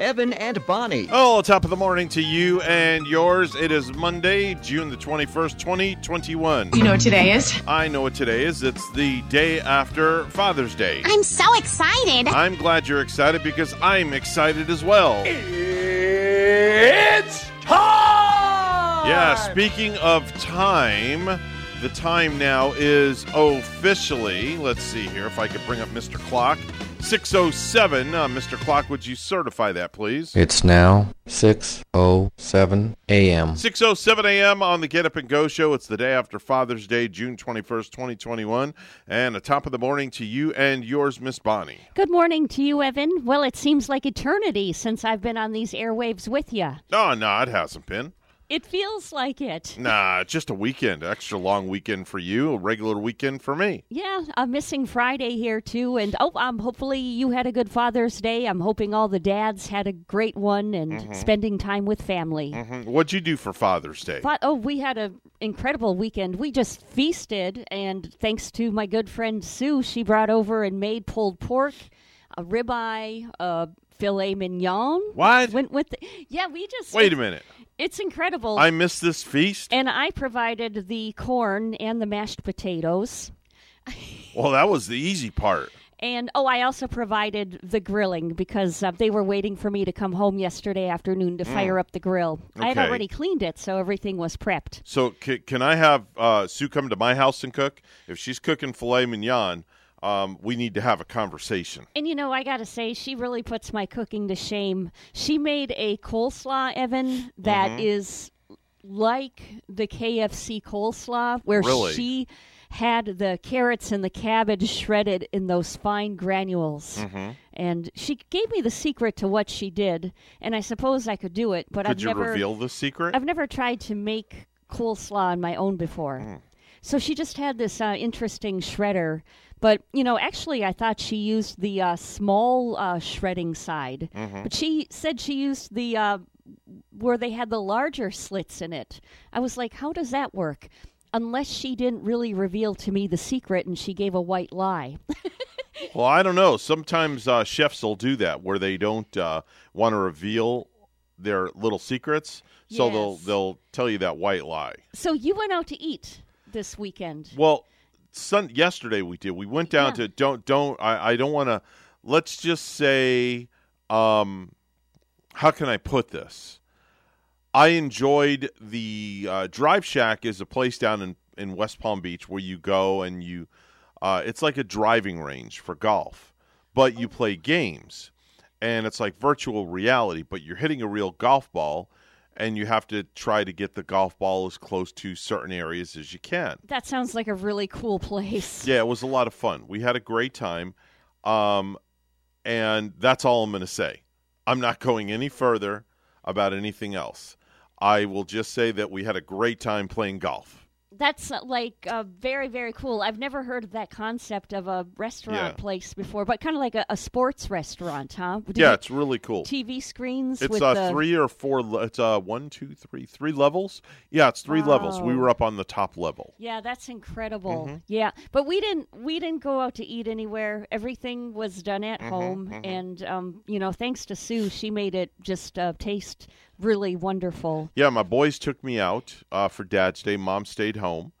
Evan and Bonnie. Oh, top of the morning to you and yours. It is Monday, June the 21st, 2021. You know what today is? I know what today is. It's the day after Father's Day. I'm so excited. I'm glad you're excited because I'm excited as well. It's time! Yeah, speaking of time, the time now is officially, let's see here if I could bring up Mr. Clock. 607. Uh, Mr. Clock, would you certify that, please? It's now 6:07 a.m. 6:07 a.m. on the Get Up and Go show. It's the day after Father's Day, June 21st, 2021, and a top of the morning to you and yours, Miss Bonnie. Good morning to you, Evan. Well, it seems like eternity since I've been on these airwaves with you. Oh, no, it hasn't been. It feels like it. Nah, just a weekend, extra long weekend for you, a regular weekend for me. Yeah, I'm missing Friday here too, and oh, um, hopefully you had a good Father's Day. I'm hoping all the dads had a great one and spending time with family. Mhm. What'd you do for Father's Day? But oh, we had an incredible weekend. We just feasted, and thanks to my good friend Sue, she brought over and made pulled pork, a ribeye, a filet mignon. What? Went with the, yeah, we just Wait a minute. It's incredible. I missed this feast? and I provided the corn and the mashed potatoes. Well, that was the easy part. And oh, I also provided the grilling because uh, they were waiting for me to come home yesterday afternoon to fire up the grill. I had Mm. Already cleaned it, so everything was prepped. So, c- can I have uh, Sue come to my house and cook? If she's cooking filet mignon, um, we need to have a conversation. And you know, I got to say, she really puts my cooking to shame. She made a coleslaw, Evan, that Mm-hmm. is like the KFC coleslaw, where Really? she had the carrots and the cabbage shredded in those fine granules. Mm-hmm. And she gave me the secret to what she did, and I suppose I could do it, but Could I've you never reveal the secret? I've never tried to make coleslaw on my own before. Mm. So she just had this uh, interesting shredder. But, you know, actually, I thought she used the uh, small uh, shredding side. Mm-hmm. But she said she used the uh, where they had the larger slits in it. I was like, how does that work? Unless she didn't really reveal to me the secret and she gave a white lie. Well, I don't know. Sometimes uh, chefs will do that where they don't uh, want to reveal their little secrets, so they'll they'll tell you that white lie. so you went out to eat this weekend. Well, sun yesterday we did. We went down Yeah. to don't don't I, I don't want to. Let's just say, um, how can I put this? I enjoyed the uh, Drive Shack is a place down in in West Palm Beach where you go and you. Uh, it's like a driving range for golf, but you play games, and it's like virtual reality. But you're hitting a real golf ball, and you have to try to get the golf ball as close to certain areas as you can. That sounds like a really cool place. Yeah, it was a lot of fun. We had a great time. Um, and that's all I'm going to say. I'm not going any further about anything else. I will just say that we had a great time playing golf. That's uh, like uh, very, very cool. I've never heard of that concept of a restaurant Yeah. place before, but kind of like a, a sports restaurant, huh? Did yeah, it's really cool. TV screens. It's uh, the, three or four. le- It's uh, one, two, three, three levels. Yeah, it's three levels. We were up on the top level. Yeah, that's incredible. Mm-hmm. Yeah, but we didn't we didn't go out to eat anywhere. Everything was done at Mm-hmm, home, and um, you know, thanks to Sue, she made it just uh, taste really wonderful. Yeah, my boys took me out uh, for Dad's Day. Mom stayed home.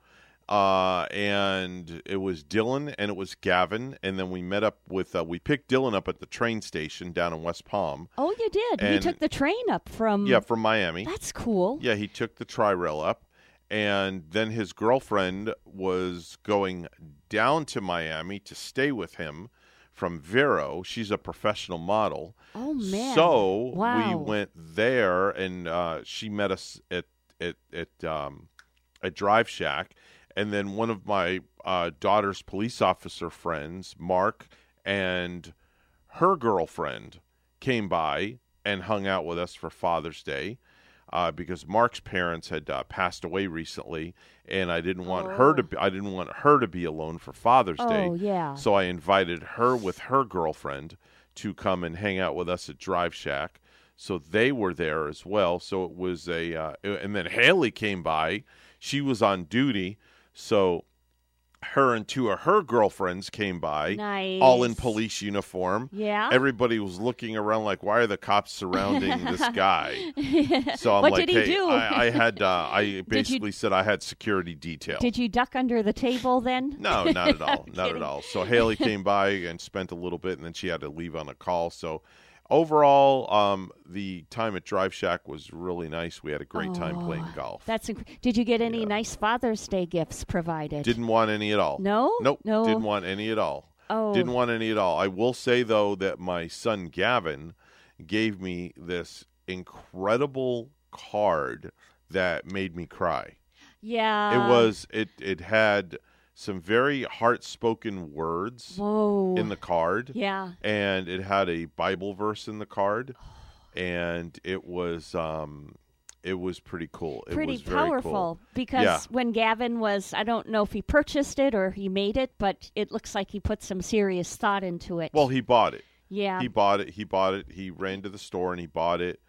Uh, and it was Dylan and it was Gavin. And then we met up with, uh, we picked Dylan up at the train station down in West Palm. Oh, you did. he And- took the train up from. Yeah, from Miami. That's cool. Yeah, he took the tri rail up. And then his girlfriend was going down to Miami to stay with him from Vero. She's a professional model. Oh man. So Wow. we went there, and uh, she met us at at at um, a Drive Shack, and then one of my uh, daughter's police officer friends, Mark, and her girlfriend came by and hung out with us for Father's Day. Uh, because Mark's parents had uh, passed away recently, and I didn't want her to. Oh. Be, I didn't want her to be alone for Father's Day. Oh, yeah. So I invited her with her girlfriend to come and hang out with us at Drive Shack. So they were there as well. So it was a, uh, and then Haley came by. She was on duty, so her and two of her girlfriends came by, Nice. all in police uniform. Yeah. Everybody was looking around like, why are the cops surrounding this guy? So I'm What like, did he hey, do? I, I had, uh, I basically said I had security detail. Did you duck under the table then? No, not at all. not at all. So Haley came by and spent a little bit, and then she had to leave on a call. So overall, um, the time at Drive Shack was really nice. We had a great time playing golf. Oh, That's inc- Did you get any Yeah. nice Father's Day gifts provided? Didn't want any at all. No? Nope. No. Didn't want any at all. Oh. Didn't want any at all. I will say though that my son Gavin gave me this incredible card that made me cry. yeah. it was it it had some very heart-spoken words Whoa. in the card. Yeah. and it had a Bible verse in the card, and it was um, it was pretty cool. It Pretty was very powerful cool. because Yeah. when Gavin was, I don't know if he purchased it or he made it, but it looks like he put some serious thought into it. Well, he bought it. yeah. He bought it. He bought it. He ran to the store and he bought it.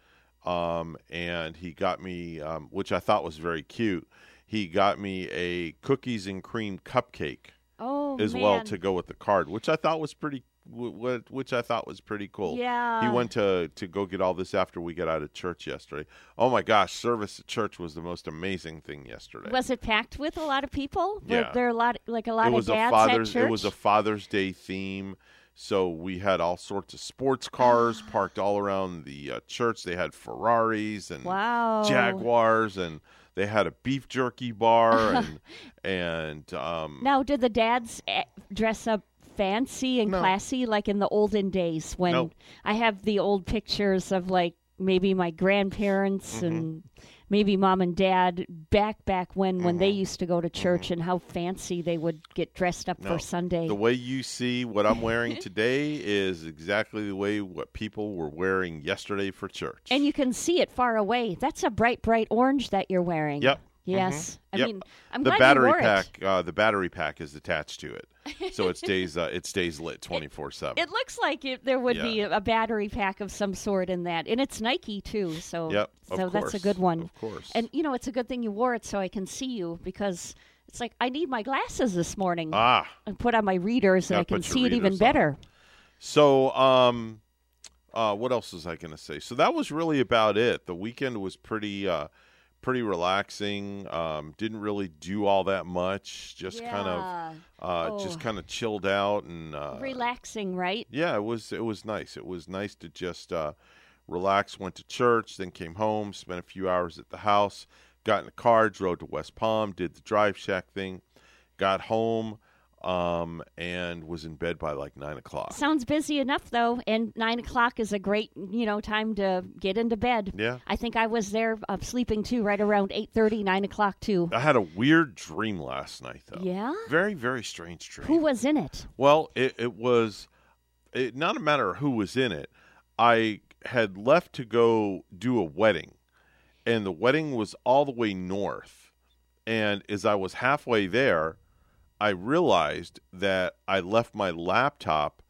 Um, and he got me, um, which I thought was very cute. He got me a cookies and cream cupcake oh, as well to go with the card, which I thought was pretty, wh- wh- which I thought was pretty cool. Yeah. He went to to go get all this after we got out of church yesterday. Oh my gosh, service at church was the most amazing thing yesterday. Was it packed with a lot of people? Were Yeah. there a lot, like a lot it was of a dads father's at church? it was a Father's Day theme. So we had all sorts of sports cars parked all around the uh, church. They had Ferraris and wow. Jaguars, and they had a beef jerky bar, and and um, Now, did the dads eh, dress up fancy and No. classy like in the olden days when Nope. I have the old pictures of like maybe my grandparents Mm-hmm. and maybe mom and dad back back when when Mm-hmm. they used to go to church and how fancy they would get dressed up No. for Sunday. the way you see what I'm wearing today is exactly the way what people were wearing yesterday for church. and you can see it far away. That's a bright bright orange that you're wearing. Yep. Yes. I Yep. mean, I'm the glad battery you wore pack, uh, the battery pack is attached to it, so it stays uh, it stays lit twenty four seven. It looks like it, there would be Yeah. a, a battery pack of some sort in that, and it's Nike too. So, Yep, so that's a good one. of course. And you know, it's a good thing you wore it so I can see you because it's like I need my glasses this morning Ah, and put on my readers and I can see it even on. better. So, um, uh, what else was I going to say? So that was really about it. The weekend was pretty, uh, pretty relaxing. Um, didn't really do all that much. Just kind of, Yeah. uh, just Oh. kind of chilled out and uh, Relaxing, right? yeah, it was it was nice. It was nice to just uh, relax. Went to church, then came home, spent a few hours at the house, got in the car, drove to West Palm, did the Drive Shack thing, got home, um, and was in bed by like nine o'clock. Sounds busy enough though, and nine o'clock is a great you know time to get into bed. Yeah. I think I was there uh, sleeping too, right around eight thirty, nine o'clock too. I had a weird dream last night, though. Yeah? Very, very strange dream. Who was in it? Well, it, it was it, not a matter of who was in it. I had left to go do a wedding, and the wedding was all the way north. And as I was halfway there, I realized that I left my laptop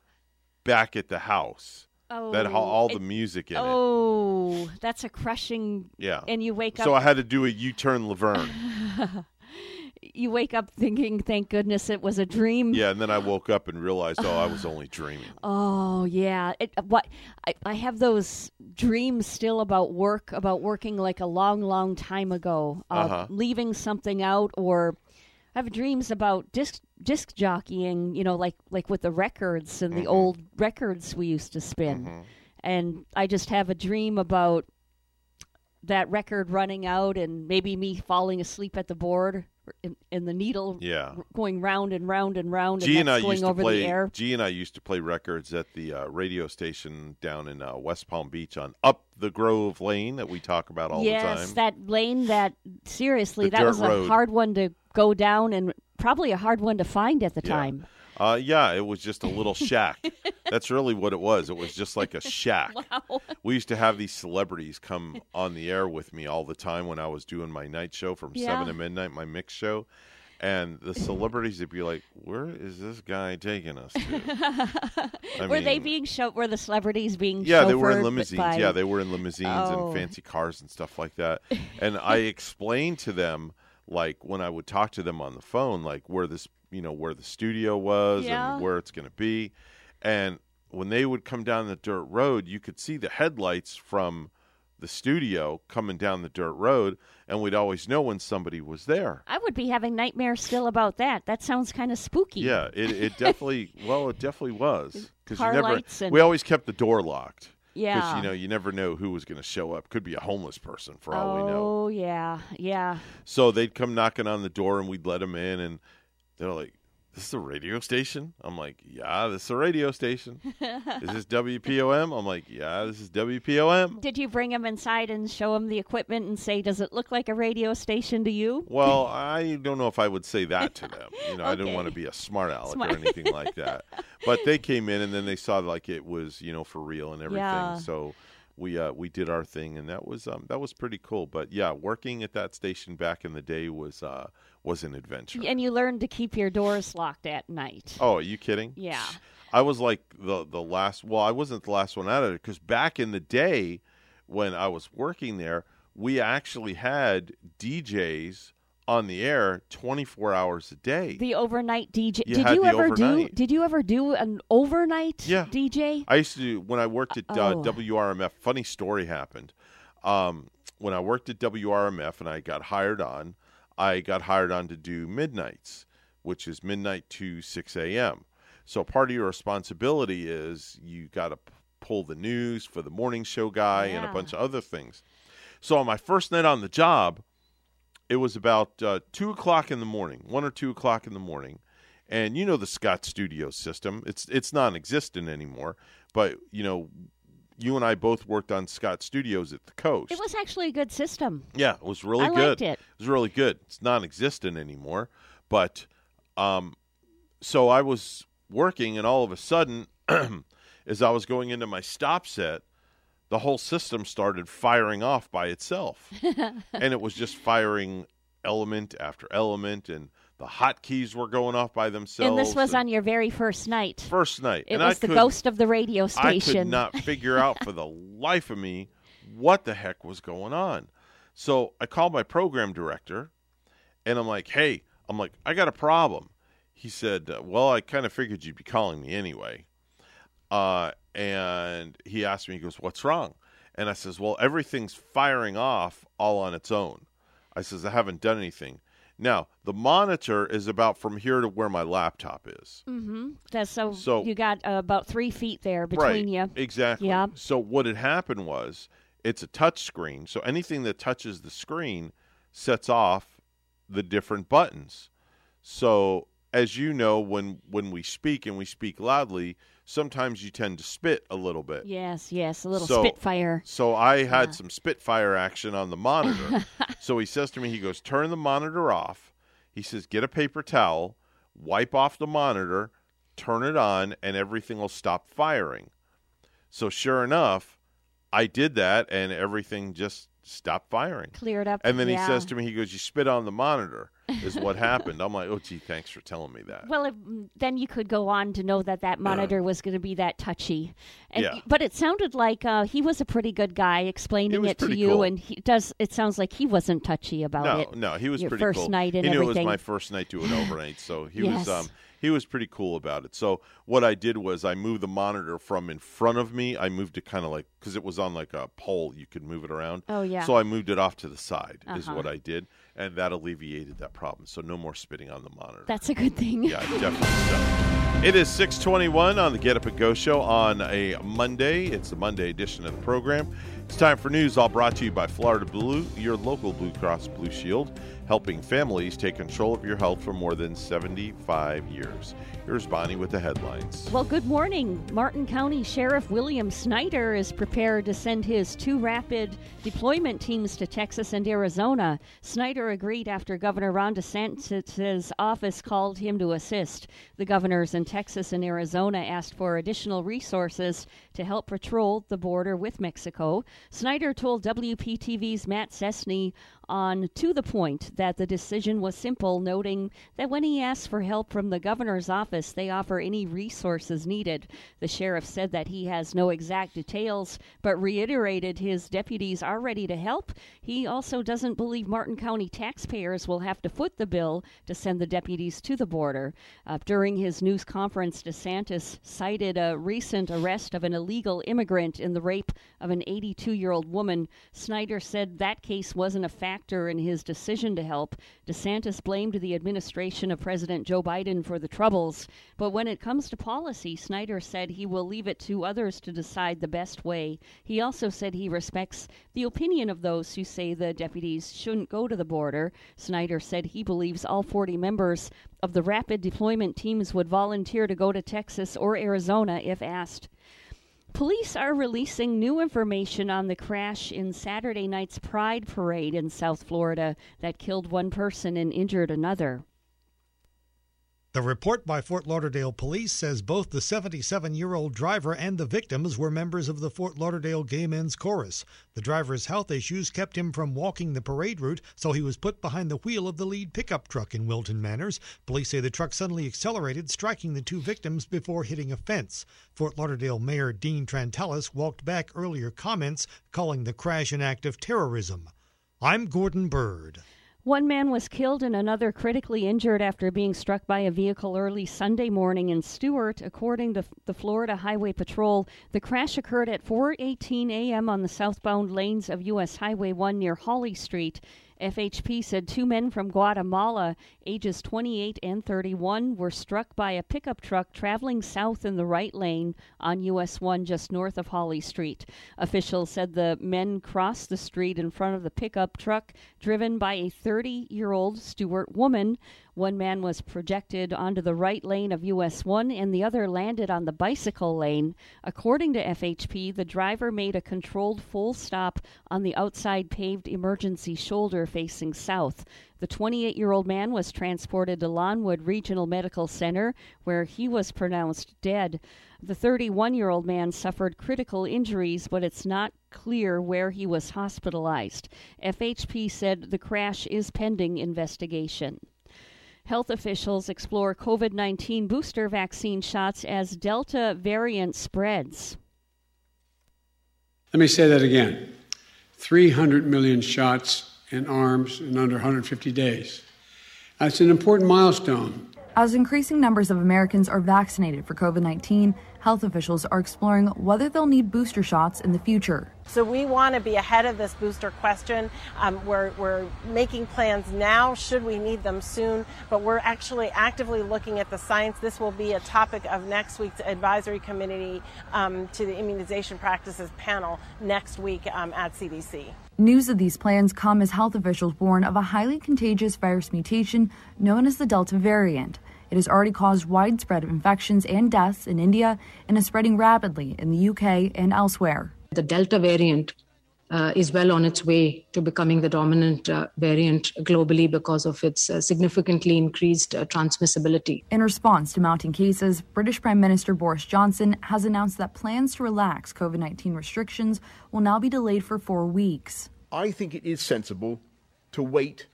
back at the house. Oh, that had all the it- music in it. Oh, that's a crushing. Yeah. And you wake up. So. I had to do a U-turn Laverne. you wake up thinking, "Thank goodness it was a dream." yeah, and then I woke up and realized, oh, I was only dreaming. Oh yeah. It, what I, I have those dreams still about work, about working like a long, long time ago, uh, Uh-huh. leaving something out, or I have dreams about disc disc jockeying. You know, like like with the records and Mm-hmm. the old records we used to spin, and I just have a dream about that record running out and maybe me falling asleep at the board and, and the needle Yeah. r- going round and round and round G and and I going used to over play. the air. G and I used to play records at the uh, radio station down in uh, West Palm Beach on Up the Grove Lane that we talk about all yes, the time. Yes, that lane that seriously The that was a hard one to go down and probably a hard one to find at the Yeah. time. Uh, yeah, it was just a little shack. That's really what it was. It was just like a shack. Wow. We used to have these celebrities come on the air with me all the time when I was doing my night show from Yeah. seven to midnight, my mix show. And the celebrities would be like, "Where is this guy taking us to?" I were they being show? Were the celebrities being? Yeah, they were in limousines. by- Yeah, they were in limousines Oh. and fancy cars and stuff like that. And I explained to them, like when I would talk to them on the phone, like where this, you know, where the studio was Yeah. and where it's going to be. And when they would come down the dirt road, you could see the headlights from the studio coming down the dirt road, and we'd always know when somebody was there. I would be having nightmares still about that. That sounds kind of spooky. Yeah, it, it definitely. well, it definitely was because you never. and- We always kept the door locked. Yeah. Because you know you never know who was going to show up. Could be a homeless person for all we know. Oh yeah, yeah. So they'd come knocking on the door and we'd let them in, and they're like, "This is a radio station." I'm like, "Yeah, this is a radio station." is this WPOM? I'm like, "Yeah, this is WPOM." Did you bring him inside and show him the equipment and say, "Does it look like a radio station to you?" Well, I don't know if I would say that to them. You know, I didn't want to be a smart aleck Smart. or anything like that. But they came in and then they saw like it was, you know, for real and everything. Yeah. So we uh, we did our thing and that was um, that was pretty cool. But yeah, working at that station back in the day was uh, was an adventure. And you learned to keep your doors locked at night. Oh, are you kidding? Yeah. I was like the the last. Well, I wasn't the last one out of it because back in the day when I was working there, we actually had DJs on the air twenty four hours a day. The overnight DJ. You did you ever do? Did you ever do an overnight Yeah. DJ? I used to do when I worked at uh, Oh. WRMF. Funny story happened. Um, when I worked at WRMF and I got hired on, I got hired on to do midnights, which is midnight to six a.m. So part of your responsibility is you got to p- pull the news for the morning show guy and a bunch of other things. So on my first night on the job, it was about uh, two o'clock in the morning, one or two o'clock in the morning, and you know the Scott Studio system. It's it's non-existent anymore, but you know, you and I both worked on Scott Studios at the coast. It was actually a good system. yeah, it was really I good. liked it. it was really good. It's non-existent anymore, but um, so I was working, and all of a sudden, as I was going into my stop set, the whole system started firing off by itself, and it was just firing element after element, and the hotkeys were going off by themselves. and this was and on your very first night. first night. It and was I the could, ghost of the radio station. I could not figure out for the life of me what the heck was going on. So I called my program director, and I'm like, "Hey, I'm like, I got a problem." He said, uh, "Well, I kind of figured you'd be calling me anyway." Uh, and he asked me, he goes, "What's wrong?" And I says, "Well, everything's firing off all on its own." I says, "I haven't done anything." Now the monitor is about from here to where my laptop is. mm-hmm. That's so, So- you got uh, about three feet there between right, you. Exactly. Yeah. So what had happened was it's a touch screen. So anything that touches the screen sets off the different buttons. So as you know, when when we speak and we speak loudly, sometimes you tend to spit a little bit. Yes, yes, a little So- spitfire. So I had some Spitfire action on the monitor. so he says to me, he goes, turn the monitor off. He says, get a paper towel, wipe off the monitor, turn it on, and everything will stop firing. So sure enough, I did that, and everything just stopped firing. Cleared up. And then yeah. he says to me, he goes, you spit on the monitor, is what happened. I'm like, oh, gee, thanks for telling me that. Well, if, then you could go on to know that that monitor was going to be that touchy. And, Yeah. But it sounded like uh, he was a pretty good guy explaining was it to you, cool. and he does. It sounds like he wasn't touchy about no, it. no, he was Your pretty first cool. night and he knew everything. it was my first night doing overnight, so he Yes. was um he was pretty cool about it. So what I did was I moved the monitor from in front of me. I moved it kind of like because it was on like a pole, you could move it around. Oh, yeah. So I moved it off to the side is Uh-huh. what I did, and that alleviated that problem. So no more spitting on the monitor. That's a good thing. Yeah, definitely. It is 621 on the Get Up and Go show on a Monday. It's the Monday edition of the program. It's time for news, all brought to you by Florida Blue, your local Blue Cross Blue Shield, helping families take control of your health for more than 75 years. Here's Bonnie with the headlines. Well, good morning. Martin County Sheriff William Snyder is prepared to send his two rapid deployment teams to Texas and Arizona. Snyder agreed after Governor Ron DeSantis' office called him to assist. The governors in Texas and Arizona asked for additional resources to help patrol the border with Mexico. Snyder told WPTV's Matt Sczesny on To the Point that the decision was simple, noting that when he asked for help from the governor's office, they offer any resources needed. The sheriff said that he has no exact details, but reiterated his deputies are ready to help. He also doesn't believe Martin County taxpayers will have to foot the bill to send the deputies to the border. Uh, during his news conference, DeSantis cited a recent arrest of an illegal immigrant in the rape of an 82 year old woman. Snyder said that case wasn't a factor in his decision to help. DeSantis blamed the administration of President Joe Biden for the troubles. But when it comes to policy, Snyder said he will leave it to others to decide the best way. He also said he respects the opinion of those who say the deputies shouldn't go to the border. Snyder said he believes all 40 members of the rapid deployment teams would volunteer to go to Texas or Arizona if asked. Police are releasing new information on the crash in Saturday night's Pride Parade in South Florida that killed one person and injured another. The report by Fort Lauderdale Police says both the 77 year old driver and the victims were members of the Fort Lauderdale Gay Men's Chorus. The driver's health issues kept him from walking the parade route, so he was put behind the wheel of the lead pickup truck in Wilton Manors. Police say the truck suddenly accelerated, striking the two victims before hitting a fence. Fort Lauderdale Mayor Dean Trantalis walked back earlier comments calling the crash an act of terrorism. I'm Gordon Bird. One man was killed and another critically injured after being struck by a vehicle early Sunday morning in Stuart, according to the Florida Highway Patrol. The crash occurred at 4:18 a.m. on the southbound lanes of US Highway 1 near Hawley Street. FHP said two men from Guatemala, ages 28 and 31, were struck by a pickup truck traveling south in the right lane on US 1 just north of Holly Street. Officials said the men crossed the street in front of the pickup truck driven by a 30 year old Stuart woman. One man was projected onto the right lane of US 1 and the other landed on the bicycle lane. According to FHP, the driver made a controlled full stop on the outside paved emergency shoulder facing south. The 28 year old man was transported to Lawnwood Regional Medical Center, where he was pronounced dead. The 31 year old man suffered critical injuries, but it's not clear where he was hospitalized. FHP said the crash is pending investigation. Health officials explore COVID 19 booster vaccine shots as Delta variant spreads. Let me say that again 300 million shots in arms in under 150 days. That's an important milestone. As increasing numbers of Americans are vaccinated for COVID 19, health officials are exploring whether they'll need booster shots in the future. So we want to be ahead of this booster question. Um, we're, we're making plans now, should we need them soon, but we're actually actively looking at the science. This will be a topic of next week's advisory committee um, to the immunization practices panel next week um, at CDC. News of these plans come as health officials warn of a highly contagious virus mutation known as the Delta variant. It has already caused widespread infections and deaths in India and is spreading rapidly in the UK and elsewhere. The Delta variant uh, is well on its way to becoming the dominant uh, variant globally because of its uh, significantly increased uh, transmissibility. In response to mounting cases, British Prime Minister Boris Johnson has announced that plans to relax COVID 19 restrictions will now be delayed for four weeks. I think it is sensible to wait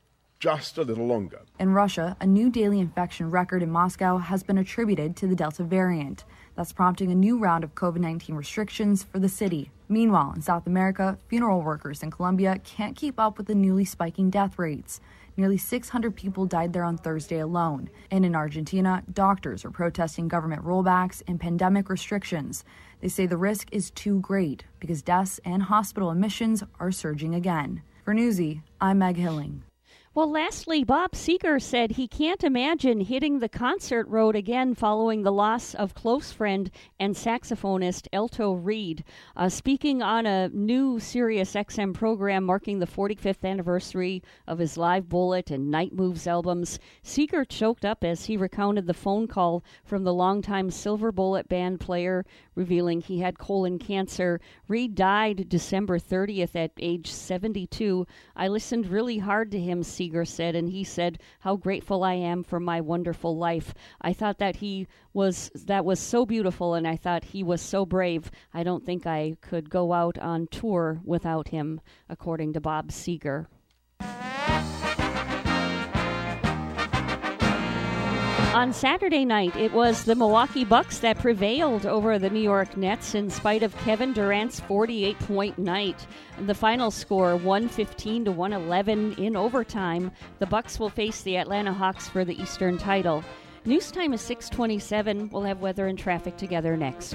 just a little longer. In Russia, a new daily infection record in Moscow has been attributed to the Delta variant. That's prompting a new round of COVID 19 restrictions for the city. Meanwhile, in South America, funeral workers in Colombia can't keep up with the newly spiking death rates. Nearly 600 people died there on Thursday alone. And in Argentina, doctors are protesting government rollbacks and pandemic restrictions. They say the risk is too great because deaths and hospital admissions are surging again. For Newsy, I'm Meg Hilling. Well, lastly, Bob Seger said he can't imagine hitting the concert road again following the loss of close friend and saxophonist Alto Reed. Uh, speaking on a new Sirius XM program marking the 45th anniversary of his Live Bullet and Night Moves albums, Seger choked up as he recounted the phone call from the longtime Silver Bullet band player revealing he had colon cancer. Reed died December 30th at age 72. I listened really hard to him, Seger said, and he said how grateful I am for my wonderful life. I thought that he was that was so beautiful and I thought he was so brave. I don't think I could go out on tour without him, according to Bob Seger. On Saturday night, it was the Milwaukee Bucks that prevailed over the New York Nets in spite of Kevin Durant's 48 point night. The final score 115 to 111 in overtime. The Bucks will face the Atlanta Hawks for the Eastern title. News time is 627. We'll have weather and traffic together next.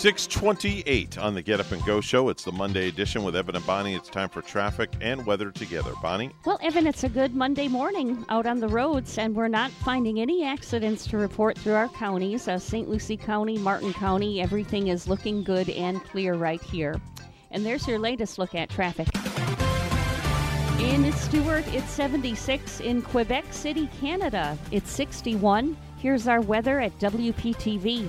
628 on the Get Up and Go show. It's the Monday edition with Evan and Bonnie. It's time for traffic and weather together. Bonnie? Well, Evan, it's a good Monday morning out on the roads, and we're not finding any accidents to report through our counties. Uh, St. Lucie County, Martin County, everything is looking good and clear right here. And there's your latest look at traffic. In Stuart, it's 76. In Quebec City, Canada, it's 61. Here's our weather at WPTV.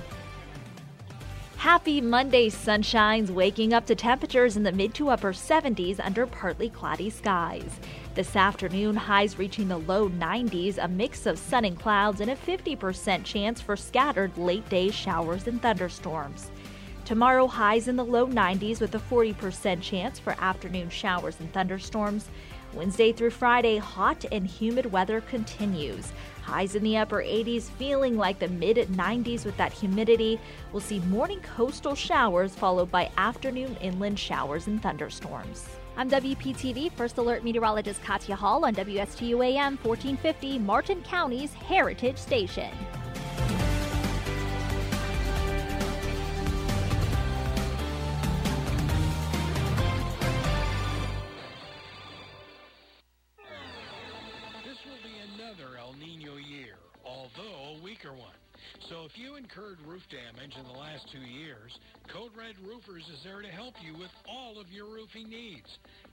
Happy Monday sunshines, waking up to temperatures in the mid to upper 70s under partly cloudy skies. This afternoon, highs reaching the low 90s, a mix of sun and clouds, and a 50% chance for scattered late day showers and thunderstorms. Tomorrow, highs in the low 90s with a 40% chance for afternoon showers and thunderstorms. Wednesday through Friday, hot and humid weather continues. Highs in the upper 80s, feeling like the mid 90s with that humidity. We'll see morning coastal showers followed by afternoon inland showers and thunderstorms. I'm WPTV First Alert Meteorologist Katya Hall on WSTU AM 1450, Martin County's Heritage Station. If you incurred roof damage in the last two years, Code Red Roofers is there to help you with all of your roofing needs.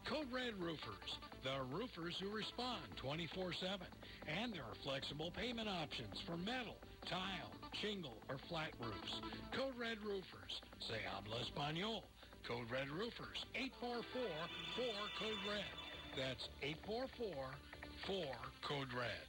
Code Red Roofers, the roofers who respond 24-7. And there are flexible payment options for metal, tile, shingle, or flat roofs. Code Red Roofers, se habla español. Code Red Roofers, 844-4-CODE-RED. That's 844-4-CODE-RED.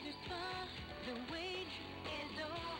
Spa, the wait is over.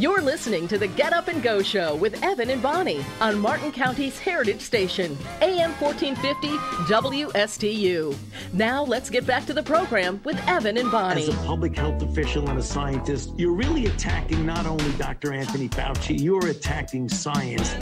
You're listening to the Get Up and Go Show with Evan and Bonnie on Martin County's Heritage Station, AM 1450 WSTU. Now let's get back to the program with Evan and Bonnie. As a public health official and a scientist, you're really attacking not only Dr. Anthony Fauci, you're attacking science.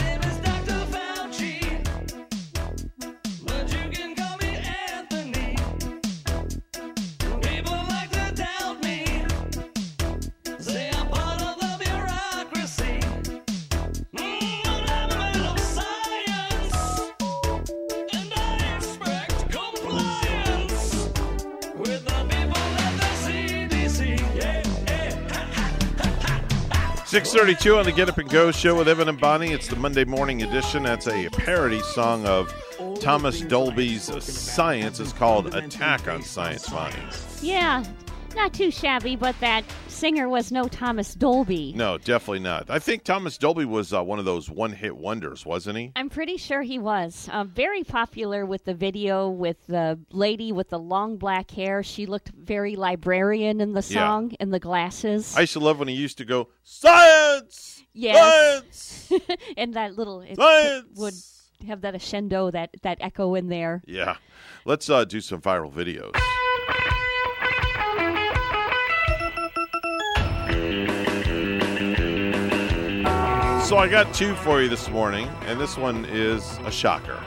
Six thirty-two on the Get Up and Go show with Evan and Bonnie. It's the Monday morning edition. That's a parody song of Thomas Dolby's "Science." It's called "Attack on Science." Bonnie. Yeah, not too shabby, but that singer was no Thomas Dolby. No, definitely not. I think Thomas Dolby was uh, one of those one-hit wonders, wasn't he? I'm pretty sure he was uh, very popular with the video with the lady with the long black hair. She looked very librarian in the Yeah. song and the glasses. I used to love when he used to go science. Yes. and that little it Science! would have that crescendo, that that echo in there. Yeah, let's uh, do some viral videos. So I got two for you this morning, and this one is a shocker.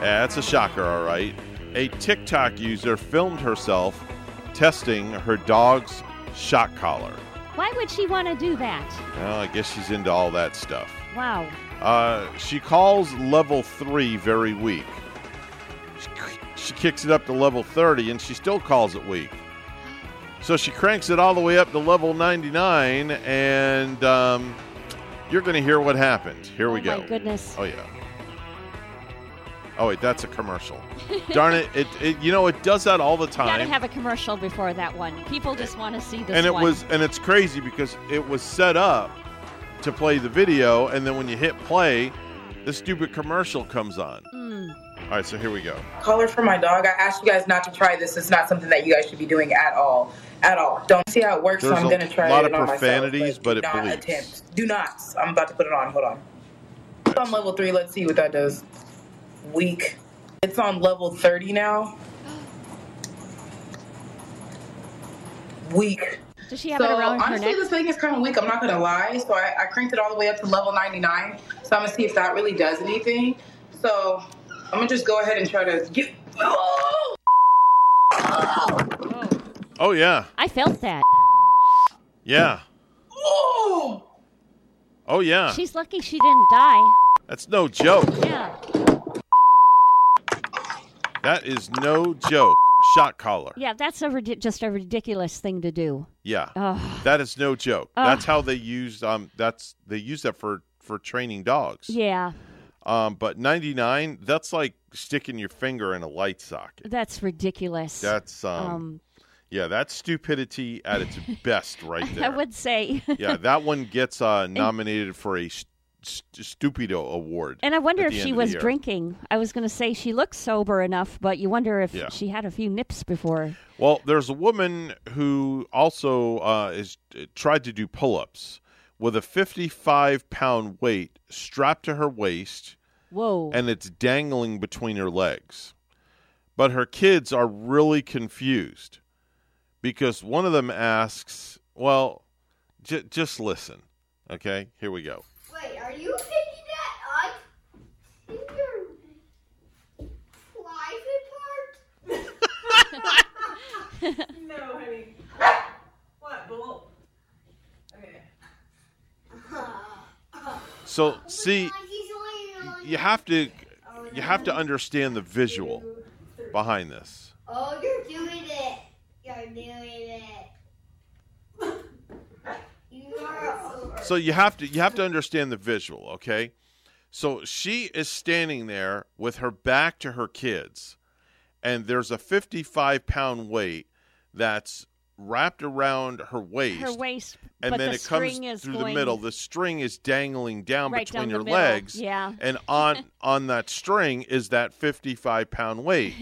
Yeah, it's a shocker, all right. A TikTok user filmed herself testing her dog's shock collar. Why would she want to do that? Well, I guess she's into all that stuff. Wow. Uh, she calls level three very weak. She, she kicks it up to level 30 and she still calls it weak. So she cranks it all the way up to level 99, and um, you're going to hear what happened. Here we oh go. my goodness. Oh, yeah. Oh, wait, that's a commercial. Darn it, it, it. You know, it does that all the time. You Got to have a commercial before that one. People just want to see this and it one. was and it's crazy because it was set up to play the video and then when you hit play the stupid commercial comes on. All right so here we go collar for my dog. I asked you guys not to try this. It's not something that you guys should be doing at all. At all. Don't see how it works, there's so I'm going to try it. A lot it of on profanities myself. but, do it not bleeps attempt. Do not. I'm about to put it on. Hold on. It's on level three. Let's see what that does. Weak. It's on level 30 now. Weak. Does she have so it around her honestly, neck? this thing is kind of weak. I'm not gonna lie. So I, I cranked it all the way up to level 99. So I'm gonna see if that really does anything. So I'm gonna just go ahead and try to get. oh yeah I felt that. yeah Oh! oh yeah She's lucky she didn't die. that's no joke Yeah. that is no joke shot collar Yeah, that's a ridi- just a ridiculous thing to do. yeah Ugh. that is no joke Ugh. that's how they used um that's they use that for for training dogs Yeah, um but 99 that's like sticking your finger in a light socket that's ridiculous. That's um, yeah, that's stupidity at its best, right there. I would say. yeah, that one gets uh, nominated for a st- st- Stupido award. And I wonder if she end of the was drinking. I was going to say she looks sober enough, but you wonder if Yeah. she had a few nips before. Well, there's a woman who also uh, is tried to do pull-ups with a 55 pound weight strapped to her waist. Whoa! And it's dangling between her legs. But her kids are really confused because one of them asks, "Well, j- just listen, okay? Here we go." Wait, are you taking that up in your private part? no, honey. What? Bull? Okay. So oh, see, you have to you have to understand the visual behind this. Oh, you're doing it. You're doing it. You are So you have to you have to understand the visual, okay? So she is standing there with her back to her kids, and there's a 55 pound weight that's wrapped around her waist. Her waist, and then the it comes through the middle. The string is dangling down Right between down your middle, legs. yeah. And on on that string is that 55 pound weight.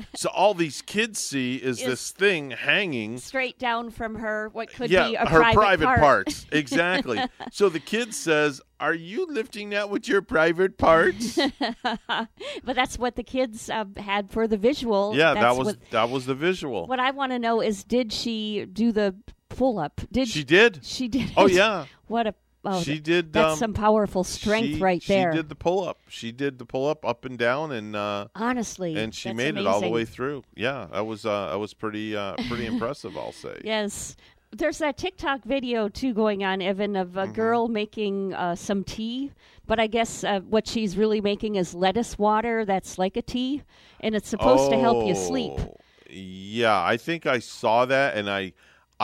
so all these kids see is, Is- this thing hanging Straight down from her, what could yeah, be a her private, part. parts. Exactly. so the kid says, "Are you lifting that with your private parts?" but that's what the kids uh, had for the visual. yeah, That's that was what, that was the visual. what I want to know is, did she do the pull up? Did She did. She did. Oh, yeah. What a oh, She did, That's um, some powerful strength she, right there. She did the pull up. She did the pull up up and down, and uh, Honestly, and she made it all the way through. Yeah, that was uh, that was pretty uh, pretty impressive. I'll say. Yes. There's that TikTok video too going on, Evan, of Mm-hmm. a girl making uh, some tea, but I guess uh, what she's really making is lettuce water that's like a tea, and it's supposed to help you sleep. Oh, Yeah, I think I saw that, and I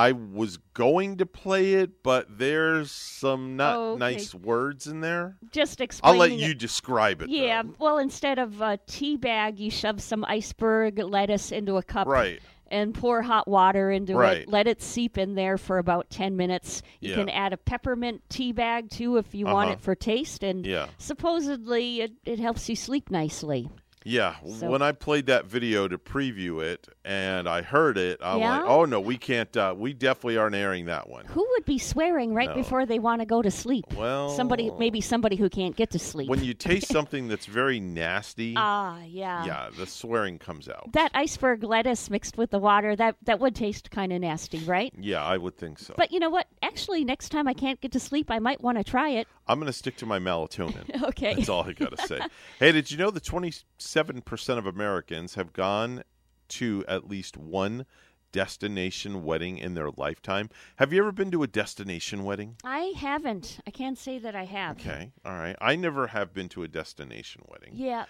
I was going to play it, but there's some not Oh, okay. nice words in there. Just explain. I'll let you it. describe it. though. Yeah, well, instead of a tea bag, you shove some iceberg lettuce into a cup. Right. And pour hot water into Right. it. Let it seep in there for about 10 minutes. You Yeah. can add a peppermint tea bag too if you want Uh-huh. it for taste. And Yeah. supposedly it, it helps you sleep nicely. Yeah, so. when I played that video to preview it and I heard it, I'm yeah? like, "Oh no, we can't. Uh, we definitely aren't airing that one." Who would be swearing right no. before they want to go to sleep? Well, somebody, maybe somebody who can't get to sleep. When you taste something that's very nasty, ah, uh, yeah, yeah, the swearing comes out. That iceberg lettuce mixed with the water that that would taste kind of nasty, right? Yeah, I would think so. But you know what? Actually, next time I can't get to sleep, I might want to try it. I'm going to stick to my melatonin. okay, that's all I got to say. hey, did you know the 20- 57% of Americans have gone to at least one destination wedding in their lifetime. Have you ever been to a destination wedding? I haven't. I can't say that I have. Okay. All right. I never have been to a destination wedding. Yeah.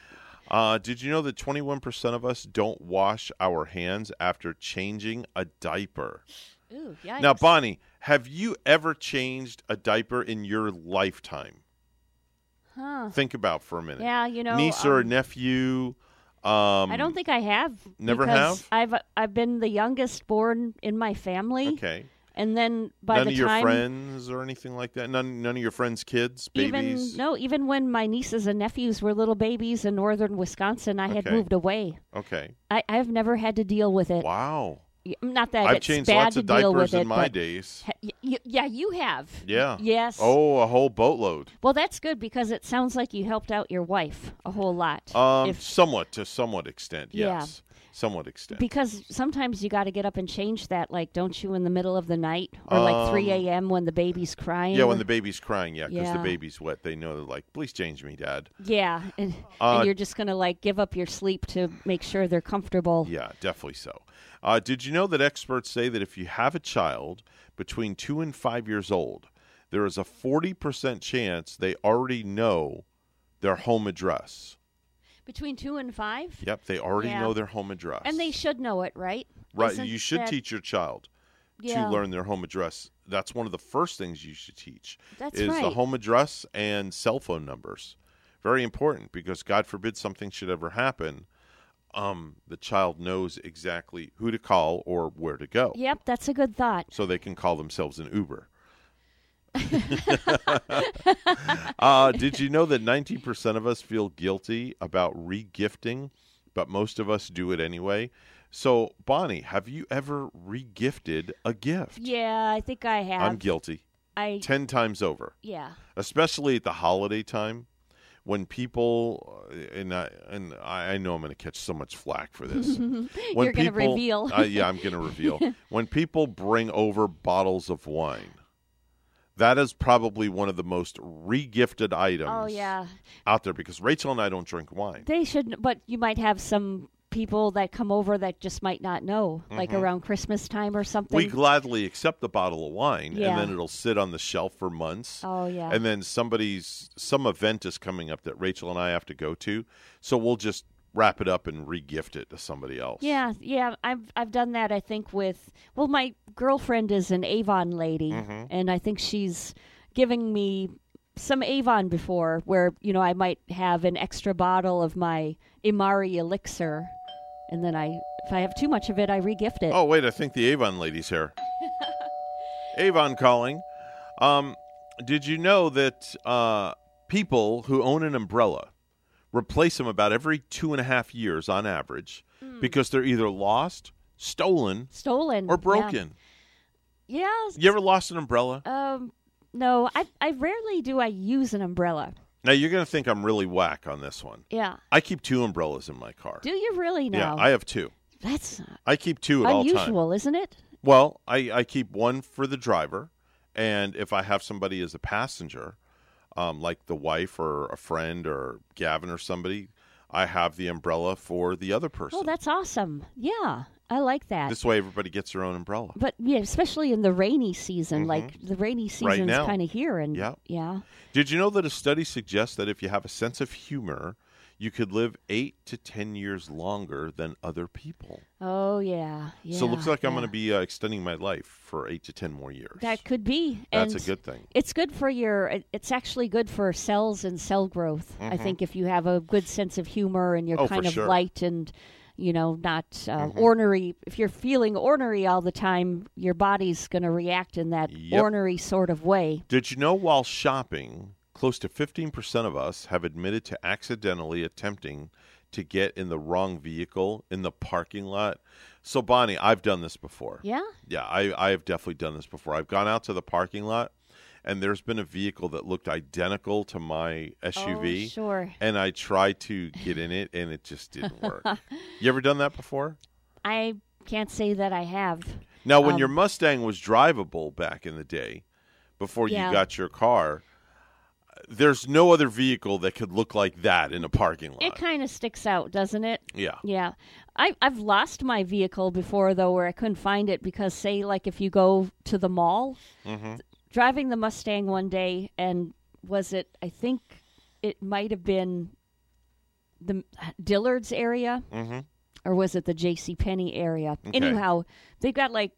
Uh, did you know that 21% of us don't wash our hands after changing a diaper? Ooh, yikes. Now, Bonnie, have you ever changed a diaper in your lifetime? Huh. Think about for a minute. Yeah, you know, niece or um, nephew. Um, I don't think I have. Never have? I've I've been the youngest born in my family. Okay. And then by none the of your time friends or anything like that. None. None of your friends' kids, babies. even no, even when my nieces and nephews were little babies in northern Wisconsin, I had Okay. moved away. Okay. I, I've never had to deal with it. Wow. Not that I've it's changed bad lots to of deal diapers with it, in my but- days. Y- yeah, you have. Yeah. Yes. Oh, a whole boatload. Well, that's good because it sounds like you helped out your wife a whole lot. Um, If- somewhat to somewhat extent. Yeah. Yes. Somewhat extent. because sometimes you got to get up and change that, like, don't you, in the middle of the night or like 3 Um, a.m. when the baby's crying? Yeah, when the baby's crying, yeah, because Yeah. the baby's wet. They know they're like, please change me, Dad. Yeah, and, Uh, and you're just going to, like, give up your sleep to make sure they're comfortable. Yeah, definitely so. Uh, did you know that experts say that if you have a child between two and five years old, there is a 40% chance they already know their home address? Between two and five? Yep, they already Yeah. know their home address. And they should know it, right? right, Isn't you should that- teach your child Yeah. to learn their home address. That's one of the first things you should teach. That's is the home address and cell phone numbers. Very important because God forbid something should ever happen. Um, the child knows exactly who to call or where to go. Yep, that's a good thought. so they can call themselves an Uber. uh, did you know that 19% of us feel guilty about regifting, but most of us do it anyway? So, Bonnie, have you ever regifted a gift? Yeah, I think I have. I'm guilty. I 10 times over. Yeah. Especially at the holiday time when people uh, and I, and I know I'm going to catch so much flack for this. When You're gonna reveal. uh, yeah, I'm going to reveal. when people bring over bottles of wine, that is probably one of the most regifted items Oh, yeah. out there because Rachel and I don't drink wine. They shouldn't, but you might have some people that come over that just might not know, like Mhm. around Christmas time or something. We gladly accept the bottle of wine, Yeah. and then it'll sit on the shelf for months. Oh, yeah. And then somebody's some event is coming up that Rachel and I have to go to, so we'll just wrap it up and regift it to somebody else. Yeah, yeah, I've I've done that. I think with well, my girlfriend is an Avon lady, Mhm. and I think she's giving me some Avon before, where you know I might have an extra bottle of my Imari elixir, and then I, if I have too much of it, I regift it. Oh wait, I think the Avon lady's here. Avon calling. Um, did you know that uh, people who own an umbrella replace them about every two and a half years on average because they're either lost, stolen, Stolen or broken? Yeah. You ever lost an umbrella? Um. No, I I rarely do I use an umbrella. Now you're going to think I'm really whack on this one. Yeah. I keep two umbrellas in my car. Do you really now? Yeah, I have two. That's I keep two at all times. unusual, isn't it? Well, I, I keep one for the driver, and if I have somebody as a passenger, um, like the wife or a friend or Gavin or somebody, I have the umbrella for the other person. Oh, that's awesome. Yeah, I like that. This way, everybody gets their own umbrella. But yeah, especially in the rainy season, like the rainy Mm-hmm. Right kind of here, and Yeah. yeah. Did you know that a study suggests that if you have a sense of humor, you could live eight to ten years longer than other people? Oh yeah, yeah. so it looks like I'm going to be uh, extending my life for eight to ten more years. That could be. That's and a good thing. It's good for your. It's actually good for cells and cell growth. I Mhm. think if you have a good sense of humor and you're Oh, kind of sure. light and you know not uh, Mhm. ornery. If you're feeling ornery all the time, your body's going to react in that Yep. ornery sort of way. Did you know while shopping, close to 15% of us have admitted to accidentally attempting to get in the wrong vehicle in the parking lot? So, Bonnie, I've done this before. Yeah. Yeah, I, I have definitely done this before. I've gone out to the parking lot, and there's been a vehicle that looked identical to my SUV. Oh, sure. And I tried to get in it, and it just didn't work. you ever done that before? I can't say that I have. Now, when Um, your Mustang was drivable back in the day, before Yeah. you got your car, there's no other vehicle that could look like that in a parking lot. It kind of sticks out, doesn't it? Yeah. Yeah. I, I've lost my vehicle before, though, where I couldn't find it because, say, like if you go to the mall, hmm driving the Mustang one day, and was it, I think it might have been the Dillard's area, hmm or was it the J.C. Penney area? Okay. Anyhow, they've got like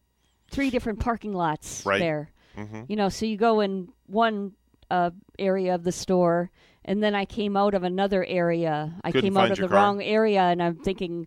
three different parking lots Right. there. Mhm. You know, so you go in one uh, area of the store, and then I came out of another area. I Couldn't came out of the car? wrong area, and I'm thinking,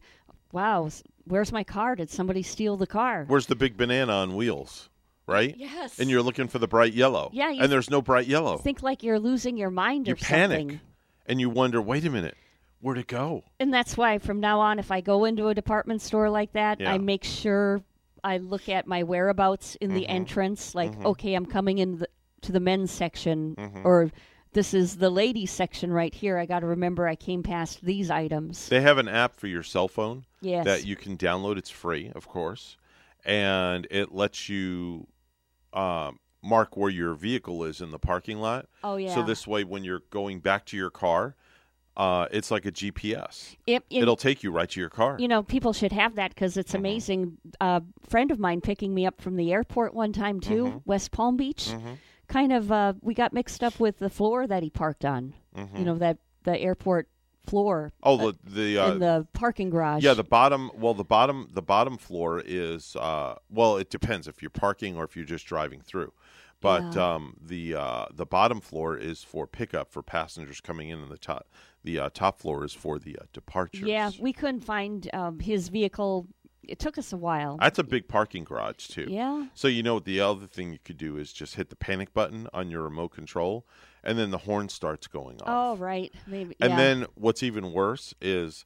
wow, where's my car? Did somebody steal the car? Where's the big banana on wheels? Right? Yes. And you're looking for the bright yellow. Yeah, you And there's no bright yellow. Think like you're losing your mind you panic. something. And you wonder, wait a minute, where'd it go? And that's why from now on, if I go into a department store like that, Yeah. I make sure I look at my whereabouts in the Mhm. entrance. Like, Mhm. okay, I'm coming in the, to the men's section, Mhm. or this is the ladies section right here. I got to remember I came past these items. They have an app for your cell phone Yes. that you can download. It's free, of course, and it lets you um, mark where your vehicle is in the parking lot. Oh, yeah. So this way, when you're going back to your car, uh, it's like a GPS. It- it- It'll take you right to your car. You know, people should have that because Mm-hmm. it's amazing. A friend of mine picking me up from the airport one time too, Mhm. West Palm Beach. Mhm. Kind of, uh, we got mixed up with the floor that he parked on. Mhm. You know that the airport floor. Oh, uh, the the uh, in the parking garage. Yeah, the bottom. Well, the bottom. The bottom floor is. Uh, well, it depends if you're parking or if you're just driving through. But Yeah. um, the uh, the bottom floor is for pickup for passengers coming in, and the top the uh, top floor is for the uh, departures. Yeah, we couldn't find um, his vehicle. It took us a while. That's a big parking garage too. Yeah. So you know the other thing you could do is just hit the panic button on your remote control, and then the horn starts going off. Oh, right. Maybe. And yeah. then what's even worse is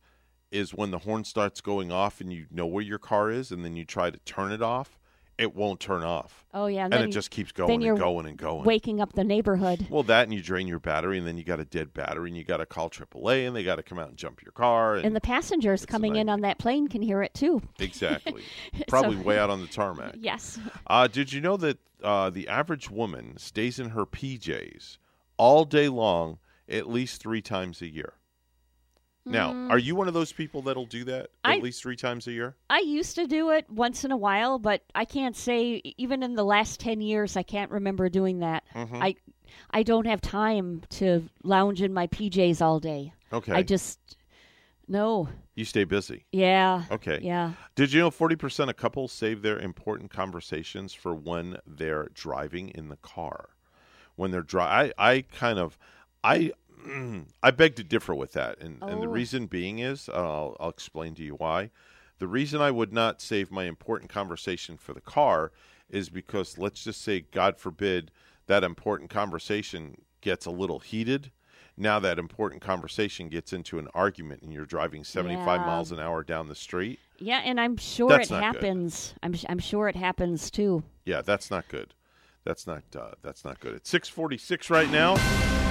is when the horn starts going off and you know where your car is and then you try to turn it off, it won't turn off. Oh yeah, And, then it you- just keeps going and going and going. waking up the neighborhood. Well, that and you drain your battery and then you got a dead battery and you got to call AAA and they got to come out and jump your car and, And the passengers coming in on that plane can hear it too. exactly. Probably So- way out on the tarmac. Yes. Uh, did you know that uh, the average woman stays in her PJs all day long at least three times a year? Now, Mm. are you one of those people that'll do that at I- least three times a year? I used to do it once in a while, but I can't say even in the last 10 years I can't remember doing that. Mhm. I I don't have time to lounge in my PJs all day. Okay. I just no. You stay busy. Yeah. Okay. Yeah. Did you know 40% of couples save their important conversations for when they're driving in the car? when they're. I, I kind of I I beg to differ with that, and and the Oh. reason being is uh, I'll, I'll explain to you why. The reason I would not save my important conversation for the car is because let's just say, God forbid, that important conversation gets a little heated. Now that important conversation gets into an argument, and you're driving 75 Yeah. miles an hour down the street. Yeah, and I'm sure That's it good. happens. I'm I'm sure it happens too. Yeah, that's not good. That's not uh, that's not good. It's six forty six right now.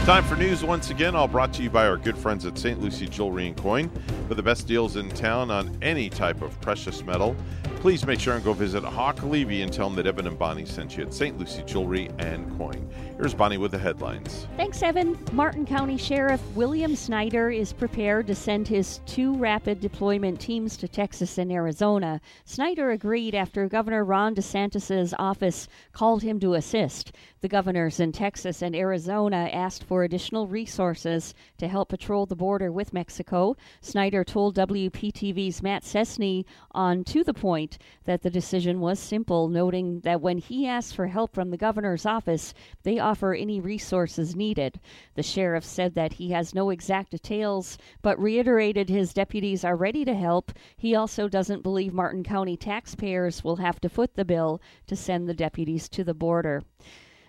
Time for news once again. All brought to you by our good friends at St. Lucie Jewelry and Coin for the best deals in town on any type of precious metal. Please make sure and go visit Hawk Levy and tell him that Evan and Bonnie sent you at St. Lucie Jewelry and Coin. Here's Bonnie with the headlines. Thanks, Evan. Martin County Sheriff William Snyder is prepared to send his two rapid deployment teams to Texas and Arizona. Snyder agreed after Governor Ron DeSantis' office called him to assist. The governors in Texas and Arizona asked for additional resources to help patrol the border with Mexico. Snyder told WPTV's Matt Sczesny on To the Point that the decision was simple, noting that when he asks for help from the governor's office, they offer any resources needed. The sheriff said that he has no exact details, but reiterated his deputies are ready to help. He also doesn't believe Martin County taxpayers will have to foot the bill to send the deputies to the border.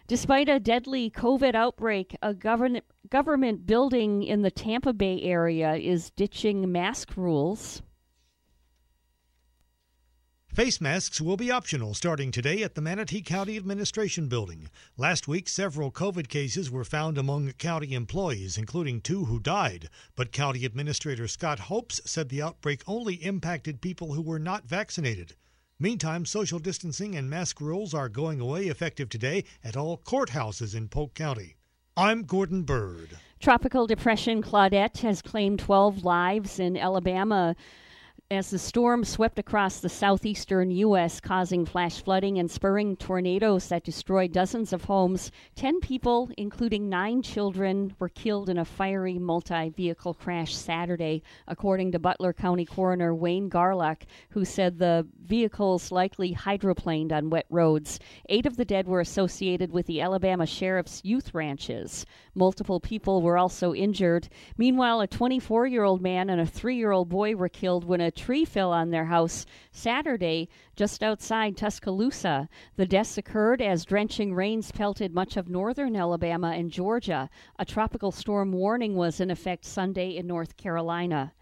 Despite a deadly COVID outbreak, a govern- government building in the Tampa Bay area is ditching mask rules. Face masks will be optional starting today at the Manatee County Administration Building. Last week, several COVID cases were found among county employees, including two who died. But County Administrator Scott Hopes said the outbreak only impacted people who were not vaccinated. Meantime, social distancing and mask rules are going away effective today at all courthouses in Polk County. I'm Gordon Bird. Tropical Depression Claudette has claimed 12 lives in Alabama as the storm swept across the southeastern U.S., causing flash flooding and spurring tornadoes that destroyed dozens of homes. Ten people, including nine children, were killed in a fiery multi vehicle crash Saturday, according to Butler County Coroner Wayne Garlock, who said the vehicles likely hydroplaned on wet roads. Eight of the dead were associated with the Alabama Sheriff's youth ranches. Multiple people were also injured. Meanwhile, a 24 year old man and a three year old boy were killed when a tree fell on their house Saturday just outside Tuscaloosa. The deaths occurred as drenching rains pelted much of northern Alabama and Georgia. A tropical storm warning was in effect Sunday in North Carolina.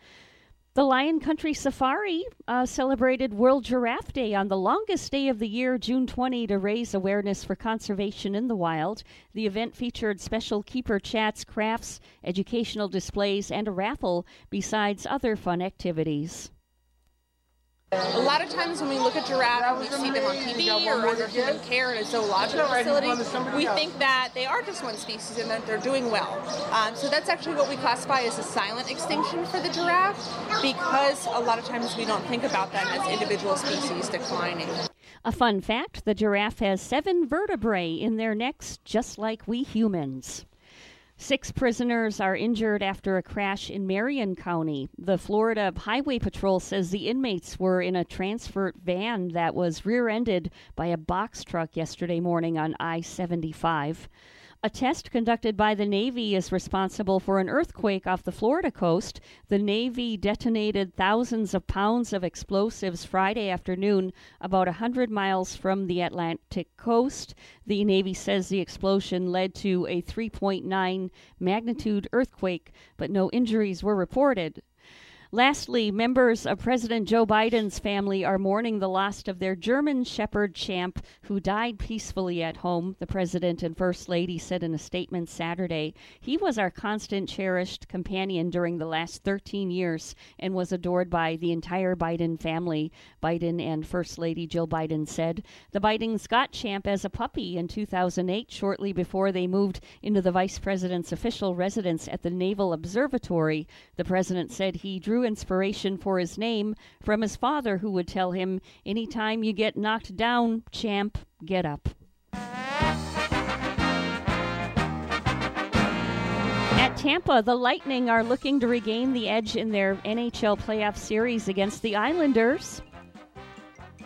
The Lion Country Safari uh, celebrated World Giraffe Day on the longest day of the year, June 20, to raise awareness for conservation in the wild. The event featured special keeper chats, crafts, educational displays, and a raffle, besides other fun activities. A lot of times when we look at giraffes, and we see them on TV or under human care in a zoological facility. We think that they are just one species and that they're doing well. Um, so that's actually what we classify as a silent extinction for the giraffe because a lot of times we don't think about them as individual species declining. A fun fact the giraffe has seven vertebrae in their necks, just like we humans. Six prisoners are injured after a crash in Marion County. The Florida Highway Patrol says the inmates were in a transfer van that was rear ended by a box truck yesterday morning on I 75. A test conducted by the Navy is responsible for an earthquake off the Florida coast. The Navy detonated thousands of pounds of explosives Friday afternoon about a 100 miles from the Atlantic coast. The Navy says the explosion led to a 3.9 magnitude earthquake, but no injuries were reported. Lastly, members of President Joe Biden's family are mourning the loss of their German Shepherd champ who died peacefully at home, the President and First Lady said in a statement Saturday. He was our constant, cherished companion during the last 13 years and was adored by the entire Biden family, Biden and First Lady Jill Biden said. The Bidens got Champ as a puppy in 2008, shortly before they moved into the Vice President's official residence at the Naval Observatory. The President said he drew inspiration for his name from his father, who would tell him, Anytime you get knocked down, champ, get up. At Tampa, the Lightning are looking to regain the edge in their NHL playoff series against the Islanders.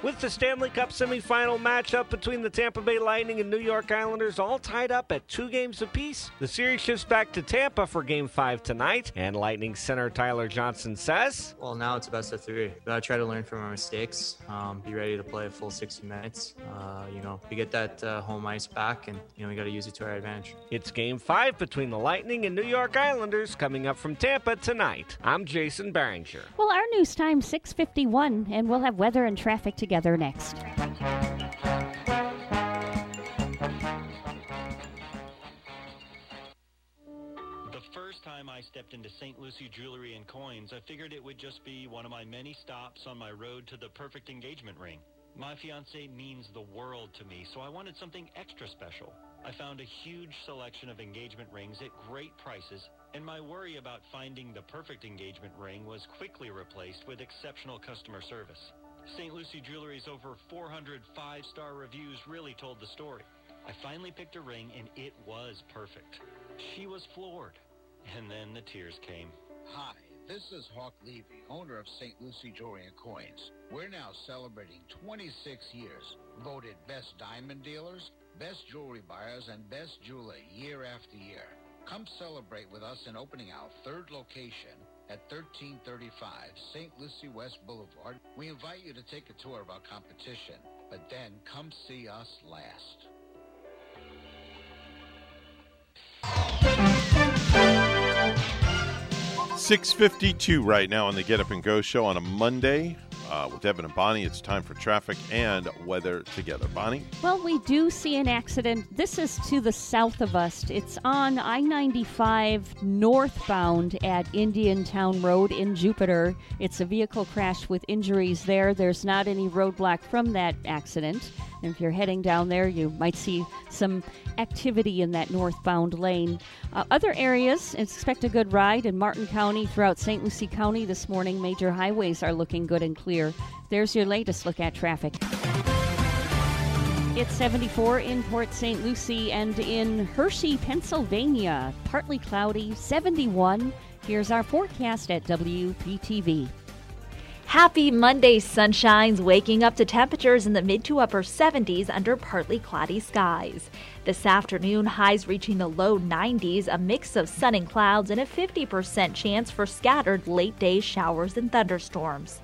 With the Stanley Cup semifinal matchup between the Tampa Bay Lightning and New York Islanders all tied up at two games apiece, the series shifts back to Tampa for Game 5 tonight, and Lightning center Tyler Johnson says, Well, now it's best of three. We gotta try to learn from our mistakes, um, be ready to play a full 60 minutes. Uh, you know, we get that uh, home ice back, and, you know, we gotta use it to our advantage. It's Game 5 between the Lightning and New York Islanders coming up from Tampa tonight. I'm Jason Barringer. Well, our news time 6:51, and we'll have weather and traffic together next. The first time I stepped into St. Lucie Jewelry and Coins, I figured it would just be one of my many stops on my road to the perfect engagement ring. My fiance means the world to me, so I wanted something extra special. I found a huge selection of engagement rings at great prices, and my worry about finding the perfect engagement ring was quickly replaced with exceptional customer service. St. Lucie Jewelry's over 400 five-star reviews really told the story. I finally picked a ring, and it was perfect. She was floored. And then the tears came. Hi, this is Hawk Levy, owner of St. Lucie Jewelry and Coins. We're now celebrating 26 years, voted best diamond dealers, best jewelry buyers, and best jeweler year after year. Come celebrate with us in opening our third location at 1335 St. Lucie West Boulevard. We invite you to take a tour of our competition, but then come see us last. 652 right now on the Get Up and Go show on a Monday uh, with Devin and Bonnie. It's time for traffic and weather together. Bonnie? Well, we do see an accident. This is to the south of us. It's on I 95 northbound at Indiantown Road in Jupiter. It's a vehicle crash with injuries there. There's not any roadblock from that accident. And if you're heading down there, you might see some activity in that northbound lane. Uh, other areas, expect a good ride in Martin County throughout St. Lucie County this morning. Major highways are looking good and clear. There's your latest look at traffic. It's 74 in Port St. Lucie and in Hershey, Pennsylvania. Partly cloudy, 71. Here's our forecast at WPTV. Happy Monday, sunshines, waking up to temperatures in the mid to upper 70s under partly cloudy skies. This afternoon, highs reaching the low 90s, a mix of sun and clouds, and a 50% chance for scattered late day showers and thunderstorms.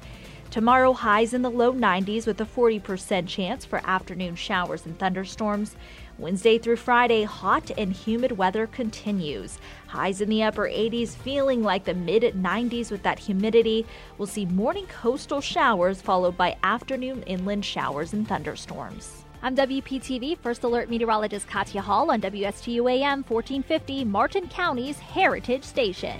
Tomorrow, highs in the low 90s with a 40% chance for afternoon showers and thunderstorms. Wednesday through Friday, hot and humid weather continues. Highs in the upper 80s, feeling like the mid 90s with that humidity. We'll see morning coastal showers followed by afternoon inland showers and thunderstorms. I'm WPTV First Alert Meteorologist Katya Hall on WSTU AM 1450, Martin County's Heritage Station.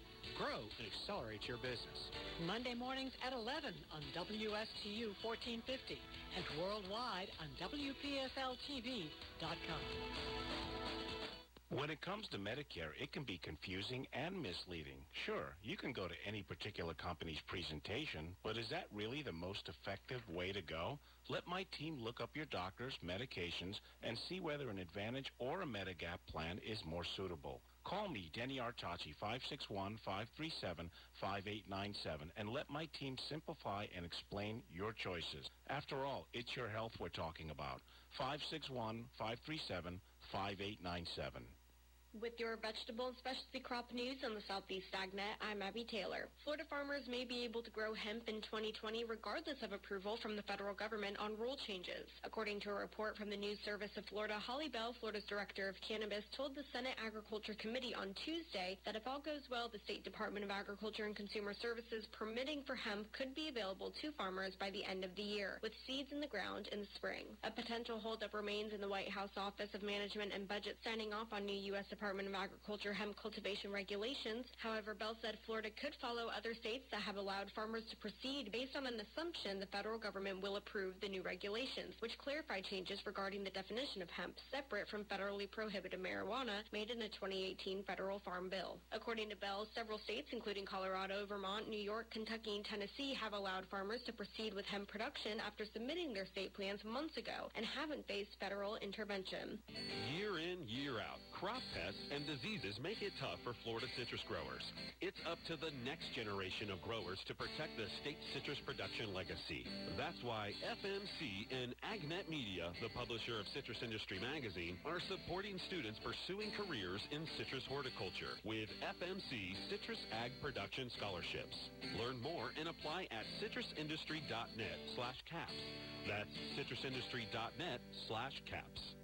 grow, and accelerate your business. Monday mornings at 11 on WSTU 1450 and worldwide on WPSLTV.com. When it comes to Medicare, it can be confusing and misleading. Sure, you can go to any particular company's presentation, but is that really the most effective way to go? Let my team look up your doctors, medications, and see whether an Advantage or a Medigap plan is more suitable. Call me, Denny Artachi, 561-537-5897, and let my team simplify and explain your choices. After all, it's your health we're talking about. 561-537-5897. With your vegetable and specialty crop news on the Southeast AgNet, I'm Abby Taylor. Florida farmers may be able to grow hemp in 2020 regardless of approval from the federal government on rule changes. According to a report from the News Service of Florida, Holly Bell, Florida's Director of Cannabis, told the Senate Agriculture Committee on Tuesday that if all goes well, the State Department of Agriculture and Consumer Services permitting for hemp could be available to farmers by the end of the year, with seeds in the ground in the spring. A potential holdup remains in the White House Office of Management and Budget signing off on new U.S. Department of Agriculture hemp cultivation regulations. However, Bell said Florida could follow other states that have allowed farmers to proceed based on an assumption the federal government will approve the new regulations, which clarify changes regarding the definition of hemp separate from federally prohibited marijuana made in the 2018 federal farm bill. According to Bell, several states, including Colorado, Vermont, New York, Kentucky, and Tennessee, have allowed farmers to proceed with hemp production after submitting their state plans months ago and haven't faced federal intervention. Year in, year out, crop pests and diseases make it tough for Florida citrus growers. It's up to the next generation of growers to protect the state's citrus production legacy. That's why FMC and AgNet Media, the publisher of Citrus Industry Magazine, are supporting students pursuing careers in citrus horticulture with FMC Citrus Ag Production Scholarships. Learn more and apply at citrusindustry.net slash caps. That's citrusindustry.net slash caps.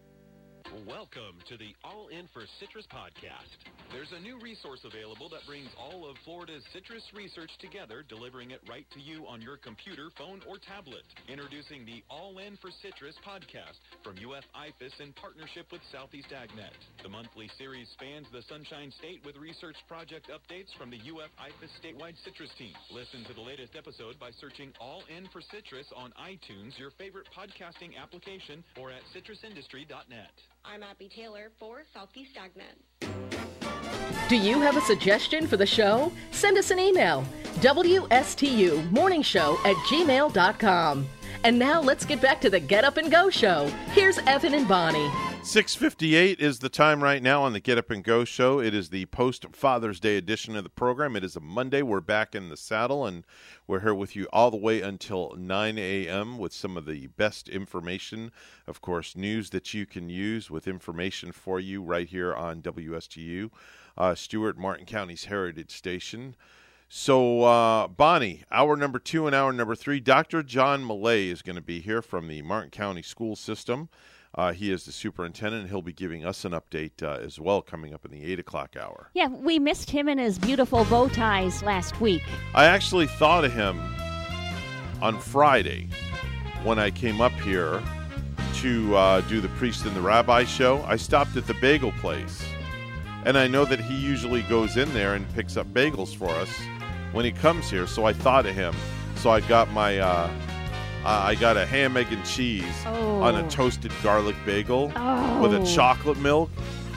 Welcome to the All In for Citrus podcast. There's a new resource available that brings all of Florida's citrus research together, delivering it right to you on your computer, phone, or tablet. Introducing the All In for Citrus podcast from UF IFAS in partnership with Southeast AgNet. The monthly series spans the Sunshine State with research project updates from the UF IFAS statewide citrus team. Listen to the latest episode by searching All In for Citrus on iTunes, your favorite podcasting application, or at citrusindustry.net. I'm Abby Taylor for Southeast AgNet. Do you have a suggestion for the show? Send us an email. WSTU Morning Show at gmail.com. And now let's get back to the Get Up and Go show. Here's Evan and Bonnie. 658 is the time right now on the Get Up and Go show. It is the post Father's Day edition of the program. It is a Monday. We're back in the saddle, and we're here with you all the way until 9 a.m. with some of the best information, of course, news that you can use with information for you right here on WSTU, uh, Stuart Martin County's Heritage Station. So, uh, Bonnie, hour number two and hour number three, Dr. John Millay is going to be here from the Martin County School System. Uh, he is the superintendent. He'll be giving us an update uh, as well coming up in the 8 o'clock hour. Yeah, we missed him and his beautiful bow ties last week. I actually thought of him on Friday when I came up here to uh, do the Priest and the Rabbi show. I stopped at the bagel place. And I know that he usually goes in there and picks up bagels for us when he comes here. So I thought of him. So I got my. Uh, I got a ham, egg, and cheese Oh. on a toasted garlic bagel Oh. with a chocolate milk.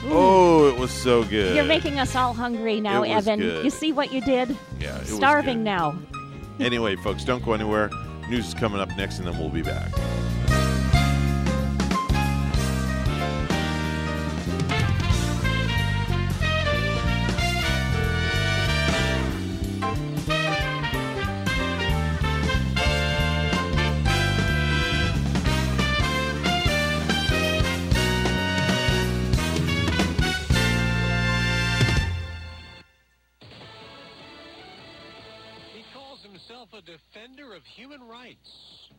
Ooh. Oh, it was so good. You're making us all hungry now, Evan. good. You see what you did? Yeah, it was Starving now. Anyway, folks, don't go anywhere. News is coming up next, and then we'll be back. Rights.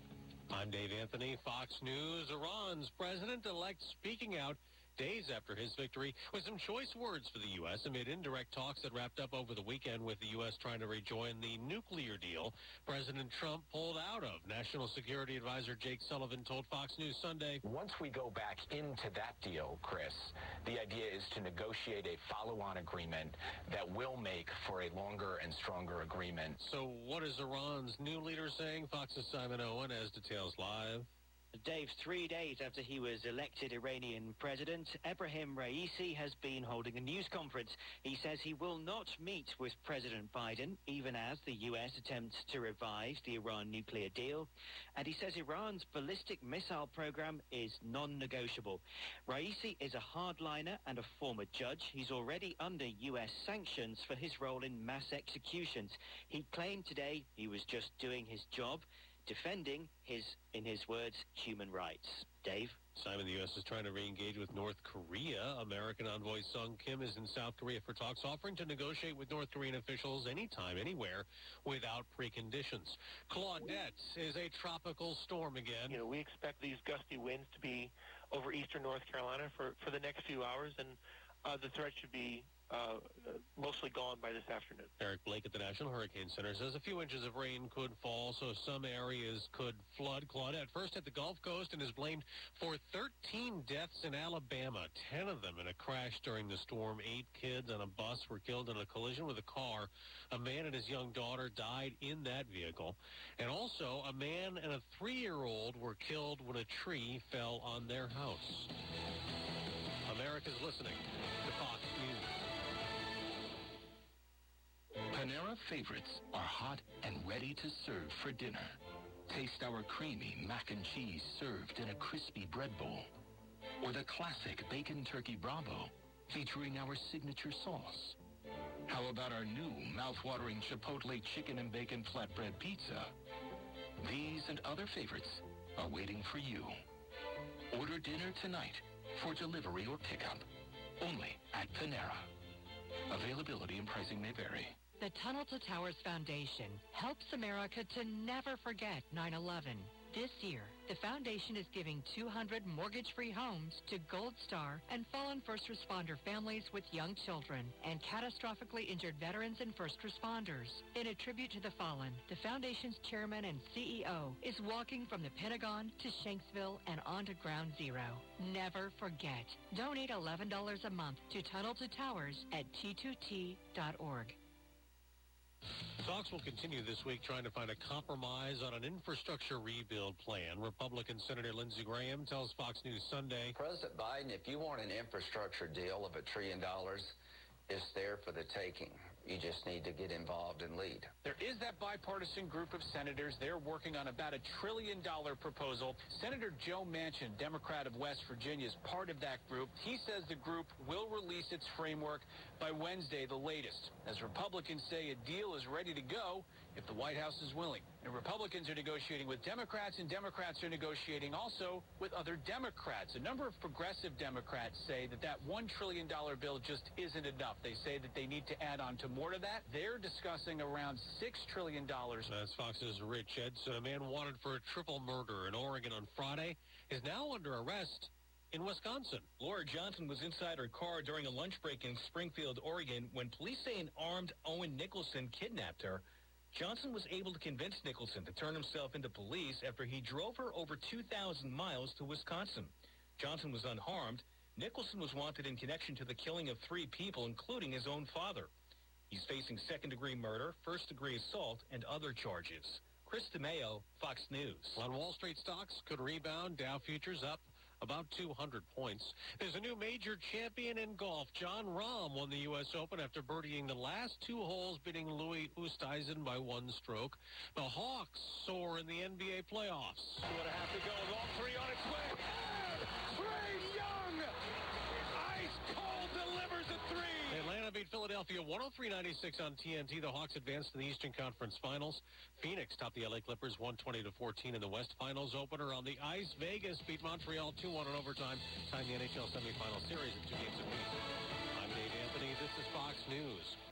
I'm Dave Anthony, Fox News. Iran's president-elect speaking out days after his victory with some choice words for the U.S. amid indirect talks that wrapped up over the weekend with the U.S. trying to rejoin the nuclear deal President Trump pulled out of. National Security Advisor Jake Sullivan told Fox News Sunday. Once we go back into that deal, Chris, the idea is to negotiate a follow-on agreement that will make for a longer and stronger agreement. So what is Iran's new leader saying? Fox's Simon Owen has details live. Dave, three days after he was elected Iranian president, Ebrahim Raisi has been holding a news conference. He says he will not meet with President Biden, even as the U.S. attempts to revive the Iran nuclear deal. And he says Iran's ballistic missile program is non-negotiable. Raisi is a hardliner and a former judge. He's already under U.S. sanctions for his role in mass executions. He claimed today he was just doing his job defending his, in his words, human rights. Dave? Simon, the U.S. is trying to re-engage with North Korea. American envoy Sung Kim is in South Korea for talks, offering to negotiate with North Korean officials anytime, anywhere, without preconditions. Claudette is a tropical storm again. You know, we expect these gusty winds to be over eastern North Carolina for, for the next few hours, and uh, the threat should be uh, mostly gone by this afternoon. Eric Blake at the National Hurricane Center says a few inches of rain could fall, so some areas could flood. Claudette first hit the Gulf Coast and is blamed for 13 deaths in Alabama, 10 of them in a crash during the storm. Eight kids on a bus were killed in a collision with a car. A man and his young daughter died in that vehicle. And also, a man and a three-year-old were killed when a tree fell on their house. America's listening to Fox News. Panera favorites are hot and ready to serve for dinner. Taste our creamy mac and cheese served in a crispy bread bowl. Or the classic bacon turkey bravo featuring our signature sauce. How about our new mouth-watering chipotle chicken and bacon flatbread pizza? These and other favorites are waiting for you. Order dinner tonight for delivery or pickup. Only at Panera. Availability and pricing may vary. The Tunnel to Towers Foundation helps America to never forget 9-11. This year, the foundation is giving 200 mortgage-free homes to Gold Star and fallen first responder families with young children and catastrophically injured veterans and first responders. In a tribute to the fallen, the foundation's chairman and CEO is walking from the Pentagon to Shanksville and on to Ground Zero. Never forget. Donate $11 a month to Tunnel to Towers at t2t.org. Talks will continue this week trying to find a compromise on an infrastructure rebuild plan. Republican Senator Lindsey Graham tells Fox News Sunday. President Biden, if you want an infrastructure deal of a trillion dollars, it's there for the taking. You just need to get involved and lead. There is that bipartisan group of senators. They're working on about a trillion dollar proposal. Senator Joe Manchin, Democrat of West Virginia, is part of that group. He says the group will release its framework by Wednesday, the latest. As Republicans say a deal is ready to go if the White House is willing. And Republicans are negotiating with Democrats, and Democrats are negotiating also with other Democrats. A number of progressive Democrats say that that $1 trillion bill just isn't enough. They say that they need to add on to more to that. They're discussing around $6 trillion. That's Fox's Rich Edson. A man wanted for a triple murder in Oregon on Friday is now under arrest in Wisconsin. Laura Johnson was inside her car during a lunch break in Springfield, Oregon, when police say an armed Owen Nicholson kidnapped her. Johnson was able to convince Nicholson to turn himself into police after he drove her over 2,000 miles to Wisconsin. Johnson was unharmed. Nicholson was wanted in connection to the killing of three people, including his own father. He's facing second-degree murder, first-degree assault, and other charges. Chris DeMeo, Fox News. On Wall Street stocks could rebound. Dow futures up about 200 points. There's a new major champion in golf. Jon Rahm won the U.S. Open after birdieing the last two holes, beating Louis Oosthuizen by one stroke. The Hawks soar in the NBA playoffs. Two and a half to go. Three on its way. Trae Young! Ice cold delivers a three. Beat Philadelphia 103-96 on TNT. The Hawks advanced to the Eastern Conference Finals. Phoenix topped the LA Clippers 120 to 14 in the West Finals opener on the ice. Vegas beat Montreal 2-1 in overtime, tying the NHL semifinal series at two games apiece. I'm Dave Anthony. This is Fox News.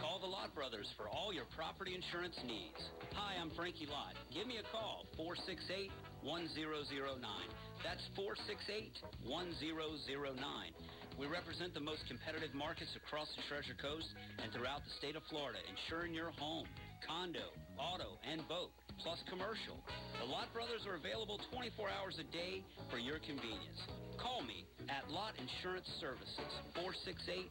Call the Lott Brothers for all your property insurance needs. Hi, I'm Frankie Lott. Give me a call, 468 1009. That's 468 1009. We represent the most competitive markets across the Treasure Coast and throughout the state of Florida, insuring your home, condo, auto, and boat, plus commercial. The Lott Brothers are available 24 hours a day for your convenience. Call me at Lott Insurance Services, 468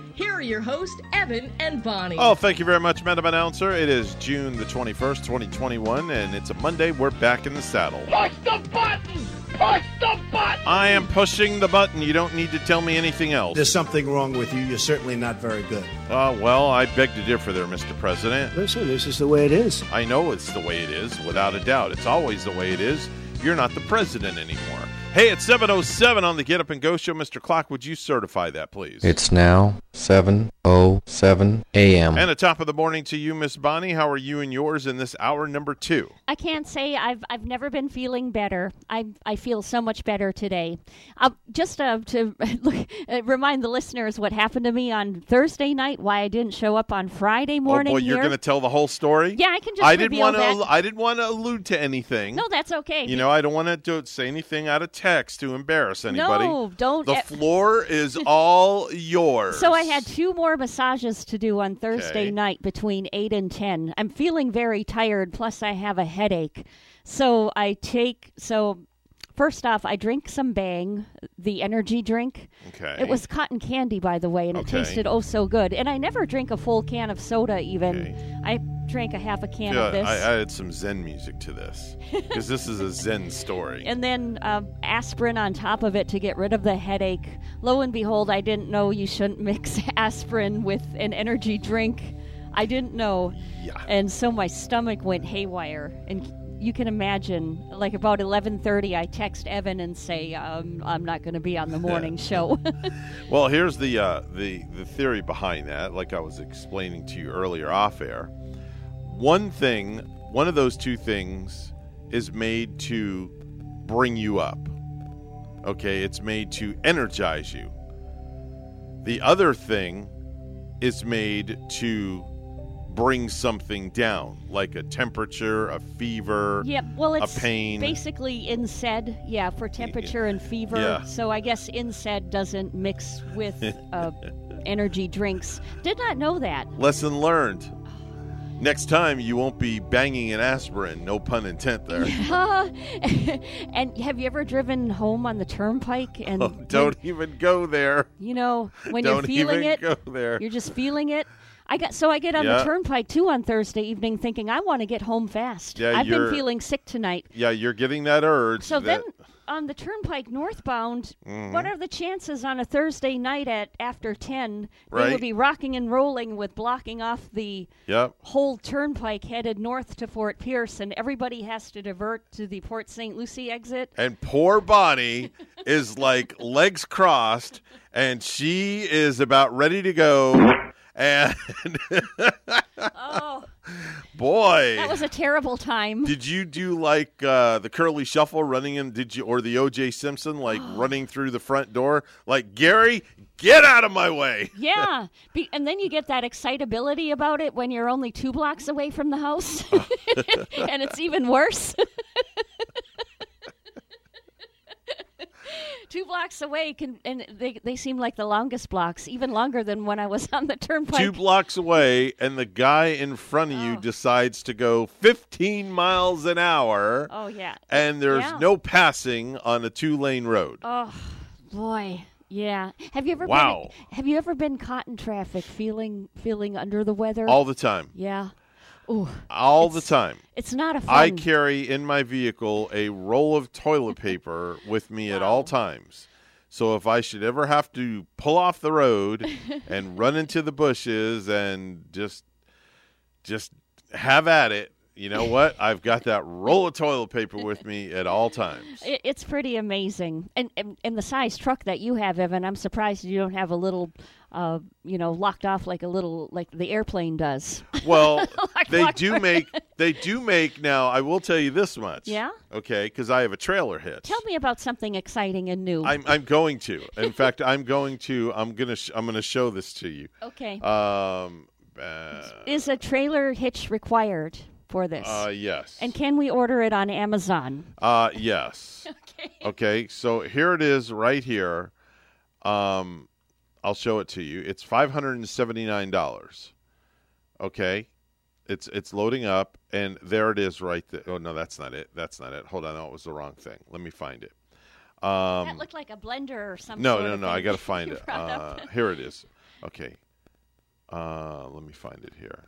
here are your hosts, Evan and Bonnie. Oh, thank you very much, Madam Announcer. It is June the 21st, 2021, and it's a Monday. We're back in the saddle. Push the button! Push the button! I am pushing the button. You don't need to tell me anything else. There's something wrong with you. You're certainly not very good. Uh, well, I beg to differ there, Mr. President. Listen, this is the way it is. I know it's the way it is, without a doubt. It's always the way it is. You're not the president anymore. Hey, it's 707 on the Get Up and Go show. Mr. Clock, would you certify that, please? It's now 7:07 a.m. And a top of the morning to you, Miss Bonnie. How are you and yours in this hour number two? I can't say I've I've never been feeling better. I I feel so much better today. Uh, just uh, to look, uh, remind the listeners what happened to me on Thursday night, why I didn't show up on Friday morning. Oh boy, you're going to tell the whole story? Yeah, I can just I didn't want to. I didn't want to allude to anything. No, that's okay. You know, I don't want to say anything out of text to embarrass anybody. No, don't. The floor is all yours. So I had two more massages to do on Thursday Okay. night between 8 and 10. I'm feeling very tired plus I have a headache. So I take so first off I drink some Bang, the energy drink. Okay. It was cotton candy by the way and it tasted oh so good. And I never drink a full can of soda even. I drank a half a can Yeah, of this. I added some Zen music to this because this is a Zen story. and then uh, aspirin on top of it to get rid of the headache. Lo and behold, I didn't know you shouldn't mix aspirin with an energy drink. I didn't know. Yeah. And so my stomach went haywire. And you can imagine, like about 11:30, I text Evan and say, um, "I'm not going to be on the morning show." Well, here's the uh, the the theory behind that. Like I was explaining to you earlier off air, one thing, one of those two things, is made to bring you up. Okay, it's made to energize you. The other thing is made to bring something down, like a temperature, a fever, Yep. Well, it's a pain. basically NSAID, yeah, for temperature and fever. Yeah. So I guess NSAID doesn't mix with uh, energy drinks. Did not know that. Lesson learned. Next time, you won't be banging an aspirin. No pun intent there. and have you ever driven home on the turnpike and Oh, don't even go there. you know when Don't you're feeling even it, go there. you're just feeling it. I got so I get on Yeah. the turnpike too on Thursday evening, thinking I want to get home fast. Yeah, I've been feeling sick tonight. Yeah, you're getting that urge. So that, then on the turnpike northbound, Mhm. what are the chances on a Thursday night at after 10 they will be rocking and rolling with blocking off the Yep. whole turnpike headed north to Fort Pierce and everybody has to divert to the Port St. Lucie exit? And poor Bonnie is like legs crossed, and she is about ready to go. And oh, boy, that was a terrible time. Did you do like uh, the curly shuffle running in? Did you or the O.J. Simpson like running through the front door? Like Gary, get out of my way! Yeah, Be- and then you get that excitability about it when you're only two blocks away from the house, and it's even worse. Two blocks away, can, and they they seem like the longest blocks, even longer than when I was on the turnpike. Two blocks away, and the guy in front of you oh. decides to go 15 miles an hour. Oh yeah. And there's Yeah. no passing on a two lane road. Oh boy, yeah. Have you ever Wow. been? Have you ever been caught in traffic, feeling feeling under the weather All the time. Yeah. Ooh, All the time. it's not a fun. I carry in my vehicle a roll of toilet paper with me at all times. So if I should ever have to pull off the road and run into the bushes and just just have at it, you know what? I've got that roll of toilet paper with me at all times. It's pretty amazing, and, and and the size truck that you have, Evan. I'm surprised you don't have a little, uh, you know, locked off like a little like the airplane does. Well, Like they do make they do make now. I will tell you this much. Yeah? Okay, because I have a trailer hitch. Tell me about something exciting and new. I'm I'm going to. In fact, I'm going to. I'm gonna. Sh- I'm gonna show this to you. Okay. Um. Uh, Is a trailer hitch required for this? uh yes. And can we order it on Amazon? Uh yes. okay. Okay. So here it is, right here. Um, I'll show it to you. It's five hundred and seventy nine dollars. Okay. It's it's loading up, and there it is, right there. Oh no, that's not it. That's not it. Hold on, no, it was the wrong thing. Let me find it. Um, that looked like a blender or something. no, no, no. I got to find it. Uh, here it is. Okay. Uh, let me find it here.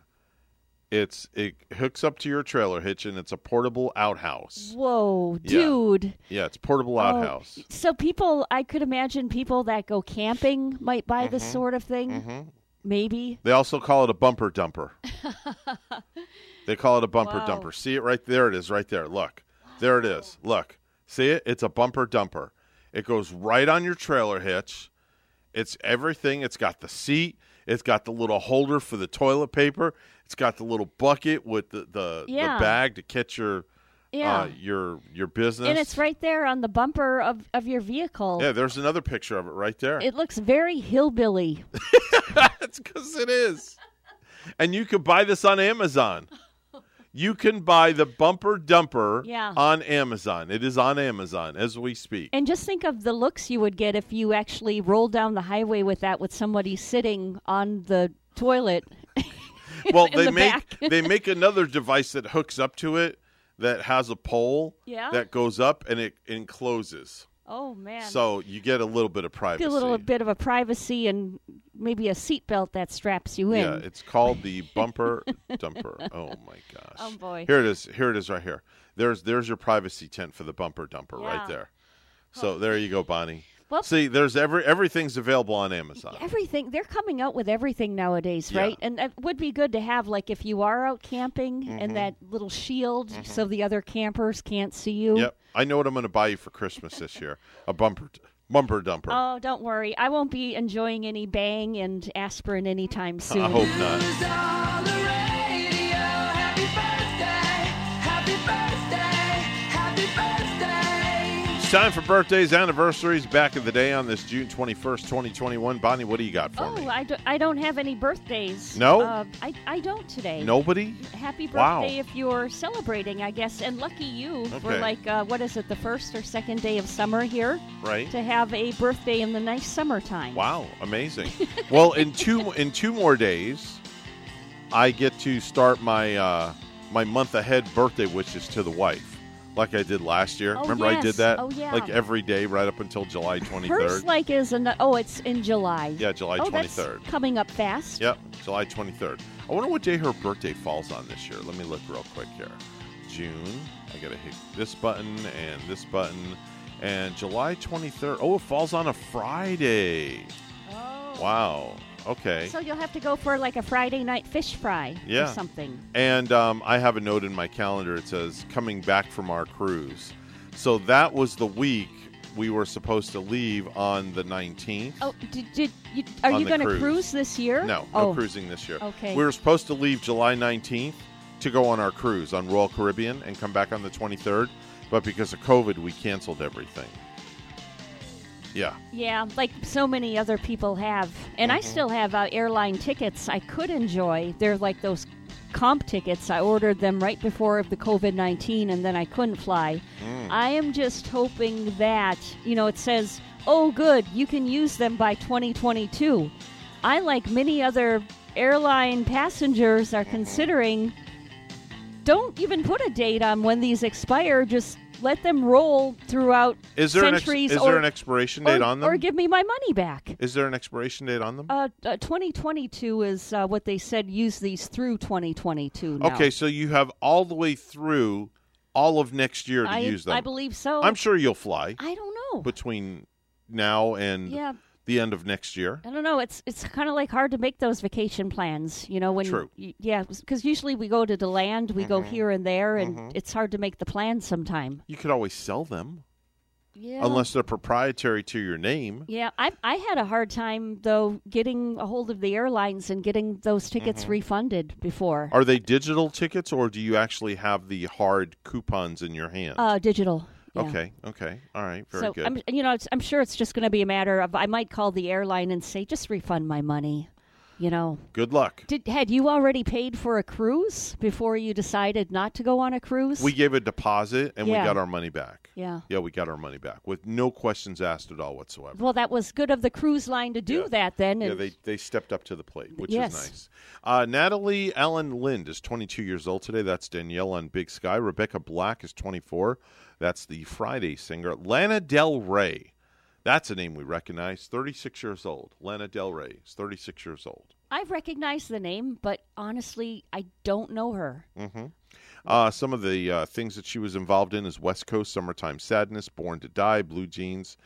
It's it hooks up to your trailer hitch, and it's a portable outhouse. Whoa, Yeah. dude. Yeah, it's portable Oh, outhouse. So people, I could imagine people that go camping might buy this Mhm. sort of thing. Mhm. Maybe. They also call it a bumper dumper. They call it a bumper Wow. dumper. See it right there. It is right there. Look, there it is. Look, see it? It's a bumper dumper. It goes right on your trailer hitch. It's everything. It's got the seat. It's got the little holder for the toilet paper. It's got the little bucket with the the, Yeah. the bag to catch your Yeah. uh, your your business. And it's right there on the bumper of, of your vehicle. yeah. There's another picture of it right there. It looks very hillbilly. That's because it is. And you can buy this on Amazon. You can buy the bumper dumper Yeah. on Amazon. It is on Amazon as we speak. And just think of the looks you would get if you actually rolled down the highway with that with somebody sitting on the toilet. Well, they the make they make another device that hooks up to it that has a pole Yeah. that goes up and it encloses. Oh man. So you get a little bit of privacy. Get a little bit of a privacy and maybe a seatbelt that straps you in. Yeah, it's called the bumper dumper. Oh my gosh. Oh, boy. Here it is. Here it is right here. There's there's your privacy tent for the bumper dumper Yeah. right there. So there you go, Bonnie. Well- See, there's every everything's available on Amazon. Everything they're coming out with everything nowadays, Yeah. right? And it would be good to have like if you are out camping Mhm. and that little shield so the other campers can't see you. Yep. I know what I'm going to buy you for Christmas this year. A bumper bumper dumper. Oh, don't worry. I won't be enjoying any bang and aspirin anytime soon. I hope not. Time for birthdays, anniversaries, back of the day on this June 21st, 2021. Bonnie, what do you got for Oh, me? I, do, I don't have any birthdays. No? Uh, I, I don't today. Nobody? Happy birthday Wow. if you're celebrating, I guess. And lucky you for like, uh, what is it, the first or second day of summer here? Right. To have a birthday in the nice summertime. Wow, amazing. well, in two in two more days, I get to start my uh, my month ahead birthday wishes to the wife, like I did last year. Oh, Remember I did that? Oh, yeah. Like every day right up until July twenty Hers third. like is an oh, it's in July. Yeah, July oh, 23rd. coming up fast. Yep, July twenty third. I wonder what day her birthday falls on this year. Let me look real quick here. June. I gotta hit this button and this button. And July twenty third. Oh, it falls on a Friday. Oh. Wow. Okay. So you'll have to go for like a Friday night fish fry yeah. or something. And um, I have a note in my calendar. It says coming back from our cruise. So that was the week we were supposed to leave on the 19th. Oh, did, did you, are you going to cruise. cruise this year? No, no oh. cruising this year. Okay. We were supposed to leave July 19th to go on our cruise on Royal Caribbean and come back on the 23rd, but because of COVID, we canceled everything. Yeah. Yeah, like so many other people have. And I Mhm. still have uh, airline tickets I could enjoy. They're like those comp tickets. I ordered them right before the COVID 19 and then I couldn't fly. Mm. I am just hoping that, you know, it says oh, good, you can use them by 2022. I, like many other airline passengers, are considering don't even put a date on when these expire. Just let them roll throughout Is there an ex- centuries. is or, there an expiration date or- on them? Or give me my money back. Is there an expiration date on them? Uh, uh, 2022 is uh, what they said. Use these through 2022. Now. Okay, so you have all the way through all of next year to I, use them. I believe so. I'm sure you'll fly I don't know. between now and Yeah. The end of next year. I don't know. It's it's kind of like hard to make those vacation plans. You know when True. y- yeah, because usually we go to the land, we go Mhm. here and there, and Mhm. it's hard to make the plan sometime. You could always sell them. Yeah. Unless they're proprietary to your name. Yeah, I I had a hard time though getting a hold of the airlines and getting those tickets Mhm. refunded before. Are they digital tickets or do you actually have the hard coupons in your hand? Uh, digital. Yeah. Okay, okay. All right, very so good. I'm, you know, it's, I'm sure it's just going to be a matter of I might call the airline and say, just refund my money. You know, Good luck. did had you already paid for a cruise before you decided not to go on a cruise? We gave a deposit and Yeah. we got our money back. Yeah. Yeah, we got our money back with no questions asked at all whatsoever. Well, that was good of the cruise line to do that then. Yeah, they, they stepped up to the plate, which Yes. is nice. Uh, Natalie Alyn Lind is 22 years old today. That's Danielle on Big Sky. Rebecca Black is 24. That's the Friday singer. Lana Del Rey. That's a name we recognize. 36 years old. Lana Del Rey is 36 years old. I've recognized the name, but honestly, I don't know her. hmm Uh, some of the uh, things that she was involved in is West Coast Summertime Sadness, Born to Die, Blue Jeans.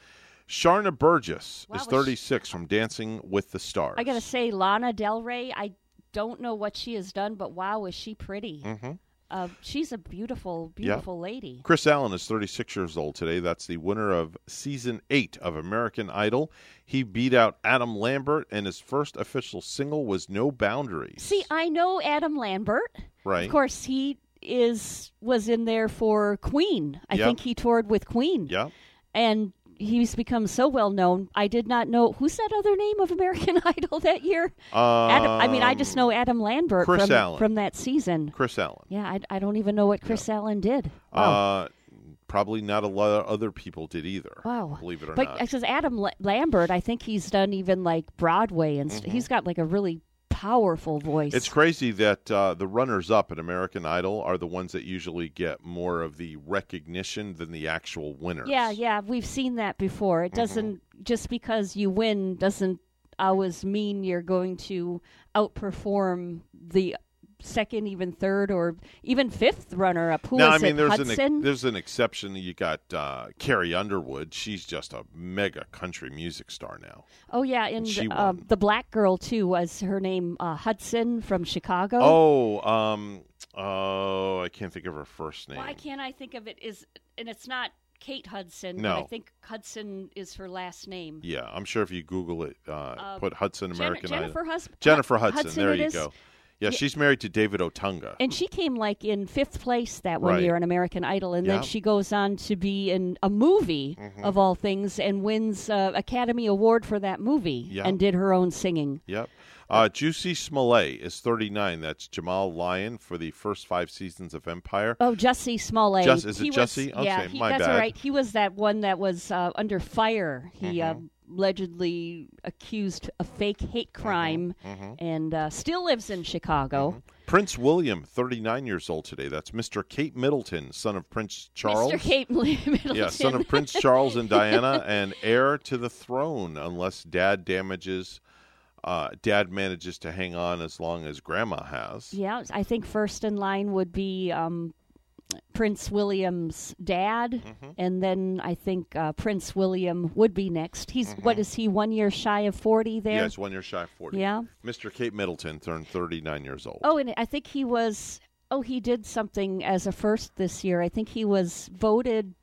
Sharna Burgess Wow, is was she- 36 from Dancing with the Stars. I got to say, Lana Del Rey, I don't know what she has done, but wow, is she pretty. hmm Uh, she's a beautiful, Yeah. beautiful lady. Kris Allen is 36 years old today. That's the winner of season eight of American Idol. He beat out Adam Lambert, and his first official single was No Boundaries. See, I know Adam Lambert. Right. Of course, he is was in there for Queen. I Yep. think he toured with Queen. Yeah. And he's become so well known. I did not know who's that other name of American Idol that year. Adam, I mean, I just know Adam Lambert Chris from Allen. from that season. Kris Allen. Yeah, I, I don't even know what Kris Allen did. Wow. Uh, probably not a lot of other people did either. Wow. Believe it or not. but not. because Adam La- Lambert, I think he's done even like Broadway and st- Mhm. he's got like a really powerful voice. It's crazy that uh, the runners up at American Idol are the ones that usually get more of the recognition than the actual winners. Yeah, yeah, we've seen that before. Mm-hmm. It doesn't just because you win doesn't always mean you're going to outperform the second, even third, or even fifth runner up. Who now, I mean, it? there's Hudson. an there's an exception. You got uh, Carrie Underwood. She's just a mega country music star now. oh yeah, and she uh, the black girl too was her name uh, Hudson from Chicago. Oh, um, oh, I can't think of her first name. Why can't I think of it? Is and it's not Kate Hudson. No. I think Hudson is her last name. Yeah, I'm sure if you Google it, uh, Uh, put Hudson Jen- American Jennifer. Hus- Jennifer Hud- Hudson. Hudson there you is? go. Yeah, she's married to David Otunga. And she came like in fifth place that one Right. year on American Idol, and Yeah. then she goes on to be in a movie Mhm. of all things and wins uh, Academy Award for that movie Yeah. and did her own singing. Yep. Uh, Juicy Smollett is 39. That's Jamal Lyon for the first five seasons of Empire. Oh, Jesse Smollett. Jus- is it was- Jussie? yeah, Okay, he, my that's bad. all right. He was that one that was uh, under fire. He uh, Mhm. Allegedly accused a fake hate crime mhm. and uh, still lives in Chicago. Prince William, 39 years old today. That's Mr. Kate Middleton, son of Prince Charles. Mr. Kate Middleton. Yeah, son of Prince Charles and Diana, and heir to the throne, unless Dad damages. Uh, Dad manages to hang on as long as Grandma has. Yeah, I think first in line would be um, Prince William's dad, Mm-hmm. and then I think uh, Prince William would be next. He's what is he? One year shy of forty there. Mm-hmm. It's one year shy of 40. Yeah. Mr. Kate Middleton turned 39 years old. Oh, and I think he was. Oh, he did something as a first this year. I think he was voted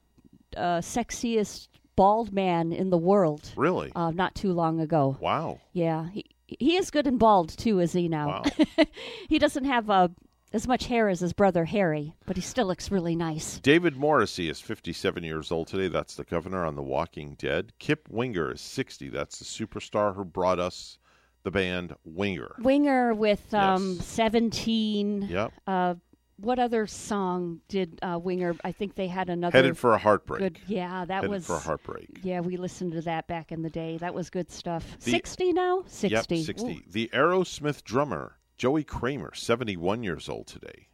uh, sexiest bald man in the world. Really? Uh, not too long ago. Wow. Yeah, he he is good and bald too, is he now? Wow. he doesn't have uh, as much hair as his brother Harry, but he still looks really nice. David Morrissey is 57 years old today. That's the governor on The Walking Dead. Kip Winger is 60. That's the superstar who brought us the band Winger. Winger with um, seventeen. Yep. Uh, what other song did uh, Winger? I think they had another. Headed for a heartbreak. Good, yeah, that Headed was for a heartbreak. Yeah, we listened to that back in the day. That was good stuff. The- Sixty now, sixty. Yep, 60. Ooh. The Aerosmith drummer, Joey Kramer, 71 years old today.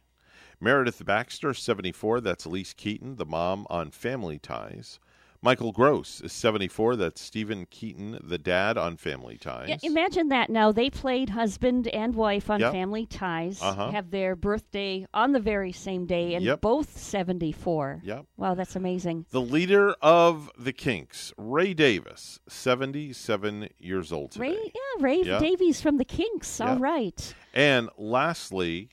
Meredith Baxter, 74. That's Elyse Keaton, the mom on Family Ties. Michael Gross is 74. That's Steven Keaton, the dad on Family Ties. Yeah, imagine that now. They played husband and wife on Yep. Family Ties, Uh-huh. have their birthday on the very same day, and Yep. both 74. Yep. Wow, that's amazing. The leader of the Kinks, Ray Davis, 77 years old today. Ray, yeah, Ray Yep. Davies from the Kinks. All right. And lastly,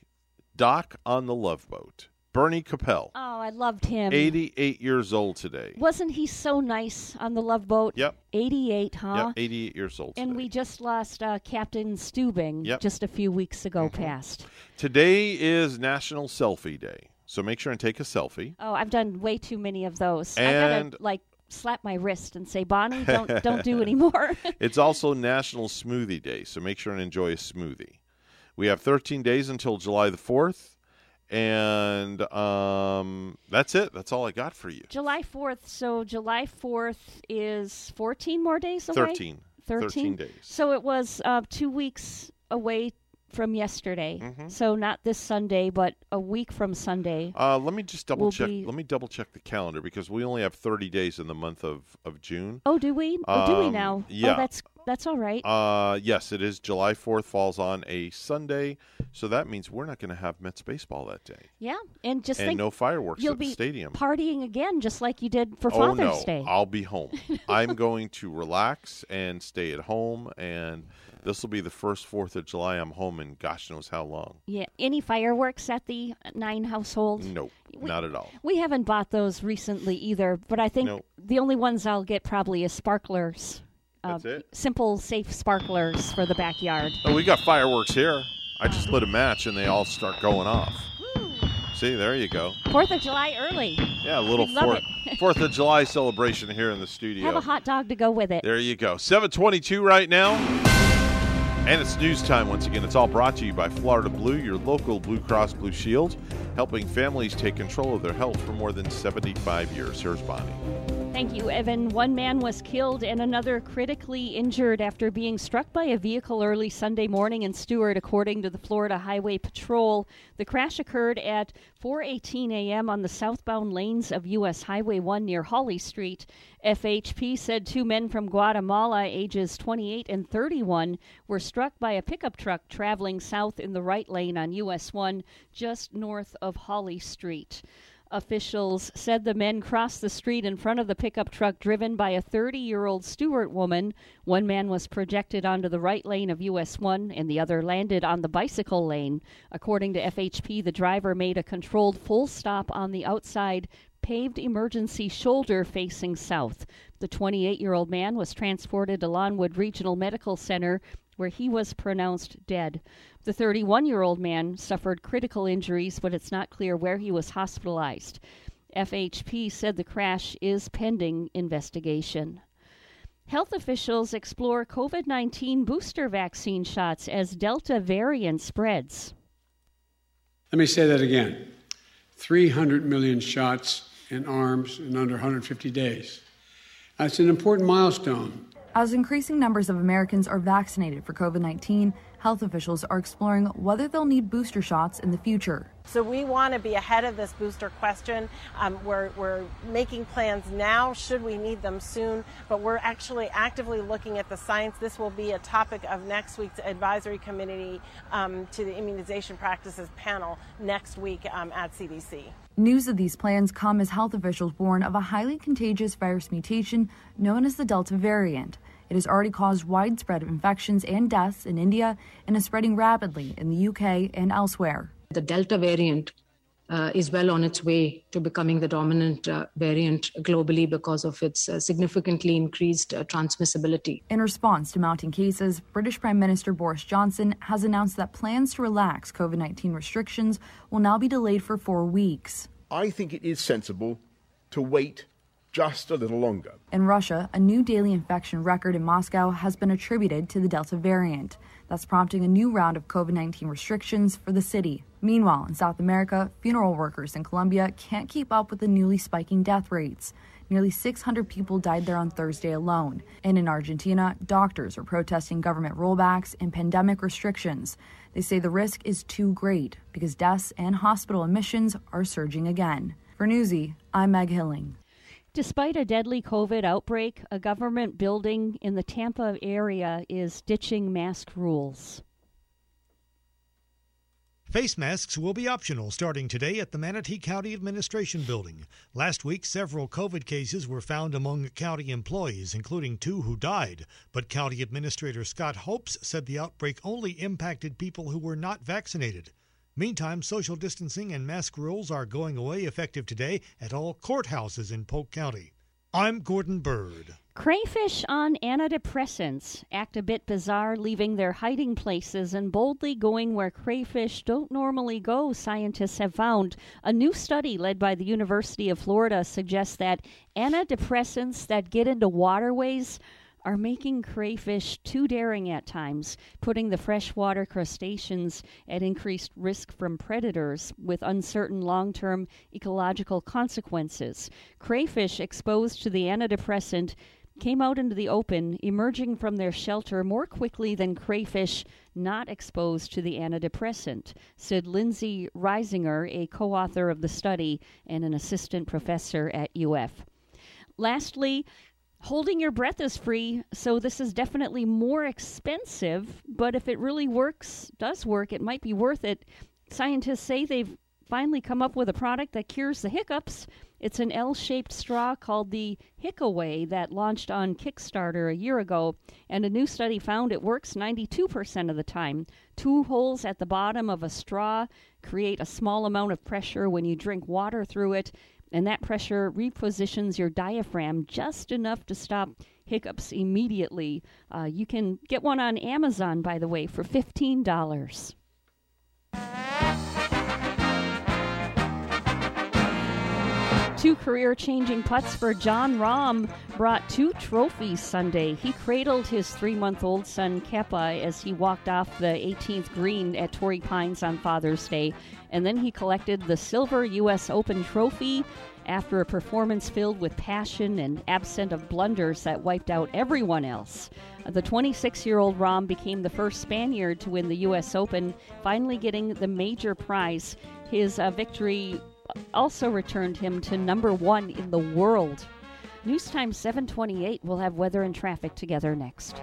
Doc on the Love Boat, Bernie Kopell, Oh, I loved him. 88 years old today. Wasn't he so nice on the Love Boat? Yep. 88, huh? Yep, 88 years old. And we just lost uh, Captain Stubing Yep. just a few weeks ago Mhm. past. Today is National Selfie Day, so make sure and take a selfie. Oh, I've done way too many of those. I And- gotta like slap my wrist and say, Bonnie, don't don't do anymore. it's also National Smoothie Day, so make sure and enjoy a smoothie. We have 13 days until July the 4th, and um, that's it. That's all I got for you. July 4th. So July 4th is 14 more days away? 13. 13? 13 days. So it was uh, two weeks away from yesterday. Mm-hmm. So not this Sunday, but a week from Sunday. Uh, let me just double check. be- Let me double check the calendar because we only have 30 days in the month of, of June. Oh, do we? Oh, do we Um, now? yeah. Oh, that's that's all right. Uh, yes, it is. July 4th falls on a Sunday, so that means we're not going to have Mets baseball that day. yeah, and just and no fireworks you'll at the be stadium. partying again, just like you did for oh Father's no, Day. I'll be home. I'm going to relax and stay at home, and this will be the first Fourth of July I'm home in gosh knows how long. Yeah. Any fireworks at the nine household? Nope, not at all. We haven't bought those recently either, but I think the only ones I'll get probably is sparklers. Uh, That's it? Simple, safe sparklers for the backyard. Oh, we got fireworks here. I just lit a match, and they all start going off. See, there you go. Fourth of July early. Yeah, a little Fourth. Fourth of July celebration here in the studio. Have a hot dog to go with it. There you go. 722 right now. And it's news time once again. It's all brought to you by Florida Blue, your local Blue Cross Blue Shield, helping families take control of their health for more than 75 years. Here's Bonnie. Thank you, Evan. One man was killed and another critically injured after being struck by a vehicle early Sunday morning in Stuart, according to the Florida Highway Patrol. The crash occurred at 4:18 a.m. on the southbound lanes of U.S. Highway 1 near Holly Street. FHP said two men from Guatemala, ages 28 and 31, were struck by a pickup truck traveling south in the right lane on US 1 just north of Holly Street. Officials said the men crossed the street in front of the pickup truck driven by a 30 year old Stuart woman. One man was projected onto the right lane of US 1 and the other landed on the bicycle lane. According to FHP, the driver made a controlled full stop on the outside paved emergency shoulder facing south. The 28 year old man was transported to Lawnwood Regional Medical Center where he was pronounced dead. The 31 year old man suffered critical injuries, but it's not clear where he was hospitalized. FHP said the crash is pending investigation. Health officials explore COVID 19 booster vaccine shots as Delta variant spreads. Let me say that again 300 million shots in arms in under 150 days. That's an important milestone. As increasing numbers of Americans are vaccinated for COVID 19, health officials are exploring whether they'll need booster shots in the future. So we want to be ahead of this booster question. Um, we're, we're making plans now, should we need them soon, but we're actually actively looking at the science. This will be a topic of next week's advisory committee um, to the immunization practices panel next week um, at CDC. News of these plans come as health officials warn of a highly contagious virus mutation known as the Delta variant. It has already caused widespread infections and deaths in India and is spreading rapidly in the UK and elsewhere. The Delta variant uh, is well on its way to becoming the dominant uh, variant globally because of its uh, significantly increased uh, transmissibility. In response to mounting cases, British Prime Minister Boris Johnson has announced that plans to relax COVID 19 restrictions will now be delayed for four weeks. I think it is sensible to wait just a little longer. In Russia, a new daily infection record in Moscow has been attributed to the Delta variant. That's prompting a new round of COVID 19 restrictions for the city. Meanwhile, in South America, funeral workers in Colombia can't keep up with the newly spiking death rates. Nearly 600 people died there on Thursday alone. And in Argentina, doctors are protesting government rollbacks and pandemic restrictions. They say the risk is too great because deaths and hospital admissions are surging again. For Newsy, I'm Meg Hilling. Despite a deadly COVID outbreak, a government building in the Tampa area is ditching mask rules. Face masks will be optional starting today at the Manatee County Administration Building. Last week, several COVID cases were found among county employees, including two who died. But County Administrator Scott Hopes said the outbreak only impacted people who were not vaccinated. Meantime, social distancing and mask rules are going away effective today at all courthouses in Polk County. I'm Gordon Bird. Crayfish on antidepressants act a bit bizarre, leaving their hiding places and boldly going where crayfish don't normally go, scientists have found. A new study led by the University of Florida suggests that antidepressants that get into waterways are making crayfish too daring at times, putting the freshwater crustaceans at increased risk from predators with uncertain long term ecological consequences. Crayfish exposed to the antidepressant came out into the open, emerging from their shelter more quickly than crayfish not exposed to the antidepressant, said Lindsay Reisinger, a co author of the study and an assistant professor at UF. Lastly, holding your breath is free, so this is definitely more expensive, but if it really works, does work, it might be worth it. Scientists say they've finally come up with a product that cures the hiccups it's an L shaped straw called the HiccAway that launched on Kickstarter a year ago, and a new study found it works 92% of the time. Two holes at the bottom of a straw create a small amount of pressure when you drink water through it, and that pressure repositions your diaphragm just enough to stop hiccups immediately. Uh, you can get one on Amazon, by the way, for $15. Two career changing putts for Jon Rahm brought two trophies Sunday. He cradled his three month old son Kepa as he walked off the 18th green at Torrey Pines on Father's Day, and then he collected the silver U.S. Open trophy after a performance filled with passion and absent of blunders that wiped out everyone else. The 26 year old Rahm became the first Spaniard to win the U.S. Open, finally getting the major prize. His uh, victory also returned him to number one in the world. News Time 728 will have weather and traffic together next.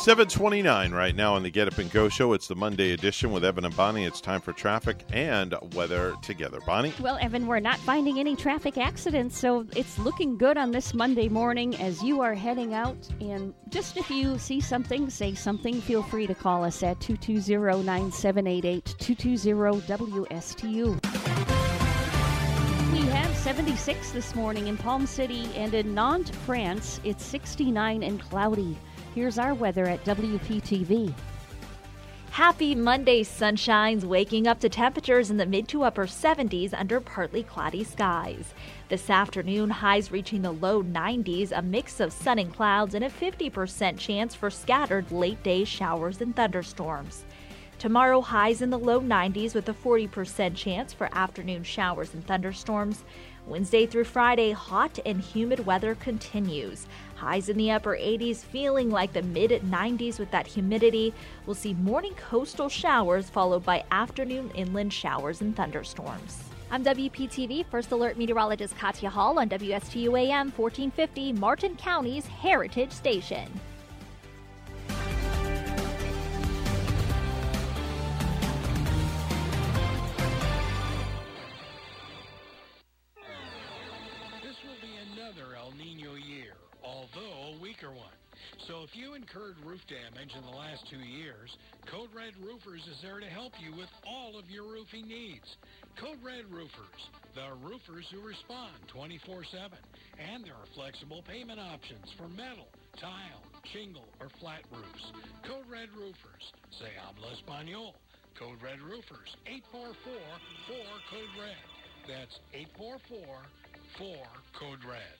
729 right now on the Get Up and Go show. It's the Monday edition with Evan and Bonnie. It's time for traffic and weather together. Bonnie? Well, Evan, we're not finding any traffic accidents, so it's looking good on this Monday morning as you are heading out. And just if you see something, say something, feel free to call us at 220 9788 220 WSTU. 76 this morning in Palm City and in Nantes, France, it's 69 and cloudy. Here's our weather at WPTV. Happy Monday sunshines, waking up to temperatures in the mid to upper 70s under partly cloudy skies. This afternoon, highs reaching the low 90s, a mix of sun and clouds, and a 50% chance for scattered late day showers and thunderstorms. Tomorrow, highs in the low 90s with a 40% chance for afternoon showers and thunderstorms. Wednesday through Friday, hot and humid weather continues. Highs in the upper 80s, feeling like the mid 90s with that humidity. We'll see morning coastal showers followed by afternoon inland showers and thunderstorms. I'm WPTV First Alert Meteorologist Katya Hall on WSTU AM 1450, Martin County's Heritage Station. So if you incurred roof damage in the last two years, Code Red Roofers is there to help you with all of your roofing needs. Code Red Roofers, the roofers who respond 24-7. And there are flexible payment options for metal, tile, shingle, or flat roofs. Code Red Roofers. Se habla español. Code Red Roofers. 844-4-CODE-RED. That's 844-4-CODE-RED.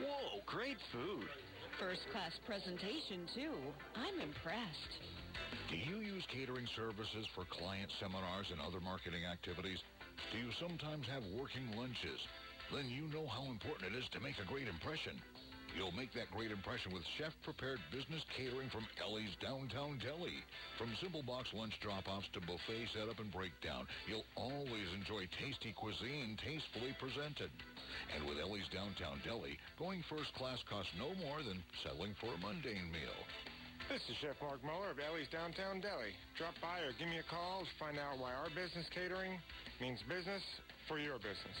Whoa, great food. First class presentation, too. I'm impressed. Do you use catering services for client seminars and other marketing activities? Do you sometimes have working lunches? Then you know how important it is to make a great impression. You'll make that great impression with chef-prepared business catering from Ellie's Downtown Deli. From simple box lunch drop-offs to buffet setup and breakdown, you'll always enjoy tasty cuisine tastefully presented. And with Ellie's Downtown Deli, going first class costs no more than settling for a mundane meal. This is Chef Mark Muller of Ellie's Downtown Deli. Drop by or give me a call to find out why our business catering means business for your business.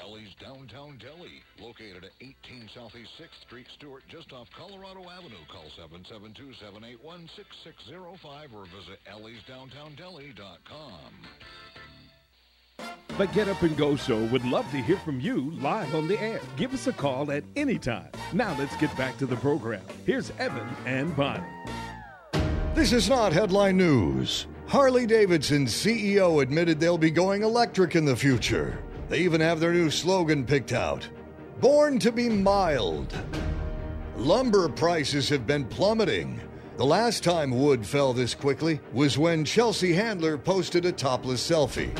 Ellie's Downtown Deli, located at 18 Southeast 6th Street, Stuart, just off Colorado Avenue. Call 772-781-6605 or visit elliesdowntowndeli.com. The Get Up and Go Show would love to hear from you live on the air. Give us a call at any time. Now let's get back to the program. Here's Evan and Bonnie. This is not headline news. Harley Davidson's CEO admitted they'll be going electric in the future. They even have their new slogan picked out Born to be mild. Lumber prices have been plummeting. The last time wood fell this quickly was when Chelsea Handler posted a topless selfie.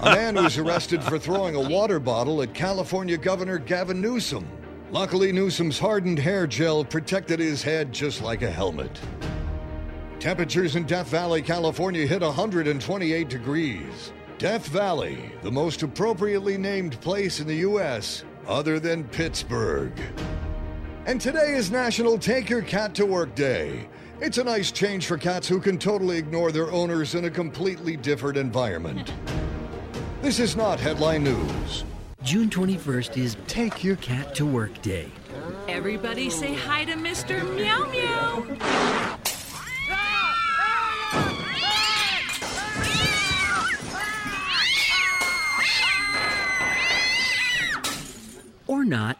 A man was arrested for throwing a water bottle at California Governor Gavin Newsom. Luckily, Newsom's hardened hair gel protected his head just like a helmet. Temperatures in Death Valley, California hit 128 degrees. Death Valley, the most appropriately named place in the U.S. other than Pittsburgh. And today is National Take Your Cat to Work Day. It's a nice change for cats who can totally ignore their owners in a completely different environment. This is not headline news. June 21st is Take Your Cat to Work Day. Everybody say hi to Mr. Meow Meow. Not.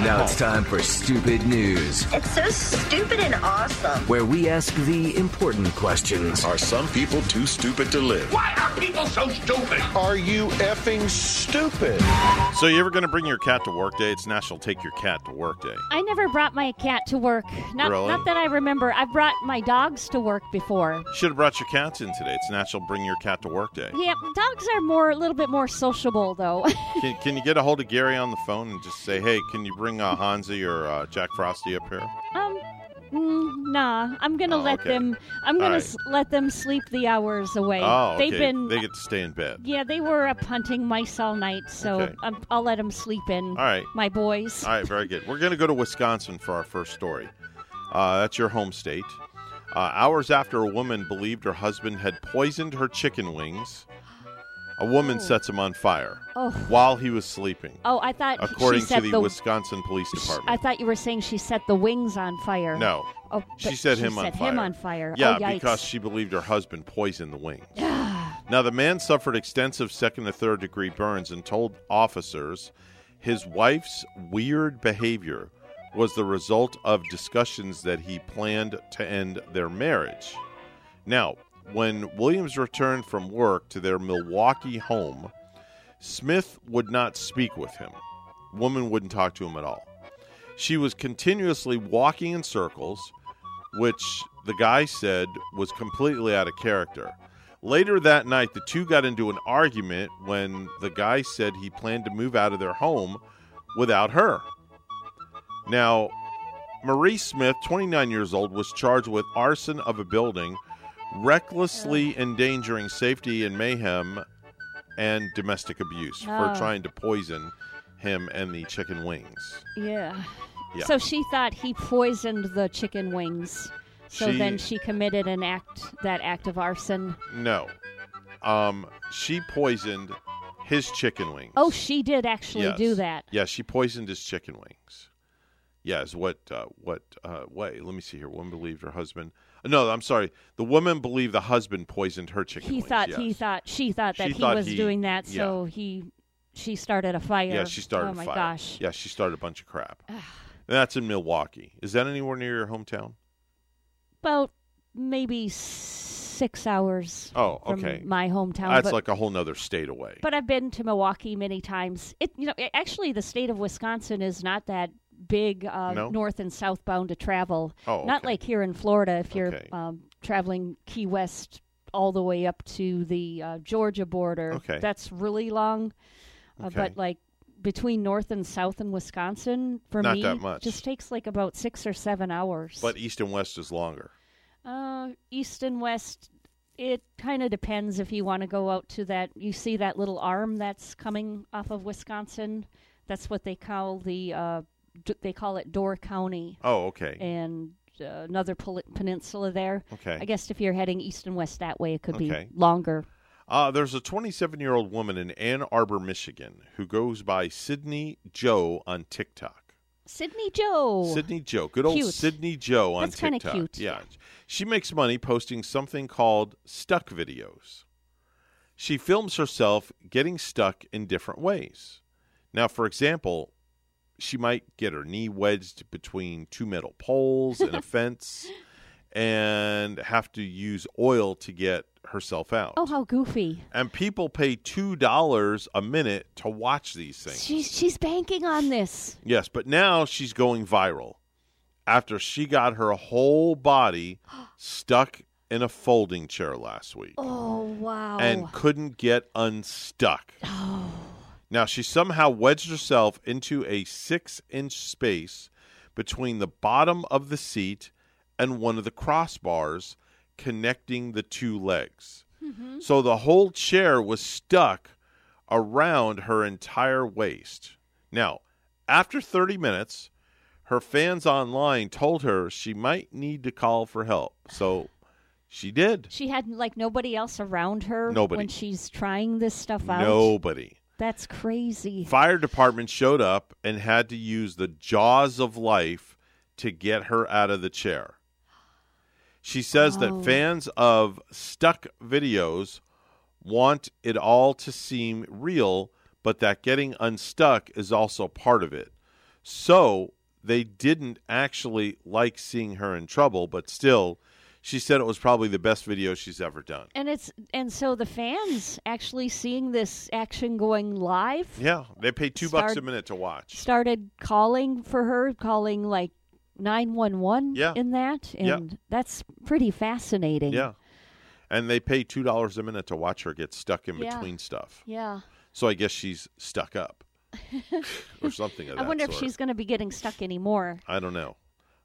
And now it's time for Stupid News, It's so stupid and awesome. where we ask the important questions. Are some people too stupid to live? Why are people so stupid? Are you effing stupid? So you ever going to bring your cat to work day? It's National Take Your Cat to Work Day. I never brought my cat to work. Not, Really? not that I remember. I've brought my dogs to work before. Should have brought your cats in today. It's National Bring Your Cat to Work Day. Yeah, dogs are more a little bit more sociable though. Can, can you get a hold of Gary on the phone and just say, hey, can you bring uh, Hansi or uh, Jack Frosty up here? um, mm, nah. I'm gonna Oh, let okay. them. I'm gonna right. s- let them sleep the hours away. Oh, okay. They've been. They get to stay in bed. yeah, they were up hunting mice all night, so Okay. um, I'll let them sleep in. All right. my boys. All right, very good. We're going to go to Wisconsin for our first story. Uh, that's your home state. Uh, hours after a woman believed her husband had poisoned her chicken wings, a woman Oh. sets him on fire Oh. while he was sleeping. Oh, I thought according she to the, the Wisconsin Police Department. I thought you were saying she set the wings on fire. No. Oh, She set she him on set fire. him on fire. Oh, yeah, oh, because she believed her husband poisoned the wings. now, the man suffered extensive second and third degree burns and told officers his wife's weird behavior was the result of discussions that he planned to end their marriage. Now, when Williams returned from work to their Milwaukee home, Smith would not speak with him. Woman wouldn't talk to him at all. She was continuously walking in circles, which the guy said was completely out of character. Later that night, the two got into an argument when the guy said he planned to move out of their home without her. Now, Marie Smith, 29 years old, was charged with arson of a building, recklessly endangering safety and mayhem, and domestic abuse for Oh. trying to poison him and the chicken wings. Yeah. Yeah. So she thought he poisoned the chicken wings. So She- then she committed an act, that act of arson. No. Um, she poisoned his chicken wings. Oh, she did actually Yes. do that. Yeah, she poisoned his chicken wings. Yes, what uh, what uh, way? Let me see here. One believed her husband. No, I'm sorry. The woman believed the husband poisoned her chicken He wings. thought yes. he thought she thought that She he thought was he- doing that, so he she started a fire. Yeah, she started Oh a my fire. gosh. Yeah, she started a bunch of crap. and that's in Milwaukee. Is that anywhere near your hometown? About maybe six hours. Oh, from okay. my hometown. That's but, like a whole nother state away. But I've been to Milwaukee many times. It you know a- actually the state of Wisconsin is not that big uh, No? north and southbound to travel. Oh, not okay. like here in Florida if you're Okay. um, traveling Key West all the way up to the uh, Georgia border. Okay. that's really long. Uh, Okay. but like between north and south in Wisconsin, for Not me, that much. just takes like about six or seven hours. But east and west is longer. Uh, east and west, it kind of depends if you want to go out to that. You see that little arm that's coming off of Wisconsin. That's what they call the. D- they call it Door County. Oh, okay. And uh, another pol- peninsula there. Okay. I guess if you're heading east and west that way, it could Okay. be longer. Uh, there's a 27 year old woman in Ann Arbor, Michigan, who goes by Sydney Joe on TikTok. Sydney Joe. Sydney Joe, good old Cute. Sydney Joe on That's TikTok. cute. Yeah, she makes money posting something called stuck videos. She films herself getting stuck in different ways. Now, for example, she might get her knee wedged between two metal poles and a fence, and have to use oil to get herself out. Oh, how goofy! And people pay two dollars a minute to watch these things. She's she's banking on this. Yes, but now she's going viral after she got her whole body stuck in a folding chair last week Oh wow! and couldn't get unstuck. Oh. Now she somehow wedged herself into a six inch space between the bottom of the seat and one of the crossbars connecting the two legs. Mm-hmm. So the whole chair was stuck around her entire waist. Now, after 30 minutes, her fans online told her she might need to call for help. So she did. She had like nobody else around her Nobody. when she's trying this stuff out. Nobody. That's crazy. Fire department showed up and had to use the jaws of life to get her out of the chair. She says Oh. that fans of stuck videos want it all to seem real, but that getting unstuck is also part of it. So they didn't actually like seeing her in trouble, but still, she said it was probably the best video she's ever done. And it's and so the fans actually seeing this action going live Yeah, they pay two bucks a minute to watch. started calling for her, calling like nine one one Yeah. in that, Yeah. and that's pretty fascinating. Yeah. And they pay two dollars a minute to watch her get stuck in Yeah. between stuff. Yeah. So I guess she's stuck up or something of I wonder if she's going to be getting stuck anymore. I don't know.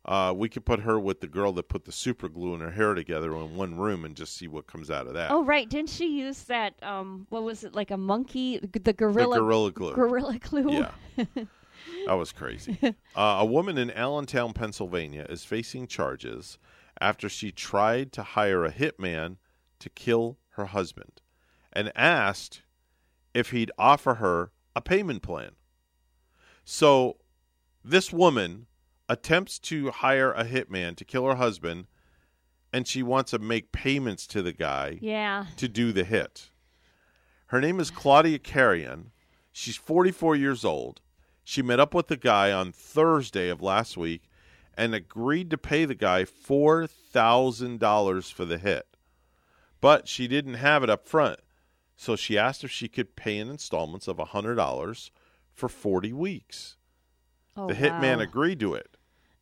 Uh, we could put her with the girl that put the super glue in her hair together in one room and just see what comes out of that. Oh right, didn't she use that? Um, what was it like a monkey? The gorilla. the gorilla glue. Gorilla glue. Yeah. That was crazy. uh, a woman in Allentown, Pennsylvania, is facing charges after she tried to hire a hitman to kill her husband and asked if he'd offer her a payment plan. So, this woman attempts to hire a hitman to kill her husband, and she wants to make payments to the guy Yeah. to do the hit. Her name is Claudia Carrion. She's 44 years old. She met up with the guy on Thursday of last week and agreed to pay the guy $4,000 for the hit. But she didn't have it up front. So she asked if she could pay in installments of $100 for 40 weeks. Oh, the hitman wow. agreed to it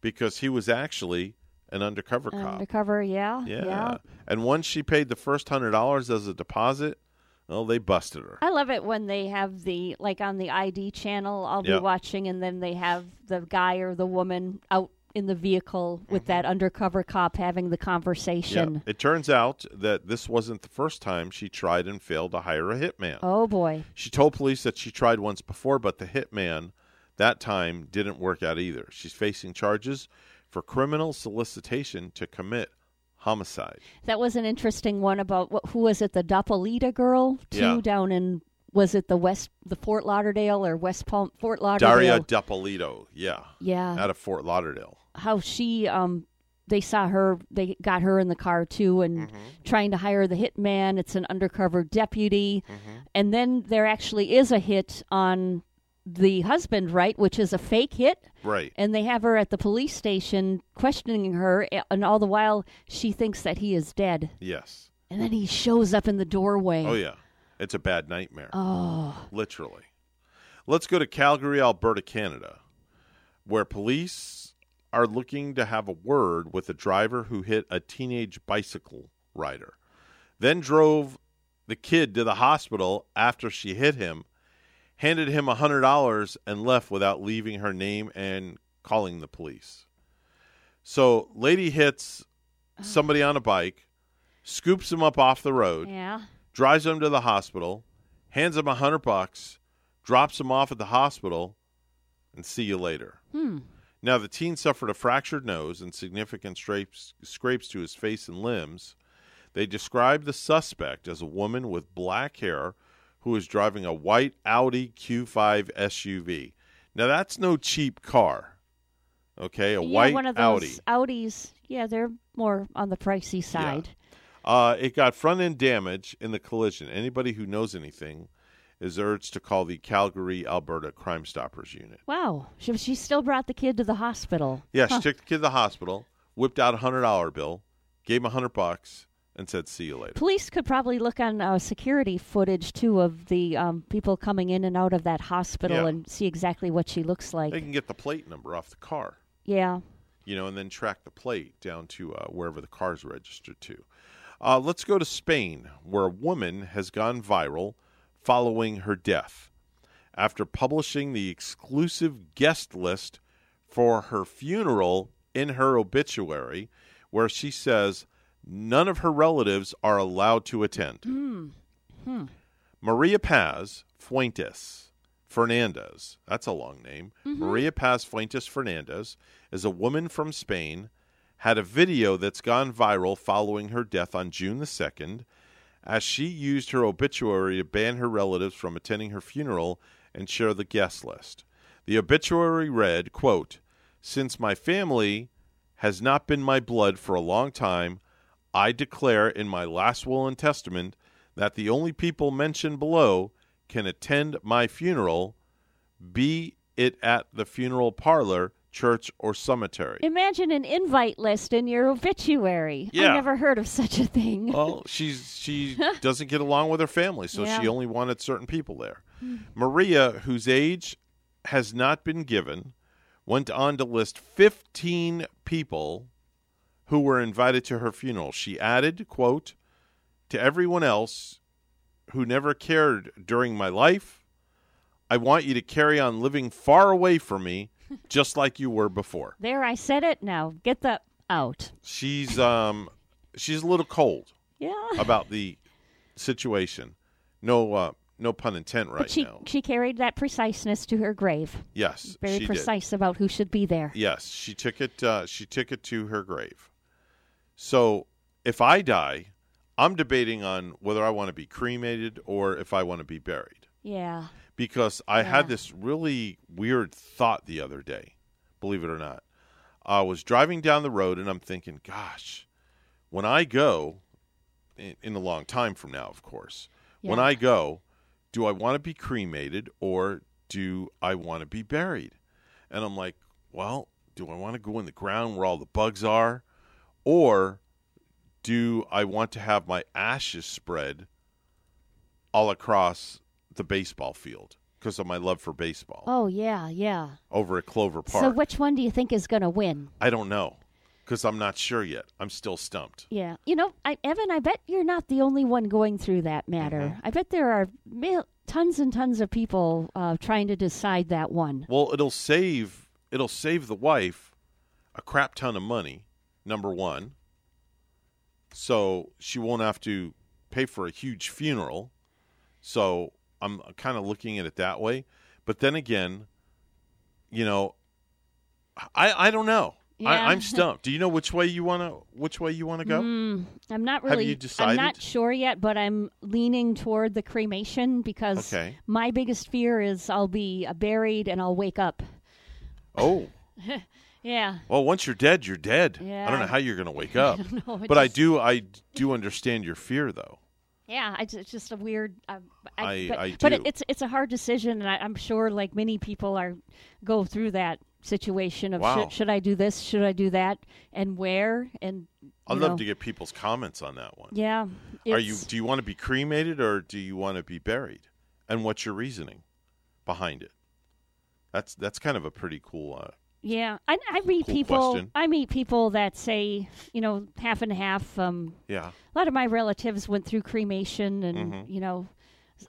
because he was actually an undercover cop. Undercover, yeah. Yeah. yeah. And once she paid the first hundred dollars as a deposit, well, they busted her. I love it when they have the like on the ID channel. I'll Yep. be watching, and then they have the guy or the woman out in the vehicle with that mm-hmm. undercover cop having the conversation. Yeah. It turns out that this wasn't the first time she tried and failed to hire a hitman. Oh boy. She told police that she tried once before, but the hitman that time didn't work out either. She's facing charges for criminal solicitation to commit homicide. That was an interesting one about what, who was it? The Doppelita girl too Yeah. down in was it the West the Fort Lauderdale or West Palm Fort Lauderdale? Daria Dippolito, yeah. Yeah. Out of Fort Lauderdale. how she um they saw her they got her in the car too and Mm-hmm. trying to hire the hitman it's an undercover deputy Mm-hmm. and then there actually is a hit on the husband right which is a fake hit Right. and they have her at the police station questioning her and all the while she thinks that he is dead Yes. and then he shows up in the doorway Oh yeah, it's a bad nightmare. Oh. literally. Let's go to Calgary, Alberta, Canada, where police are looking to have a word with a driver who hit a teenage bicycle rider, then drove the kid to the hospital after she hit him, handed him a hundred dollars, and left without leaving her name and calling the police. So, lady hits somebody on a bike, scoops him up off the road, yeah drives him to the hospital, hands him a hundred bucks, drops him off at the hospital, and see you later. hmm Now, the teen suffered a fractured nose and significant scrapes, scrapes to his face and limbs. They described the suspect as a woman with black hair who was driving a white Audi Q5 SUV. Now, that's no cheap car. Okay, a yeah white one of those Audi. audis yeah they're more on the pricey side Uh, it got front end damage in the collision. Anybody who knows anything is urged to call the Calgary, Alberta Crime Stoppers Unit. wow she, she still brought the kid to the hospital Yeah, Huh. she took the kid to the hospital, whipped out a hundred dollar bill, gave him a hundred bucks, and said, "See you later." Police could probably look on uh, security footage too of the um, people coming in and out of that hospital Yeah. and see exactly what she looks like. They can get the plate number off the car, yeah. you know, and then track the plate down to uh, wherever the car's registered to. Uh, let's go to Spain, where a woman has gone viral following her death after publishing the exclusive guest list for her funeral in her obituary, where she says none of her relatives are allowed to attend. Hmm. Hmm. Maria Paz Fuentes Fernandez, that's a long name. Mhm. Maria Paz Fuentes Fernandez is a woman from Spain, had a video that's gone viral following her death on June the 2nd, as she used her obituary to ban her relatives from attending her funeral and share the guest list. The obituary read, quote, Since my family has not been my blood for a long time, I declare in my last will and testament that the only people mentioned below can attend my funeral, be it at the funeral parlor, church, or cemetery. Imagine an invite list in your obituary. Yeah. I never heard of such a thing. Well, she's she doesn't get along with her family, so Yeah. she only wanted certain people there. Hmm. Maria, whose age has not been given, went on to list 15 people who were invited to her funeral. She added, quote, to everyone else who never cared during my life, I want you to carry on living far away from me just like you were before. There, I said it. Now get the out. She's um she's a little cold Yeah. about the situation. No uh no pun intent right but she now. she carried that preciseness to her grave. Yes, Very she did. precise about who should be there. Yes, she took it. Uh, she took it to her grave. So if I die, I'm debating on whether I want to be cremated or if I want to be buried. Yeah. Because I Yeah. had this really weird thought the other day. Believe it or not, I was driving down the road and I'm thinking, gosh, when I go, in, in a long time from now, of course, when I go, do I want to be cremated or do I want to be buried? And I'm like, well, do I want to go in the ground where all the bugs are? Or do I want to have my ashes spread all across the baseball field because of my love for baseball Oh yeah, yeah. over at Clover Park? So which one do you think is going to win? I don't know because I'm not sure yet. I'm still stumped. Yeah, you know, I, Evan, I bet you're not the only one going through that matter. Mm-hmm. I bet there are mil- tons and tons of people uh, trying to decide that one. Well, it'll save it'll save the wife a crap ton of money. Number one, so she won't have to pay for a huge funeral. So I'm kind of looking at it that way. But then again, you know, I I don't know. Yeah. I, I'm stumped. Do you know which way you want to which way you want to go? Mm, I'm not really. Have you decided? I'm not sure yet, but I'm leaning toward the cremation because Okay. my biggest fear is I'll be buried and I'll wake up. Oh. yeah. Well, once you're dead, you're dead. Yeah. I don't know how you're going to wake up. I don't know, but I do I do understand your fear though. Yeah, I, it's just a weird. Uh, I- but, I but do. it, it's it's a hard decision, and I, I'm sure like many people are go through that situation of Wow. should, should I do this, should I do that, and where, and I'd love know. to get people's comments on that one. Yeah, Are you do you want to be cremated or do you want to be buried? And what's your reasoning behind it? That's that's kind of a pretty cool uh, Yeah, I, I meet Cool people. question. I meet people that say, you know, half and half. Um, Yeah. A lot of my relatives went through cremation, and Mhm. you know,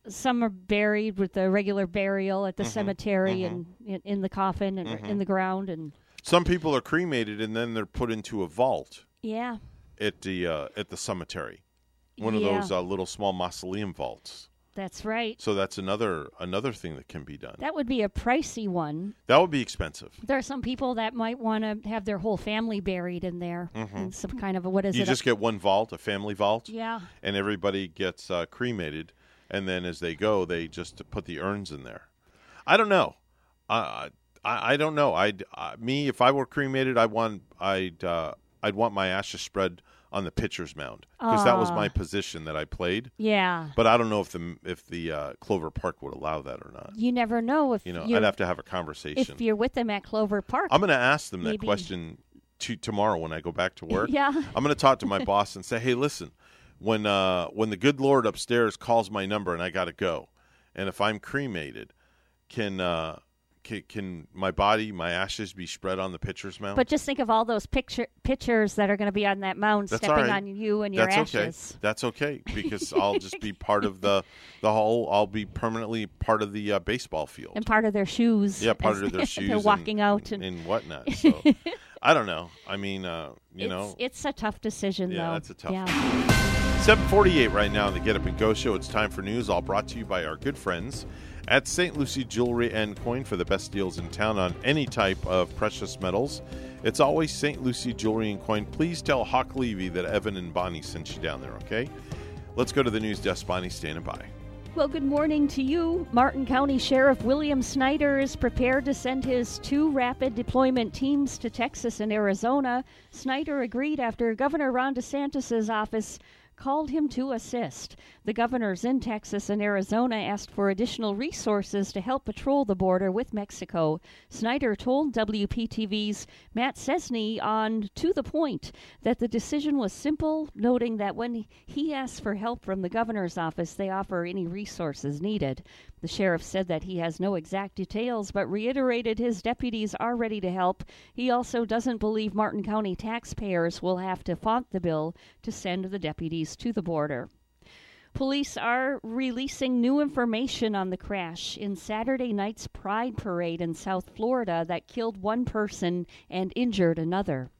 some are buried with the regular burial at the Mhm, cemetery mhm. and in, in the coffin and Mhm. in the ground, and Some people are cremated and then they're put into a vault yeah, at the uh, at the cemetery. One Yeah. of those uh, little small mausoleum vaults. That's right. So that's another another thing that can be done. That would be a pricey one. That would be expensive. There are some people that might want to have their whole family buried in there, Mhm. in some kind of a what is you it? a- just get one vault, a family vault. Yeah. And everybody gets uh, cremated, and then as they go, they just put the urns in there. I don't know. Uh, I I don't know. I'd uh, me if I were cremated, I want I'd uh, I'd want my ashes spread on the pitcher's mound because that was my position that I played. Yeah. But I don't know if the if the uh, Clover Park would allow that or not. You never know if You know, I'd have to have a conversation. if you're with them at Clover Park. I'm going to ask them that question to tomorrow when I go back to work. Yeah. I'm going to talk to my boss and say, "Hey, listen, when uh, when the good Lord upstairs calls my number and I got to go, and if I'm cremated, can uh, can, can my body, my ashes, be spread on the pitcher's mound? But just think of all those picture pitchers that are going to be on that mound, That's stepping right. on you and your That's ashes. okay. That's okay because I'll just be part of the the whole. I'll be permanently part of the uh, baseball field. And part of their shoes. Yeah, part of their shoes. They're and- walking out and, and whatnot. So I don't know. I mean, uh, you it's, know, it's a tough decision, Yeah, though. that's a tough yeah. 748 right now in the Get Up and Go show. It's time for news, all brought to you by our good friends at St. Lucie Jewelry and Coin for the best deals in town on any type of precious metals. It's always St. Lucie Jewelry and Coin. Please tell Hawk Levy that Evan and Bonnie sent you down there, okay? Let's go to the news desk. Bonnie, standing by. Well, good morning to you. Martin County Sheriff William Snyder is prepared to send his two rapid deployment teams to Texas and Arizona. Snyder agreed after Governor Ron DeSantis' office called him to assist. The governors in Texas and Arizona asked for additional resources to help patrol the border with Mexico. Snyder told WPTV's Matt Sczesny on To the Point that the decision was simple, noting that when he asks for help from the governor's office, they offer any resources needed. The sheriff said that he has no exact details, but reiterated his deputies are ready to help. He also doesn't believe Martin County taxpayers will have to font the bill to send the deputies to the border. Police are releasing new information on the crash in Saturday night's Pride Parade in South Florida that killed one person and injured another.